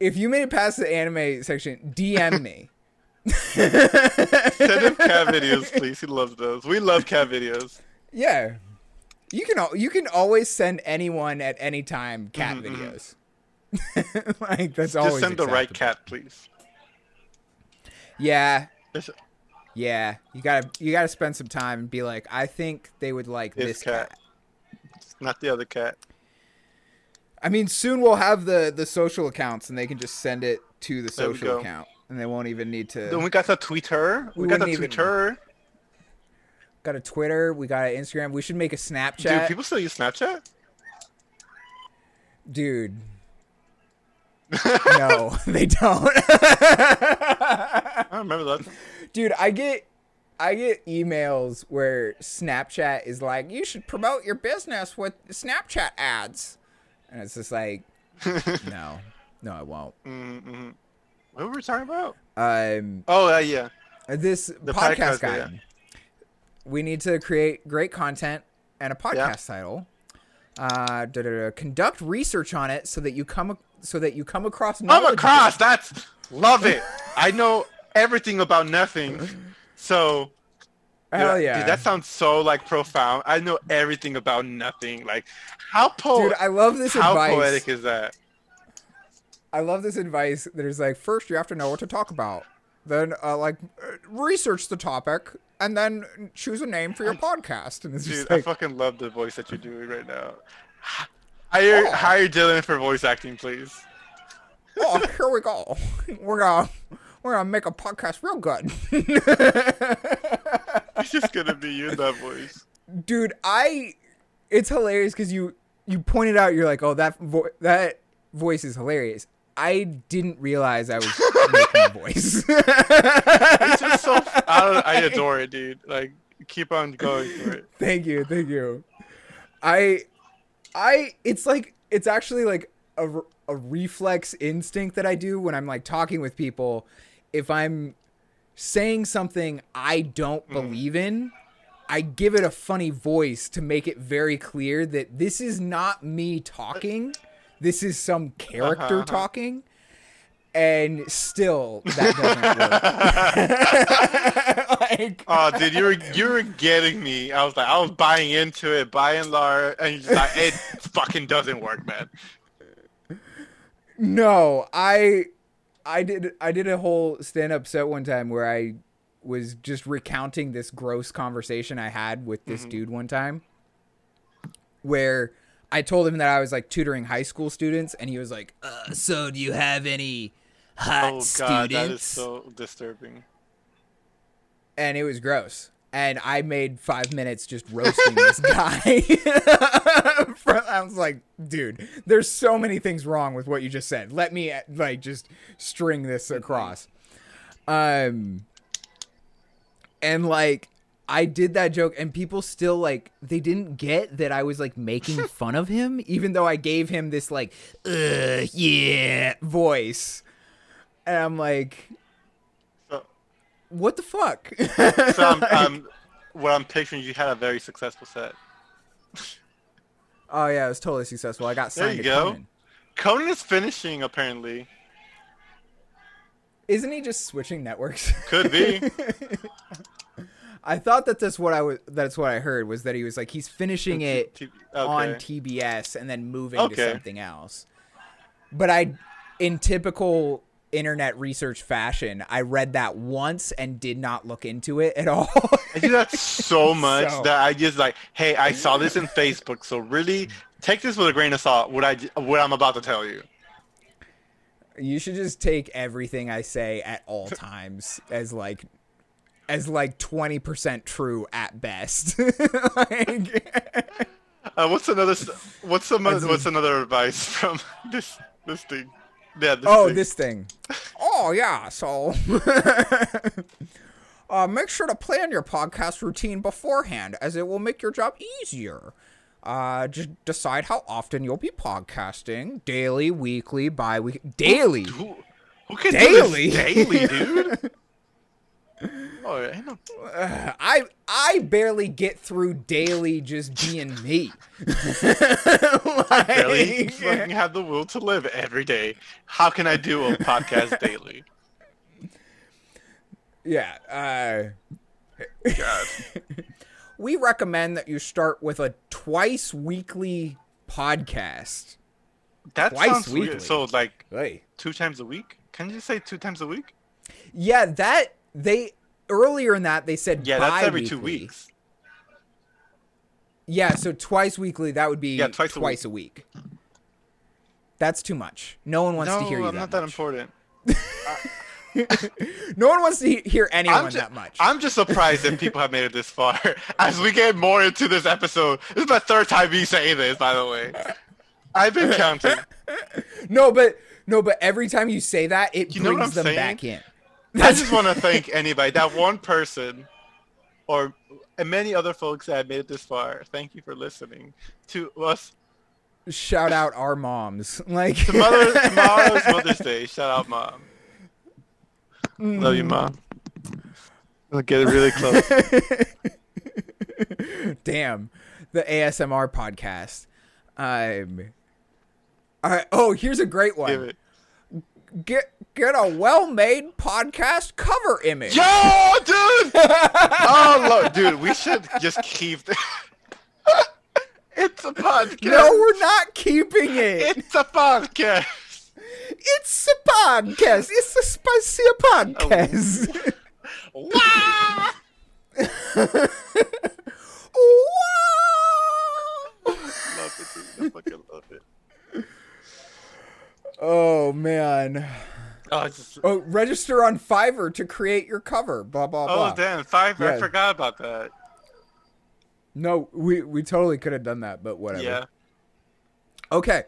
if you made it past the anime section, DM me. [laughs] Send him [laughs] cat videos, please. He loves those. We love cat videos. Yeah. You can al- you can always send anyone at any time cat Mhm, mhm. videos. like that's always Just send the right cat, please. Yeah, This, yeah. You gotta you gotta spend some time and be like, I think they would like This this cat. cat. not the other cat. I mean, soon we'll have the the social accounts, and they can just send it to the There social account, and they won't even need to. Then we got the Twitter. We, We got the wouldn't even- Twitter. got a Twitter, we got an Instagram. We should make a Snapchat, Dude, people still use Snapchat? dude. [laughs] no, [laughs] they don't. I remember that. dude, I get I get emails where Snapchat is like, you should promote your business with Snapchat ads, and it's just like, [laughs] no, no, I won't. Mm-hmm. What were we talking about? Um, Oh, uh, yeah. this The podcast, podcast, guide. yeah. We need to create great content and a podcast title. Uh, da, da, da, conduct research on it so that you come so that you come across I'm across. That's love it. I know everything about nothing. So Hell yeah, dude, that sounds so like profound. I know everything about nothing. Like how po- dude! I love this how advice. poetic is that? I love this advice There's like first you have to know what to talk about, then uh, like research the topic, and then choose a name for your podcast. And it's Dude, just I fucking love the voice that you're doing right now. Hire Oh. hire Dylan for voice acting, please. oh, here we go. We're gonna we're gonna make a podcast real good. [laughs] It's just gonna be you in that voice. [laughs] Dude, I it's hilarious because you you pointed out you're like, oh that vo- that voice is hilarious. I didn't realize I was making a voice. [laughs] It's just so. I don't. I [laughs] adore it, dude. Like keep on going for it. thank you, thank you. I, I, it's like it's actually like a, a reflex instinct that I do when I'm like talking with people. If I'm saying something I don't Mm. believe in, I give it a funny voice to make it very clear that this is not me talking. This is some character Uh-huh, uh-huh. talking. And still, that doesn't work. [laughs] [laughs] like, Oh, dude, you were you were getting me. I was like, I was buying into it, by and large, and like, it fucking doesn't work, man. No, I I did I did a whole stand up set one time where I was just recounting this gross conversation I had with this Mm-hmm. dude one time where I told him that I was like tutoring high school students and he was like, uh, "So do you have any hot Oh students?" god, that is so disturbing. and it was gross. And I made five minutes just roasting this [laughs] guy. [laughs] [laughs] I was like, dude, there's so many things wrong with what you just said. Let me uh, like just string this across. Um, and like I did that joke, and people still like they didn't get that I was like making [laughs] fun of him, even though I gave him this like, uh, yeah voice. And I'm like, So, what the fuck? so [laughs] I'm, I'm, what I'm picturing, you had a very successful set. Oh yeah, it was totally successful. I got signed. There you to go. Conan. Conan is finishing apparently. Isn't he just switching networks? Could be. [laughs] I thought that that's what I was. That's what I heard was that he was like he's finishing it T- on. TBS and then moving to something else. But I, in typical internet research fashion, I read that once and did not look into it at all. I do that [laughs] so much So- that I just like, hey, I saw this in Facebook, so really take this with a grain of salt. What I what I'm about to tell you. you should just take everything I say at all [laughs] times as like as like 20% true at best. [laughs] like, Uh, what's another? What's some? What's another advice from this this thing? Yeah. This oh, thing. this thing. Oh yeah, so [laughs] uh, make sure to plan your podcast routine beforehand, as it will make your job easier. Uh, just decide how often you'll be podcasting: daily, weekly, bi-weekly, daily. Who, who can Daily? do this daily, dude? [laughs] oh, I. Uh, [sighs] I I barely get through daily just being me. [laughs] Barely fucking have the will to live every day. How can I do a podcast [laughs] daily? yeah. Uh, God. [laughs] we recommend that you start with a twice weekly podcast. That Twice sounds weird. weekly. So like Hey. two times a week? Can you say two times a week? Yeah, that they earlier in that they said Yeah, that's every two weeks. Yeah, so twice weekly that would be Yeah, twice twice, a a, week. That's too much. No one wants no, to hear you I'm that not that much. important. [laughs] No one wants to he- hear anyone I'm, that much. I'm just surprised that people have made it this far. [laughs] As we get more into this episode, this is my third time me saying this, by the way. I've been counting. [laughs] no, but no, but every time you say that, it You brings them saying? back in. I just want to thank [laughs] anybody, that one person, or and many other folks that have made it this far. Thank you for listening to us. Shout out our moms. [laughs] Like Tomorrow, [laughs] tomorrow's Mother's Day. Shout out, mom. Love you, mom. We'll get it really close. Damn, the ASMR podcast. Um. All right. Oh, here's a great one. Give it. Get get a well-made podcast cover image. Yo, dude! [laughs] oh, Lord, dude, we should just keep. The... [laughs] it's a podcast. No, we're not keeping it. It's a podcast. It's a podcast. It's a spicy podcast. Wow. [laughs] love it, dude. I fucking love it. Oh man. Oh, just... Oh, register on Fiverr to create your cover. Blah blah oh, blah. oh damn, five. I forgot about that. No, we we totally could have done that, but whatever. Yeah. Okay.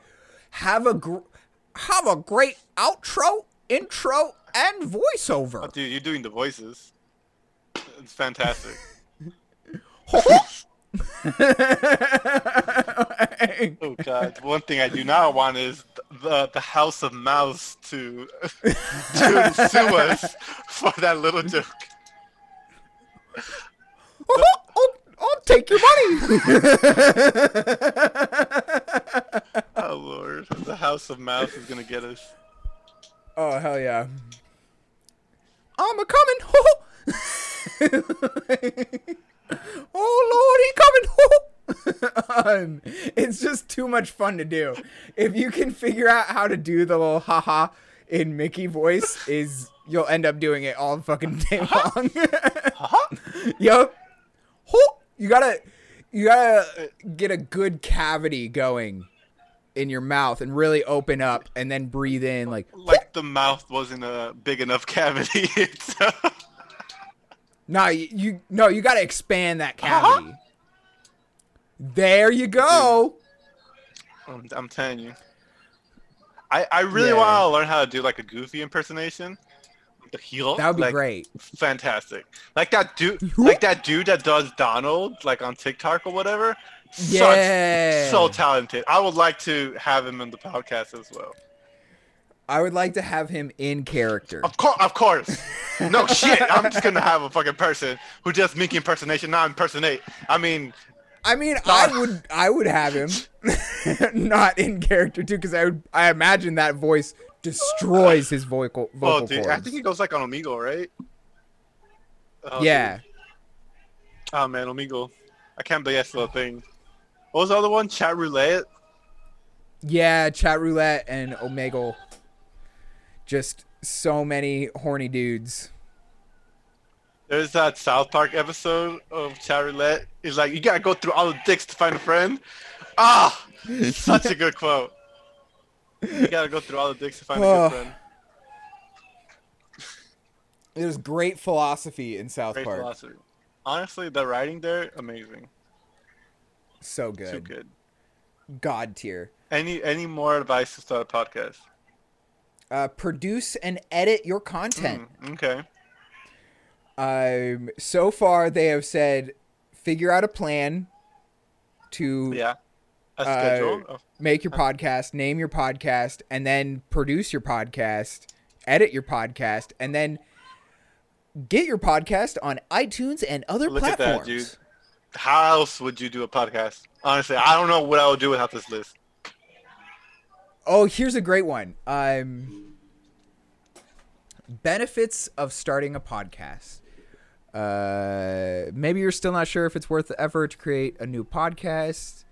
Have a gr- have a great outro, intro, and Oh, voiceover. dude, you're doing the voices. It's fantastic. [laughs] [laughs] Oh god, one thing I do not want is the the House of Mouse to to sue us for that little joke. I'll, I'll take your money. [laughs] Oh lord, the House of Mouse is gonna get us. oh hell yeah! I'm a coming. [laughs] oh lord, he coming. [laughs] um, [laughs] it's just too much fun to do. If you can figure out how to do the little haha in Mickey voice, is you'll end up doing it all fucking day [laughs] long. [laughs] Yup. You gotta, you gotta get a good cavity going in your mouth and really open up, and then breathe in like. Like the mouth wasn't a big enough cavity. No, you, you no, you gotta expand that cavity. There you go. I'm, I'm telling you. I, I really Yeah. want to learn how to do like a goofy impersonation. The heel. That would be like, great. Fantastic. Like that dude like that dude that does Donald like on TikTok or whatever. Yeah. Such, so talented. I would like to have him in the podcast as well. I would like to have him in character. Of course, of course. No [laughs] shit. I'm just gonna have a fucking person who does Mickey impersonation, not impersonate. I mean, I mean, I would, I would have him [laughs] not in character too, because I would, I imagine that voice destroys his vocal vocal oh, dude, cords. I think he goes like on Omegle, right? Oh, yeah. dude. Oh man, Omegle. I can't believe that's still a thing. What was the other one? Chat roulette. Yeah, chat roulette and Omegle. Just so many horny dudes. There's that South Park episode of Chat roulette. It's like you gotta go through all the dicks to find a friend. Ah, [laughs] such a good quote. You gotta go through all the dicks to find a Oh. good friend. There's great philosophy in South Great Park. philosophy. Honestly, the writing there, amazing. So good. Too good. God tier. Any any more advice to start a podcast? Uh, produce and edit your content. Hmm, okay. Um, so far they have said figure out a plan to Yeah. A Uh, schedule. of- make your podcast, name your podcast, and then produce your podcast, edit your podcast, and then get your podcast on iTunes and other Look at platforms. that, dude. How else would you do a podcast? Honestly, I don't know what I would do without this list. Oh, here's a great one. Um, benefits of starting a podcast. Uh, maybe you're still not sure if it's worth the effort to create a new podcast.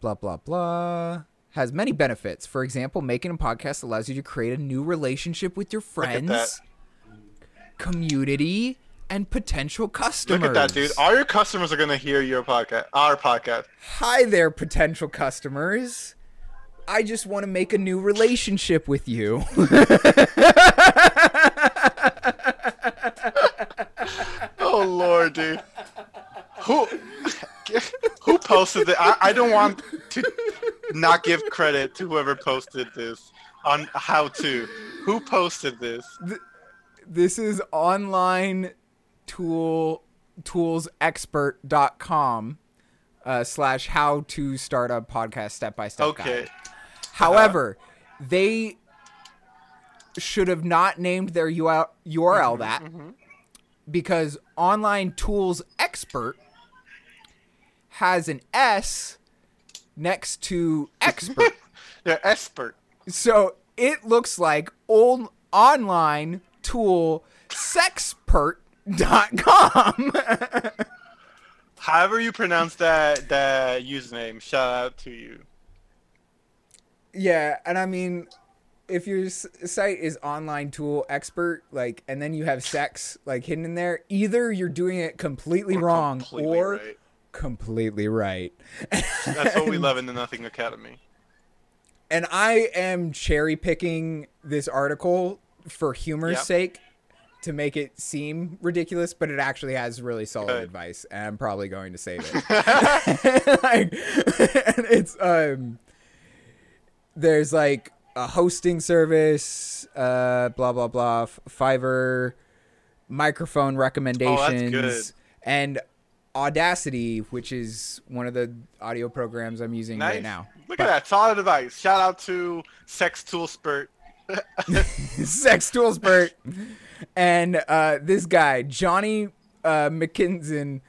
blah blah blah has many benefits. For example, making a podcast allows you to create a new relationship with your friends, community, and potential customers. Look at that, dude. All your customers are gonna hear your podcast, our podcast. Hi there, potential customers. I just want to make a new relationship with you. [laughs] [laughs] Oh lord, dude. Who [laughs] who posted it? I, I don't want to not give credit to whoever posted this on how to. Who posted this? this is online tool toolsexpert.com uh, slash how to start a podcast step by step Okay. guide. However, they should have not named their URL, URL that because online tools expert has an S next to expert. [laughs] They're expert. So it looks like old online tool sexpert.com. [laughs] However you pronounce that that username, shout out to you. yeah, and I mean if your site is online tool expert like and then you have sex like hidden in there, either you're doing it completely wrong Completely or right. completely right. That's what we [laughs] love in the Nothing Academy. and I am cherry picking this article for humor's Yep. sake to make it seem ridiculous, but it actually has really solid Good. advice, and I'm probably going to save it. [laughs] [laughs] like, it's um, there's like a hosting service, uh, blah blah blah, Fiverr, microphone recommendations, and Audacity, which is one of the audio programs I'm using Nice. right now. Look at that, solid advice. Shout out to Sex Tool Spurt. [laughs] Sex Tools Bert. And uh, this guy, Johnny uh, McKinson,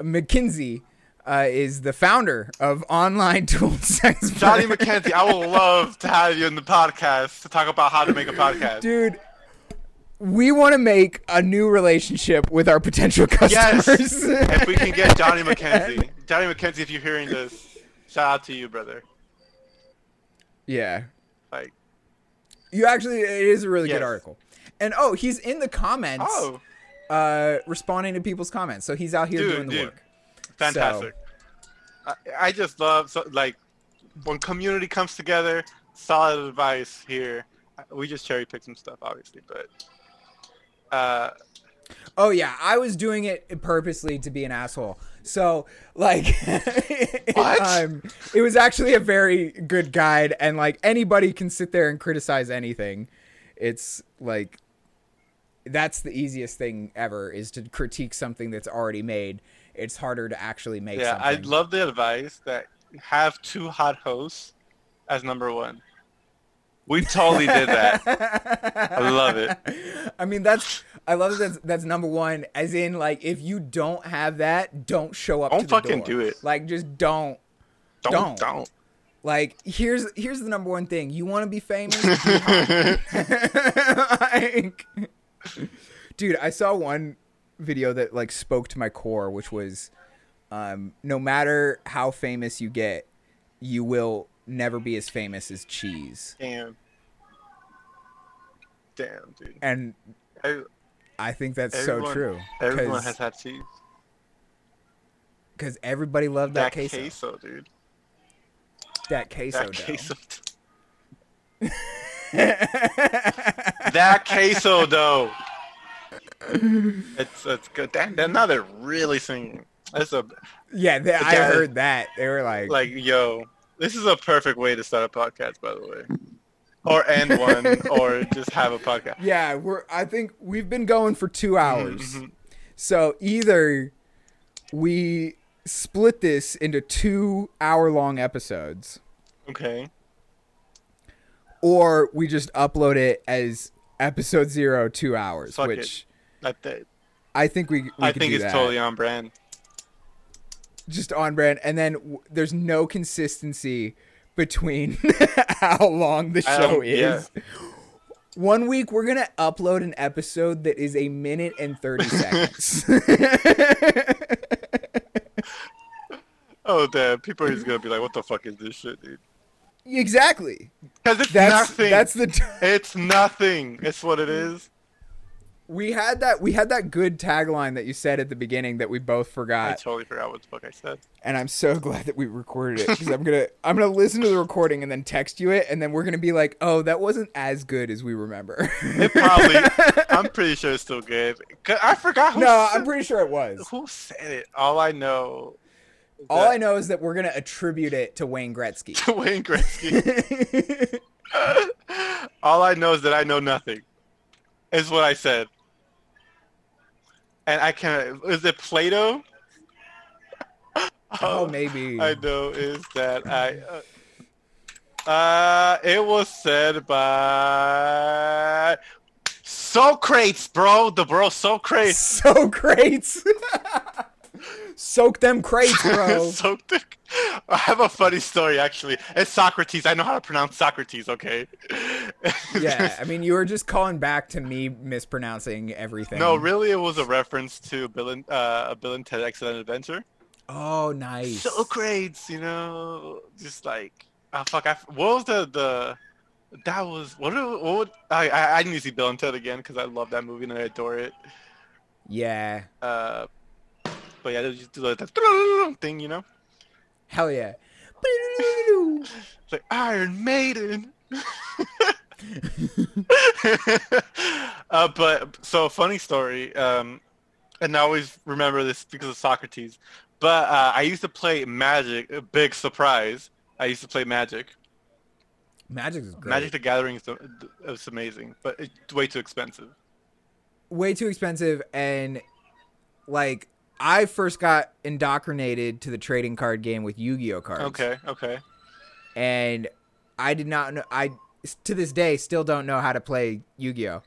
McKinsey, uh, is the founder of Online [laughs] Tool Sex Johnny McKenzie, I would love to have you in the podcast to talk about how to make a podcast. Dude, we want to make a new relationship with our potential customers. Yes. if we can get Johnny [laughs] McKenzie. Johnny McKenzie, if you're hearing this, shout out to you, brother. yeah. Like, You actually, it is a really Yes. good article. And oh, he's in the comments oh, uh, responding to people's comments. So he's out here Dude, doing the dude. work. Fantastic. I, I just love, so, like, when community comes together, solid advice here. We just cherry pick some stuff, obviously, but uh, Oh yeah, I was doing it purposely to be an asshole. So like, [laughs] it, What? um, it was actually a very good guide, and like anybody can sit there and criticize anything. It's like that's the easiest thing ever is to critique something that's already made. It's harder to actually make. yeah, I love the advice that have two hot hosts as number one. We totally did that. [laughs] I love it. I mean, that's I love that that's, that's number one. As in, like, if you don't have that, don't show up. Don't to the fucking door. do it. Like, just don't. Don't, Don't. don't. Like here's here's the number one thing. You want to be famous? Be [laughs] [laughs] like, dude, I saw one video that like spoke to my core, which was, um, no matter how famous you get, you will never be as famous as cheese. Damn. Damn, dude. And I- I think that's Everyone- so true. Everyone has had cheese. because everybody loved that, That queso. queso, dude. That queso. That queso. [laughs] that queso dough. [laughs] It's it's good. Damn, then now they're really singing. That's a yeah, they, I heard that. They were like, like yo. This is a perfect way to start a podcast, by the way, or end one, or [laughs] just have a podcast. Yeah, we're. I think we've been going for two hours. mhm. So either we split this into two hour-long episodes, Okay. or we just upload it as episode zero, two hours. Fuck which I, th- I think we. we I think it's that. totally on brand. just on brand, and then w- there's no consistency between [laughs] how long the show don't- yeah. is. One week we're gonna upload an episode that is a minute and thirty [laughs] seconds. [laughs] Oh damn! People are just gonna be like, "What the fuck is this shit, dude?" Exactly. Because it's That's nothing. that's the. T- It's nothing. It's what it is. We had that we had that good tagline that you said at the beginning that we both forgot. I totally forgot what the fuck I said. and I'm so glad that we recorded it because I'm gonna I'm gonna listen to the recording and then text you it, and then we're gonna be like, oh, that wasn't as good as we remember. It probably. [laughs] I'm pretty sure it's still good. I forgot who. no, said, I'm pretty sure it was. who said it. All I know. All that- I know is that we're gonna attribute it to Wayne Gretzky. To [laughs] Wayne Gretzky. [laughs] All I know is that I know nothing. Is what I said. And I can. Is it Plato? [laughs] oh, maybe. [laughs] I know is that I. Uh, uh, it was said by Socrates, bro. The bro Socrates. so great. [laughs] Soak them crates, bro. [laughs] so thick. I have a funny story actually. It's Socrates. I know how to pronounce Socrates. Okay. [laughs] yeah, I mean, you were just calling back to me mispronouncing everything. No, really, it was a reference to Bill and uh, Bill and Ted Excellent Adventure. Oh, nice. Socrates, you know, just like ah fuck. I, what was the the that was what? What would, I, I I need to see Bill and Ted again because I love that movie and I adore it. Yeah. Uh, but yeah, just do like that thing, you know, Hell yeah. it's like Iron Maiden. [laughs] uh, but so funny story. Um, and I always remember this because of Socrates. But uh, I used to play Magic. A big surprise. I used to play Magic. Magic is great. Magic the Gathering is, is amazing, but it's way too expensive. Way too expensive, and like I first got indoctrinated to the trading card game with Yu-Gi-Oh cards. Okay, okay. and I did not know. I to this day still don't know how to play Yu-Gi-Oh.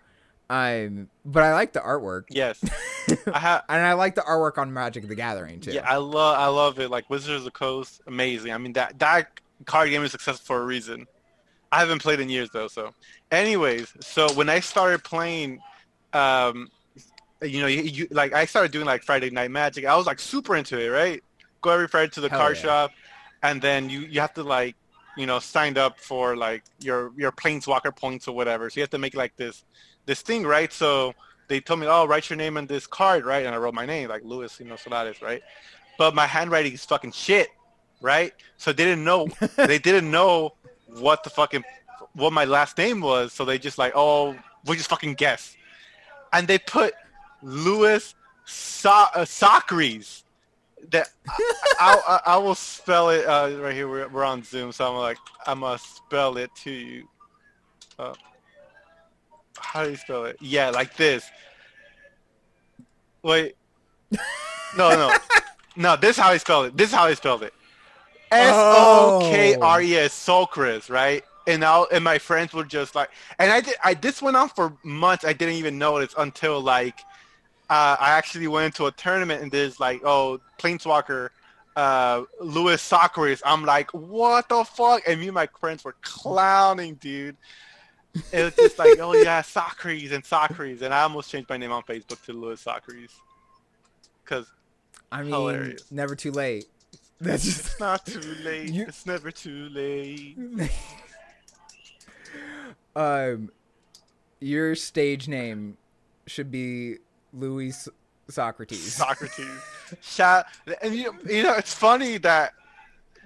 Um, but I like the artwork, Yes, [laughs] I have. and I like the artwork on Magic the Gathering too. Yeah, I love, I love it. Like Wizards of the Coast, amazing. I mean that that card game is successful for a reason. I haven't played in years though. So, anyways, so when I started playing, um, you know, you, you like I started doing like Friday Night Magic. I was like super into it, right? Go every Friday to the Hell card yeah. shop, and then you you have to like you know signed up for like your your planeswalker points or whatever. So you have to make like this this thing, right? So they told me, oh, write your name on this card, right? And I wrote my name, like Luis, you know, Solares, right? But my handwriting is fucking shit, right? So they didn't know, [laughs] they didn't know what the fucking, what my last name was. So they just like, oh, we just fucking guess. And they put Louis so- uh, Socrates. That I, I, I will spell it uh, right here. We're, we're on Zoom, so I'm like, I must spell it to you. Uh, how do you spell it? Yeah, like this. Wait. No, no. [laughs] no, this is how I spelled it. This is how I spelled it. S O K R E S Socrates, right? And now and my friends were just like and I did I this went on for months. I didn't even notice until like uh, I actually went into a tournament and there's like, oh, Planeswalker uh Louis Socrates. I'm like, what the fuck? And me and my friends were clowning, dude. It was just like, oh yeah, Socrates and Socrates, and I almost changed my name on Facebook to Louis Socrates, because I mean, Hilarious. never too late. [laughs] That's just it's not too late. You- It's never too late. [laughs] um, your stage name should be Louis Socrates. Socrates. Shout, and you, you know, it's funny that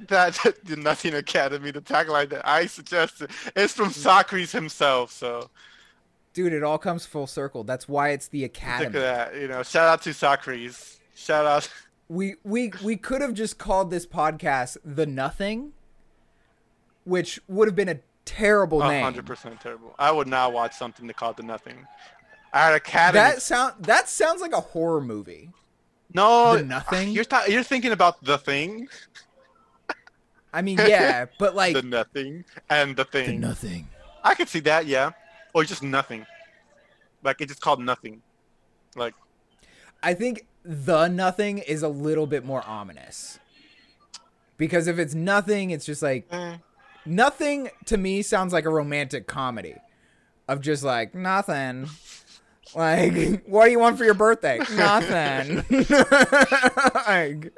that the Nothing Academy, the tagline that I suggested, is from Socrates himself. So Dude, it all comes full circle. That's why it's the academy. of that. You know, shout out to Socrates. Shout out. We we we could have just called this podcast The Nothing, which would have been a terrible name. hundred percent terrible. I would not watch something to call it the Nothing. Our Academy. That sound that sounds like a horror movie. no, The Nothing? You're ta- you're thinking about the thing, I mean, yeah, [laughs] but like the Nothing, and the thing. The nothing. I could see that, yeah, or just nothing. Like it's just called nothing. Like I think the nothing is a little bit more ominous. Because if it's nothing, it's just like eh. nothing to me sounds like a romantic comedy of just like nothing. [laughs] Like, [laughs] what do you want for your birthday? [laughs] Nothing. [laughs] like,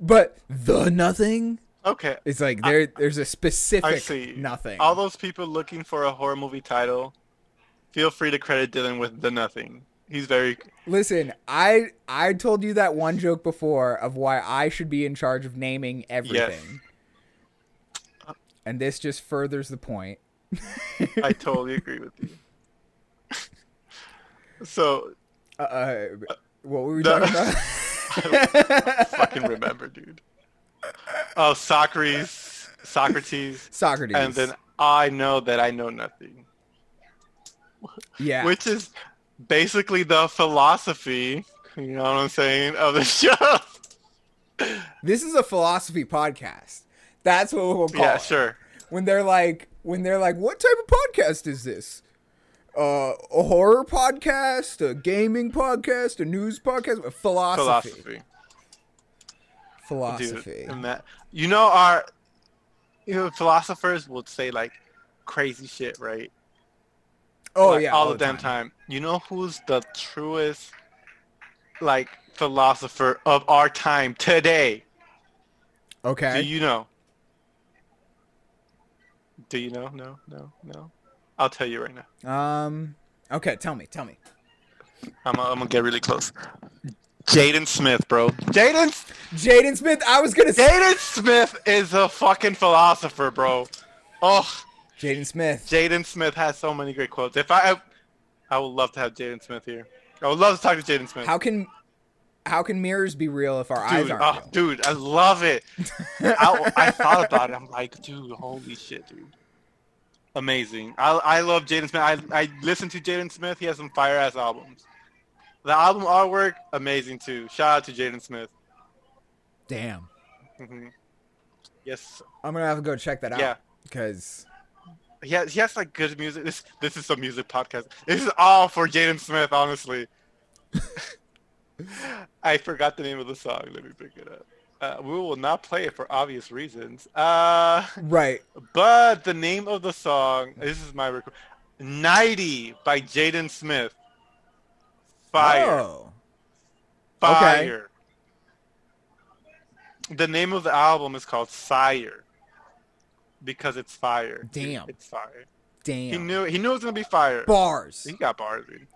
but the nothing. Okay. It's like there. there's a specific see. nothing. All those people looking for a horror movie title, feel free to credit Dylan with the nothing. He's very Listen, I I told you that one joke before of why I should be in charge of naming everything. And this just furthers the point. I totally agree with you. So Uh, uh, what were we talking about? [laughs] I fucking remember, dude. Oh, Socrates, Socrates, Socrates. and then I know that I know nothing, yeah. which is basically the philosophy. You know what I'm saying of the [laughs] show. this is a philosophy podcast. That's what we'll call yeah, it. sure. When they're like, when they're like, what type of podcast is this? Uh, a horror podcast, a gaming podcast, a news podcast, a philosophy. Philosophy. Philosophy. dude. That, you know, our you know philosophers will say like crazy shit, right? oh Like, yeah, all, the damn time. You know who's the truest like philosopher of our time today? Okay. Do you know? Do you know? No, no, no. I'll tell you right now. um. Okay. Tell me. Tell me. I'm, I'm gonna get really close. Jaden Smith, bro. Jaden Jaden Smith. I was gonna say Jaden Smith is a fucking philosopher, bro. Oh, Jaden Smith. Jaden Smith has so many great quotes. If I, I, I would love to have Jaden Smith here. I would love to talk to Jaden Smith. How can how can mirrors be real if our eyes aren't oh, real? dude, I love it. [laughs] I, I thought about it. I'm like, dude, holy shit, dude. Amazing. I, I love Jaden Smith. I, I listen to Jaden Smith. He has some fire ass albums. The album artwork, amazing too. Shout out to Jaden Smith. Damn. hmm Yes. I'm gonna have to go check that out. Yeah. Because He has, he has like good music. This this is a music podcast. This is all for Jaden Smith, honestly. [laughs] [laughs] I forgot the name of the song. Let me pick it up. Uh, we will not play it for obvious reasons. Uh, right. but the name of the song. This is my record. "90" by Jaden Smith. Fire, Oh. okay. The name of the album is called Sire because it's fire. Damn. it's fire. Damn. He knew he knew it was gonna be fire. Bars. He got bars, dude.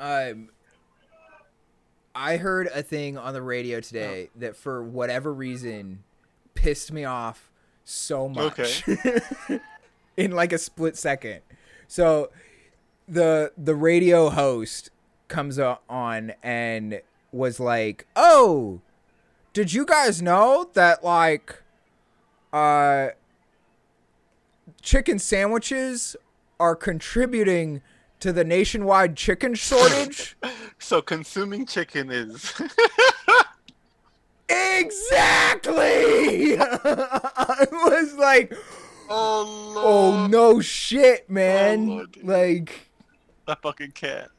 Um, I heard a thing on the radio Oh. today that, for whatever reason, pissed me off so much. [laughs] in like a split second. So, the the radio host comes on and was like, "Oh, did you guys know that like, uh, chicken sandwiches are contributing?" To the nationwide chicken shortage? [laughs] So consuming chicken is [laughs] Exactly. [laughs] I was like, oh oh no shit, man. Oh, Lord, like I fucking can't.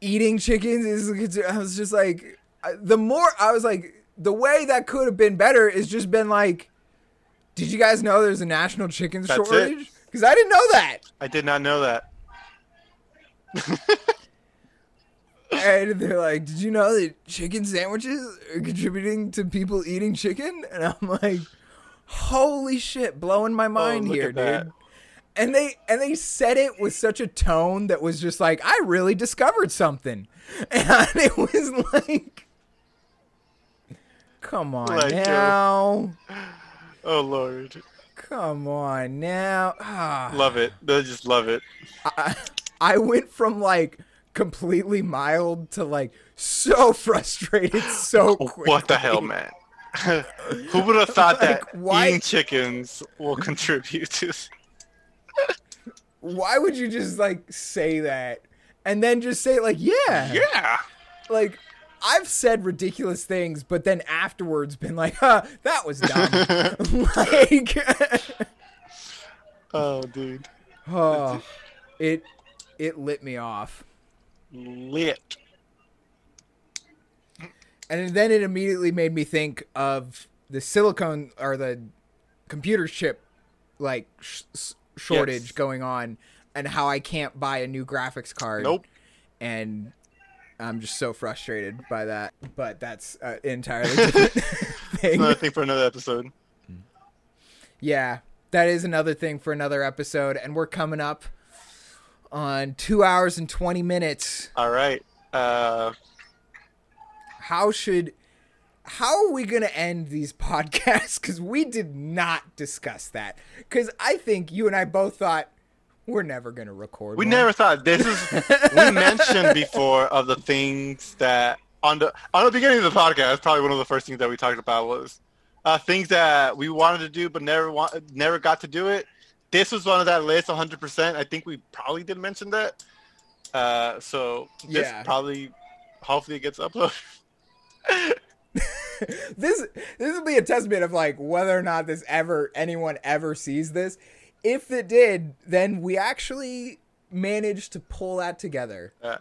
eating chickens is. I was just like, the more I was like, the way that could have been better is just been like, did you guys know there's a national chicken That's it. Because I didn't know that. I did not know that. [laughs] And they're like, did you know that chicken sandwiches are contributing to people eating chicken? And I'm like, holy shit, blowing my mind Oh, here, at that. dude. And they and they said it with such a tone that was just like, I really discovered something. [laughs] And it was like Come on Like, uh, now. [laughs] Oh lord, Come on now. Ah. love it. I just love it. I, I went from like completely mild to like so [laughs] frustrated so quickly. What the hell, man? [laughs] Who would have thought Like, that why- eating chickens will contribute to? Why would you just like say that and then just say like, yeah, Yeah. like I've said ridiculous things, but then afterwards been like, huh, that was [laughs] dumb. like, Oh, dude, [laughs] oh, it it lit me off, lit. and then it immediately made me think of the silicone or the computer chip like sh- shortage Yes. going on, and how I can't buy a new graphics card. Nope. and I'm just so frustrated by that. But that's uh, entirely [laughs] different thing. Another thing for another episode. [laughs] Yeah, that is another thing for another episode, and we're coming up on two hours and twenty minutes. All right. Uh, How should how are we gonna end these [laughs] podcasts? Because we did not discuss that. Because I think you and I both thought we're never gonna record. we one. never thought this is. we [laughs] mentioned before of the things that on the on the beginning of the podcast. Probably one of the first things that we talked about was uh, things that we wanted to do but never want never got to do it. This was one of that list, 100. percent I think we probably did mention that. Uh, so this Yeah. probably, hopefully, it gets uploaded. [laughs] this this will be a testament of like whether or not this ever anyone ever sees this. If it did, then we actually managed to pull that together. Yeah.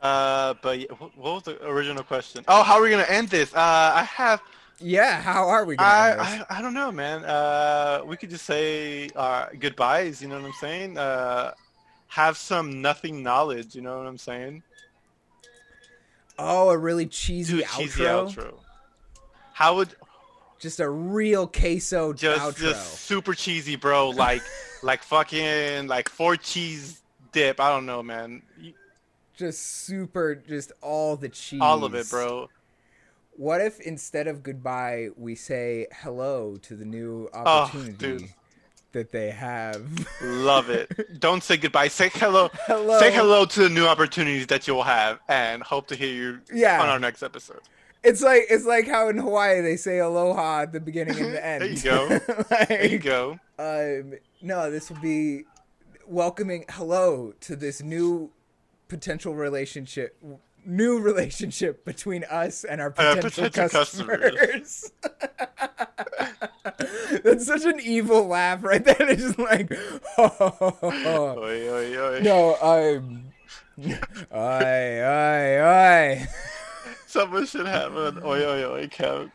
Uh, but what was the original question? Oh, how are we gonna end this? Uh, I have. Yeah, how are we gonna I? I I don't know, man. Uh, we could just say uh, goodbyes. You know what I'm saying? Uh, have some nothing knowledge. You know what I'm saying? oh, a really cheesy, a outro? cheesy outro. How would Just a real queso just outro. just super cheesy, bro? Like [laughs] like fucking like four cheese dip. I don't know, man. Just super just all the cheese All of it, bro. what if instead of goodbye we say hello to the new Oh, opportunity dude. that they have Love it. [laughs] Don't say goodbye. Say hello. Hello. Say hello to the new opportunities that you'll have, and hope to hear you Yeah. on our next episode. It's like it's like how in hawaii they say aloha at the beginning and the end There you go. Like, [laughs] There you go. um no this will be welcoming hello to this new potential relationship new relationship between us and our Uh, potential, potential customers, [laughs] that's such an evil laugh right there [laughs] it's just like Oi, oi, oi. no i'm Aye, aye, aye. Someone should have an oi, oi, oi count.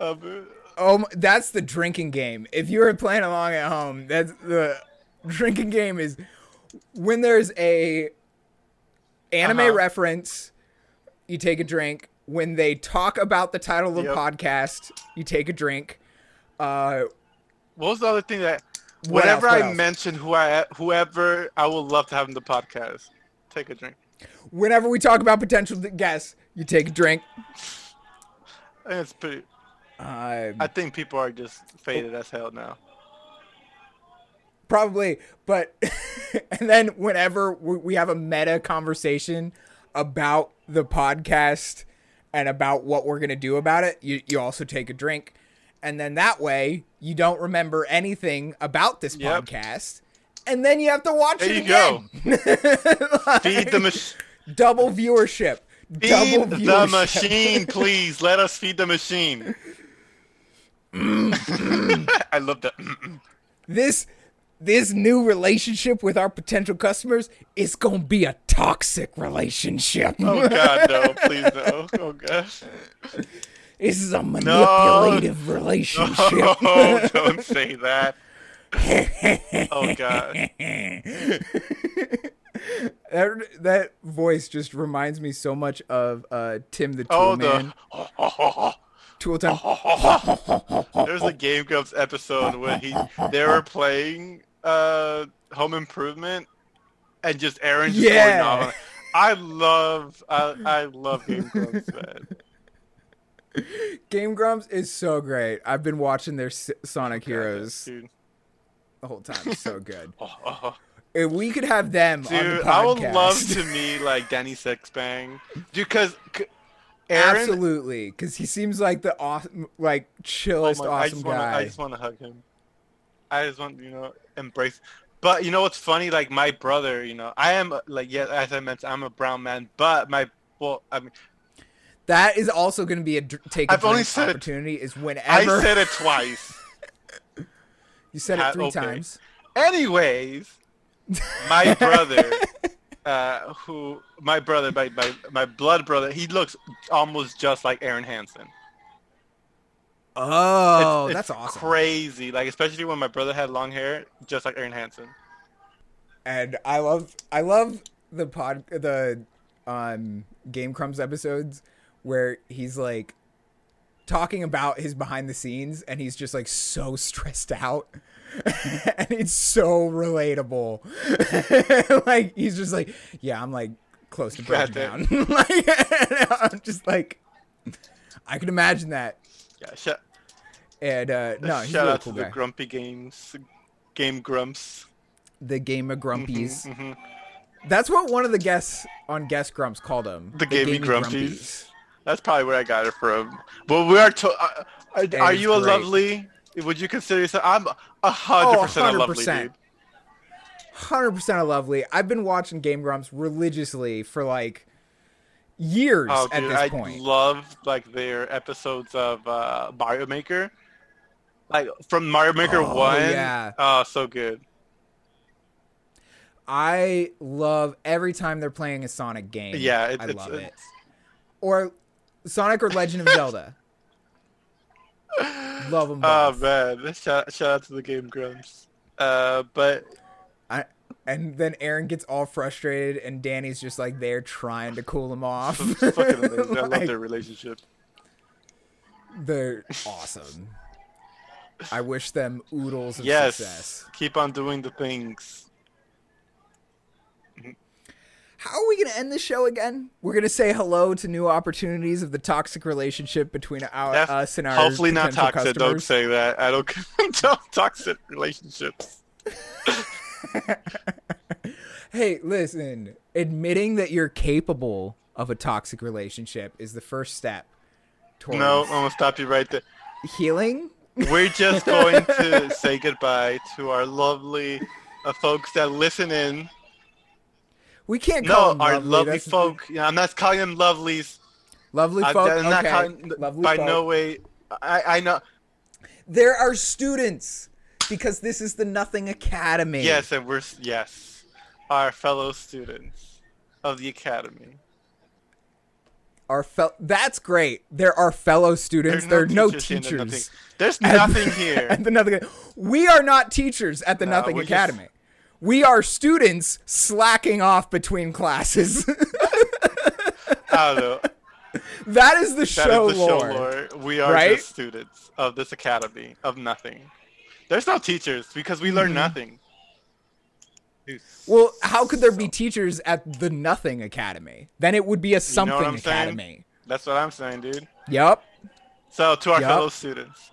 Oh, that's the drinking game. If you were playing along at home, that's the drinking game is when there's a anime Uh-huh. reference, you take a drink. When they talk about the title of the Yep. podcast, you take a drink. Uh, what was the other thing that? What whenever else? I else? mention who I, whoever I would love to have in the podcast, take a drink. whenever we talk about potential guests, you take a drink. I think it's pretty. Um, I think people are just faded as hell now. probably but [laughs] and then whenever we we have a meta conversation about the podcast and about what we're gonna do about it you, you also take a drink and then that way you don't remember anything about this Yep. podcast and then you have to watch There it you go. again. [laughs] Feed the machine. double viewership Feed double the machine, please. Let us feed the machine. [laughs] I love that. this this new relationship with our potential customers is gonna be a toxic relationship Oh God, no! Please no! Oh gosh! This is a manipulative [laughs] relationship. Oh, [laughs] don't say that. Oh God! [laughs] that, that voice just reminds me so much of uh, Tim the Tool Oh Man. the. [laughs] Tool Time. [laughs] There's a Game Grumps episode where he they were playing uh Home Improvement, and just Arin just Yeah. I love I I love Game Grumps, man. Game Grumps is so great. I've been watching their S- Sonic Heroes Dude, the whole time. It's so good. Oh, oh. If we could have them on the dude, podcast. I would love to meet like Danny Sexbang, dude, because Arin. Absolutely, because he seems like the oh awesome, like oh chillest, my- awesome just wanna, guy. I just want to hug him. I just want you know embrace. But you know what's funny? Like my brother, you know, I am like yeah, as I mentioned, I'm a brown man. But my well, I mean, That is also going to be a take I've only said it- opportunity. Is whenever. I said it twice. [laughs] you said it three okay. times. Anyways, my [laughs] brother, uh, who my brother, my, my my blood brother, he looks almost just like Arin Hanson. Oh, It's- that's awesome. Crazy, like especially when my brother had long hair, just like Arin Hanson. and I love I love the pod the um Game Grumps episodes where he's like talking about his behind the scenes and he's just like so [laughs] stressed out. [laughs] and it's so relatable. [laughs] like he's just like, yeah, I'm like close to breaking down. [laughs] Like I'm just like I can imagine that. Yeah, shout, And uh no, he's shout out cool to the. Grumpy Games, Game Grumps. the game of grumpies. mhm. That's what one of the guests on Guest Grumps called them. The Gamey Gamey Grumpies. That's probably where I got it from. But we are. To- uh, are, are you a lovely? Would you consider yourself? I'm a hundred Oh, percent a lovely 100%. dude. Hundred percent a lovely. I've been watching Game Grumps religiously for like years Oh, at dude, this I point. love like their episodes of uh, Mario Maker. Like from Mario Maker Oh, One. yeah. Oh, so good. I love every time they're playing a Sonic game. Yeah, it- I it's- love it. Or Sonic or Legend of [laughs] Zelda. Love them Both. Oh man, shout, shout out to the Game Grumps. Uh, but I, and then Arin gets all frustrated, and Danny's just like there trying to cool him off. it's [laughs] fucking amazing. I love [laughs] their relationship. They're awesome. I wish them oodles of Yes, success. keep on doing the things. How are we going to end the show again? We're going to say hello to new opportunities of the toxic relationship between our, Def- us and our Hopefully not toxic. Don't say that. I don't [laughs] toxic relationships. [laughs] Hey, listen. Admitting that you're capable of a toxic relationship is the first step towards No, I'm gonna stop you right there. healing. We're just going to [laughs] say goodbye to our lovely uh, folks that listen in. We can't call No, them our lovely. lovely folk. Yeah, I'm not calling them lovelies. Lovely folk. I'm not okay. calling lovely by folk. no way. I, I know. There are students because this is the Nothing Academy. Yes, and we're yes, our fellow students of the academy. Our fel- That's great. There are fellow students. there are no teachers here, teachers. nothing- There's at- nothing [laughs] here. At the Nothing. We are not teachers at the No, Nothing we're just- Academy. We are students slacking off between classes. [laughs] I don't know. that is the That show is the lore. show lore. We are right? just students of this academy of nothing. There's no teachers because we Mm-hmm. learn nothing. Well, how could there be teachers at the Nothing Academy? Then it would be a know something I'm saying? academy. That's what I'm saying, dude. Yep. So to our Yup. fellow students,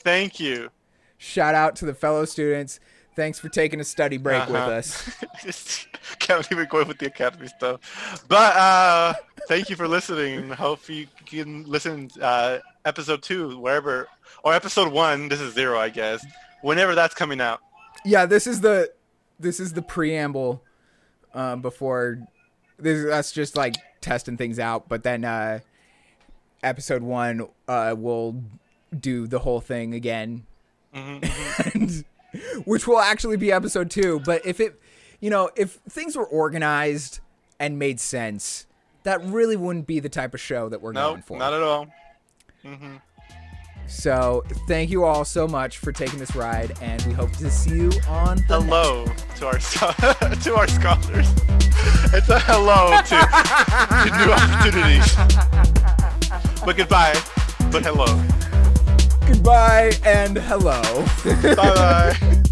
thank you. Shout out to the fellow students. Thanks for taking a study break with Uh-huh. us. [laughs] Just can't even go with the academy stuff. But uh, thank you for listening. Hope you can listen uh, episode two wherever or episode one. This is zero, I guess. Whenever that's coming out. Yeah, this is the this is the preamble um, before this. That's just like testing things out. But then uh, episode one, uh, we'll do the whole thing again, Mhm, [laughs] and, which will actually be episode two. But if it, you know, if things were organized and made sense, that really wouldn't be the type of show that we're No, going for. not at all. hmm So thank you all so much for taking this ride, and we hope to see you on the Hello to our [laughs] to our scholars. It's a hello to, to new opportunities. But goodbye. But hello. Goodbye and hello. Bye bye. [laughs]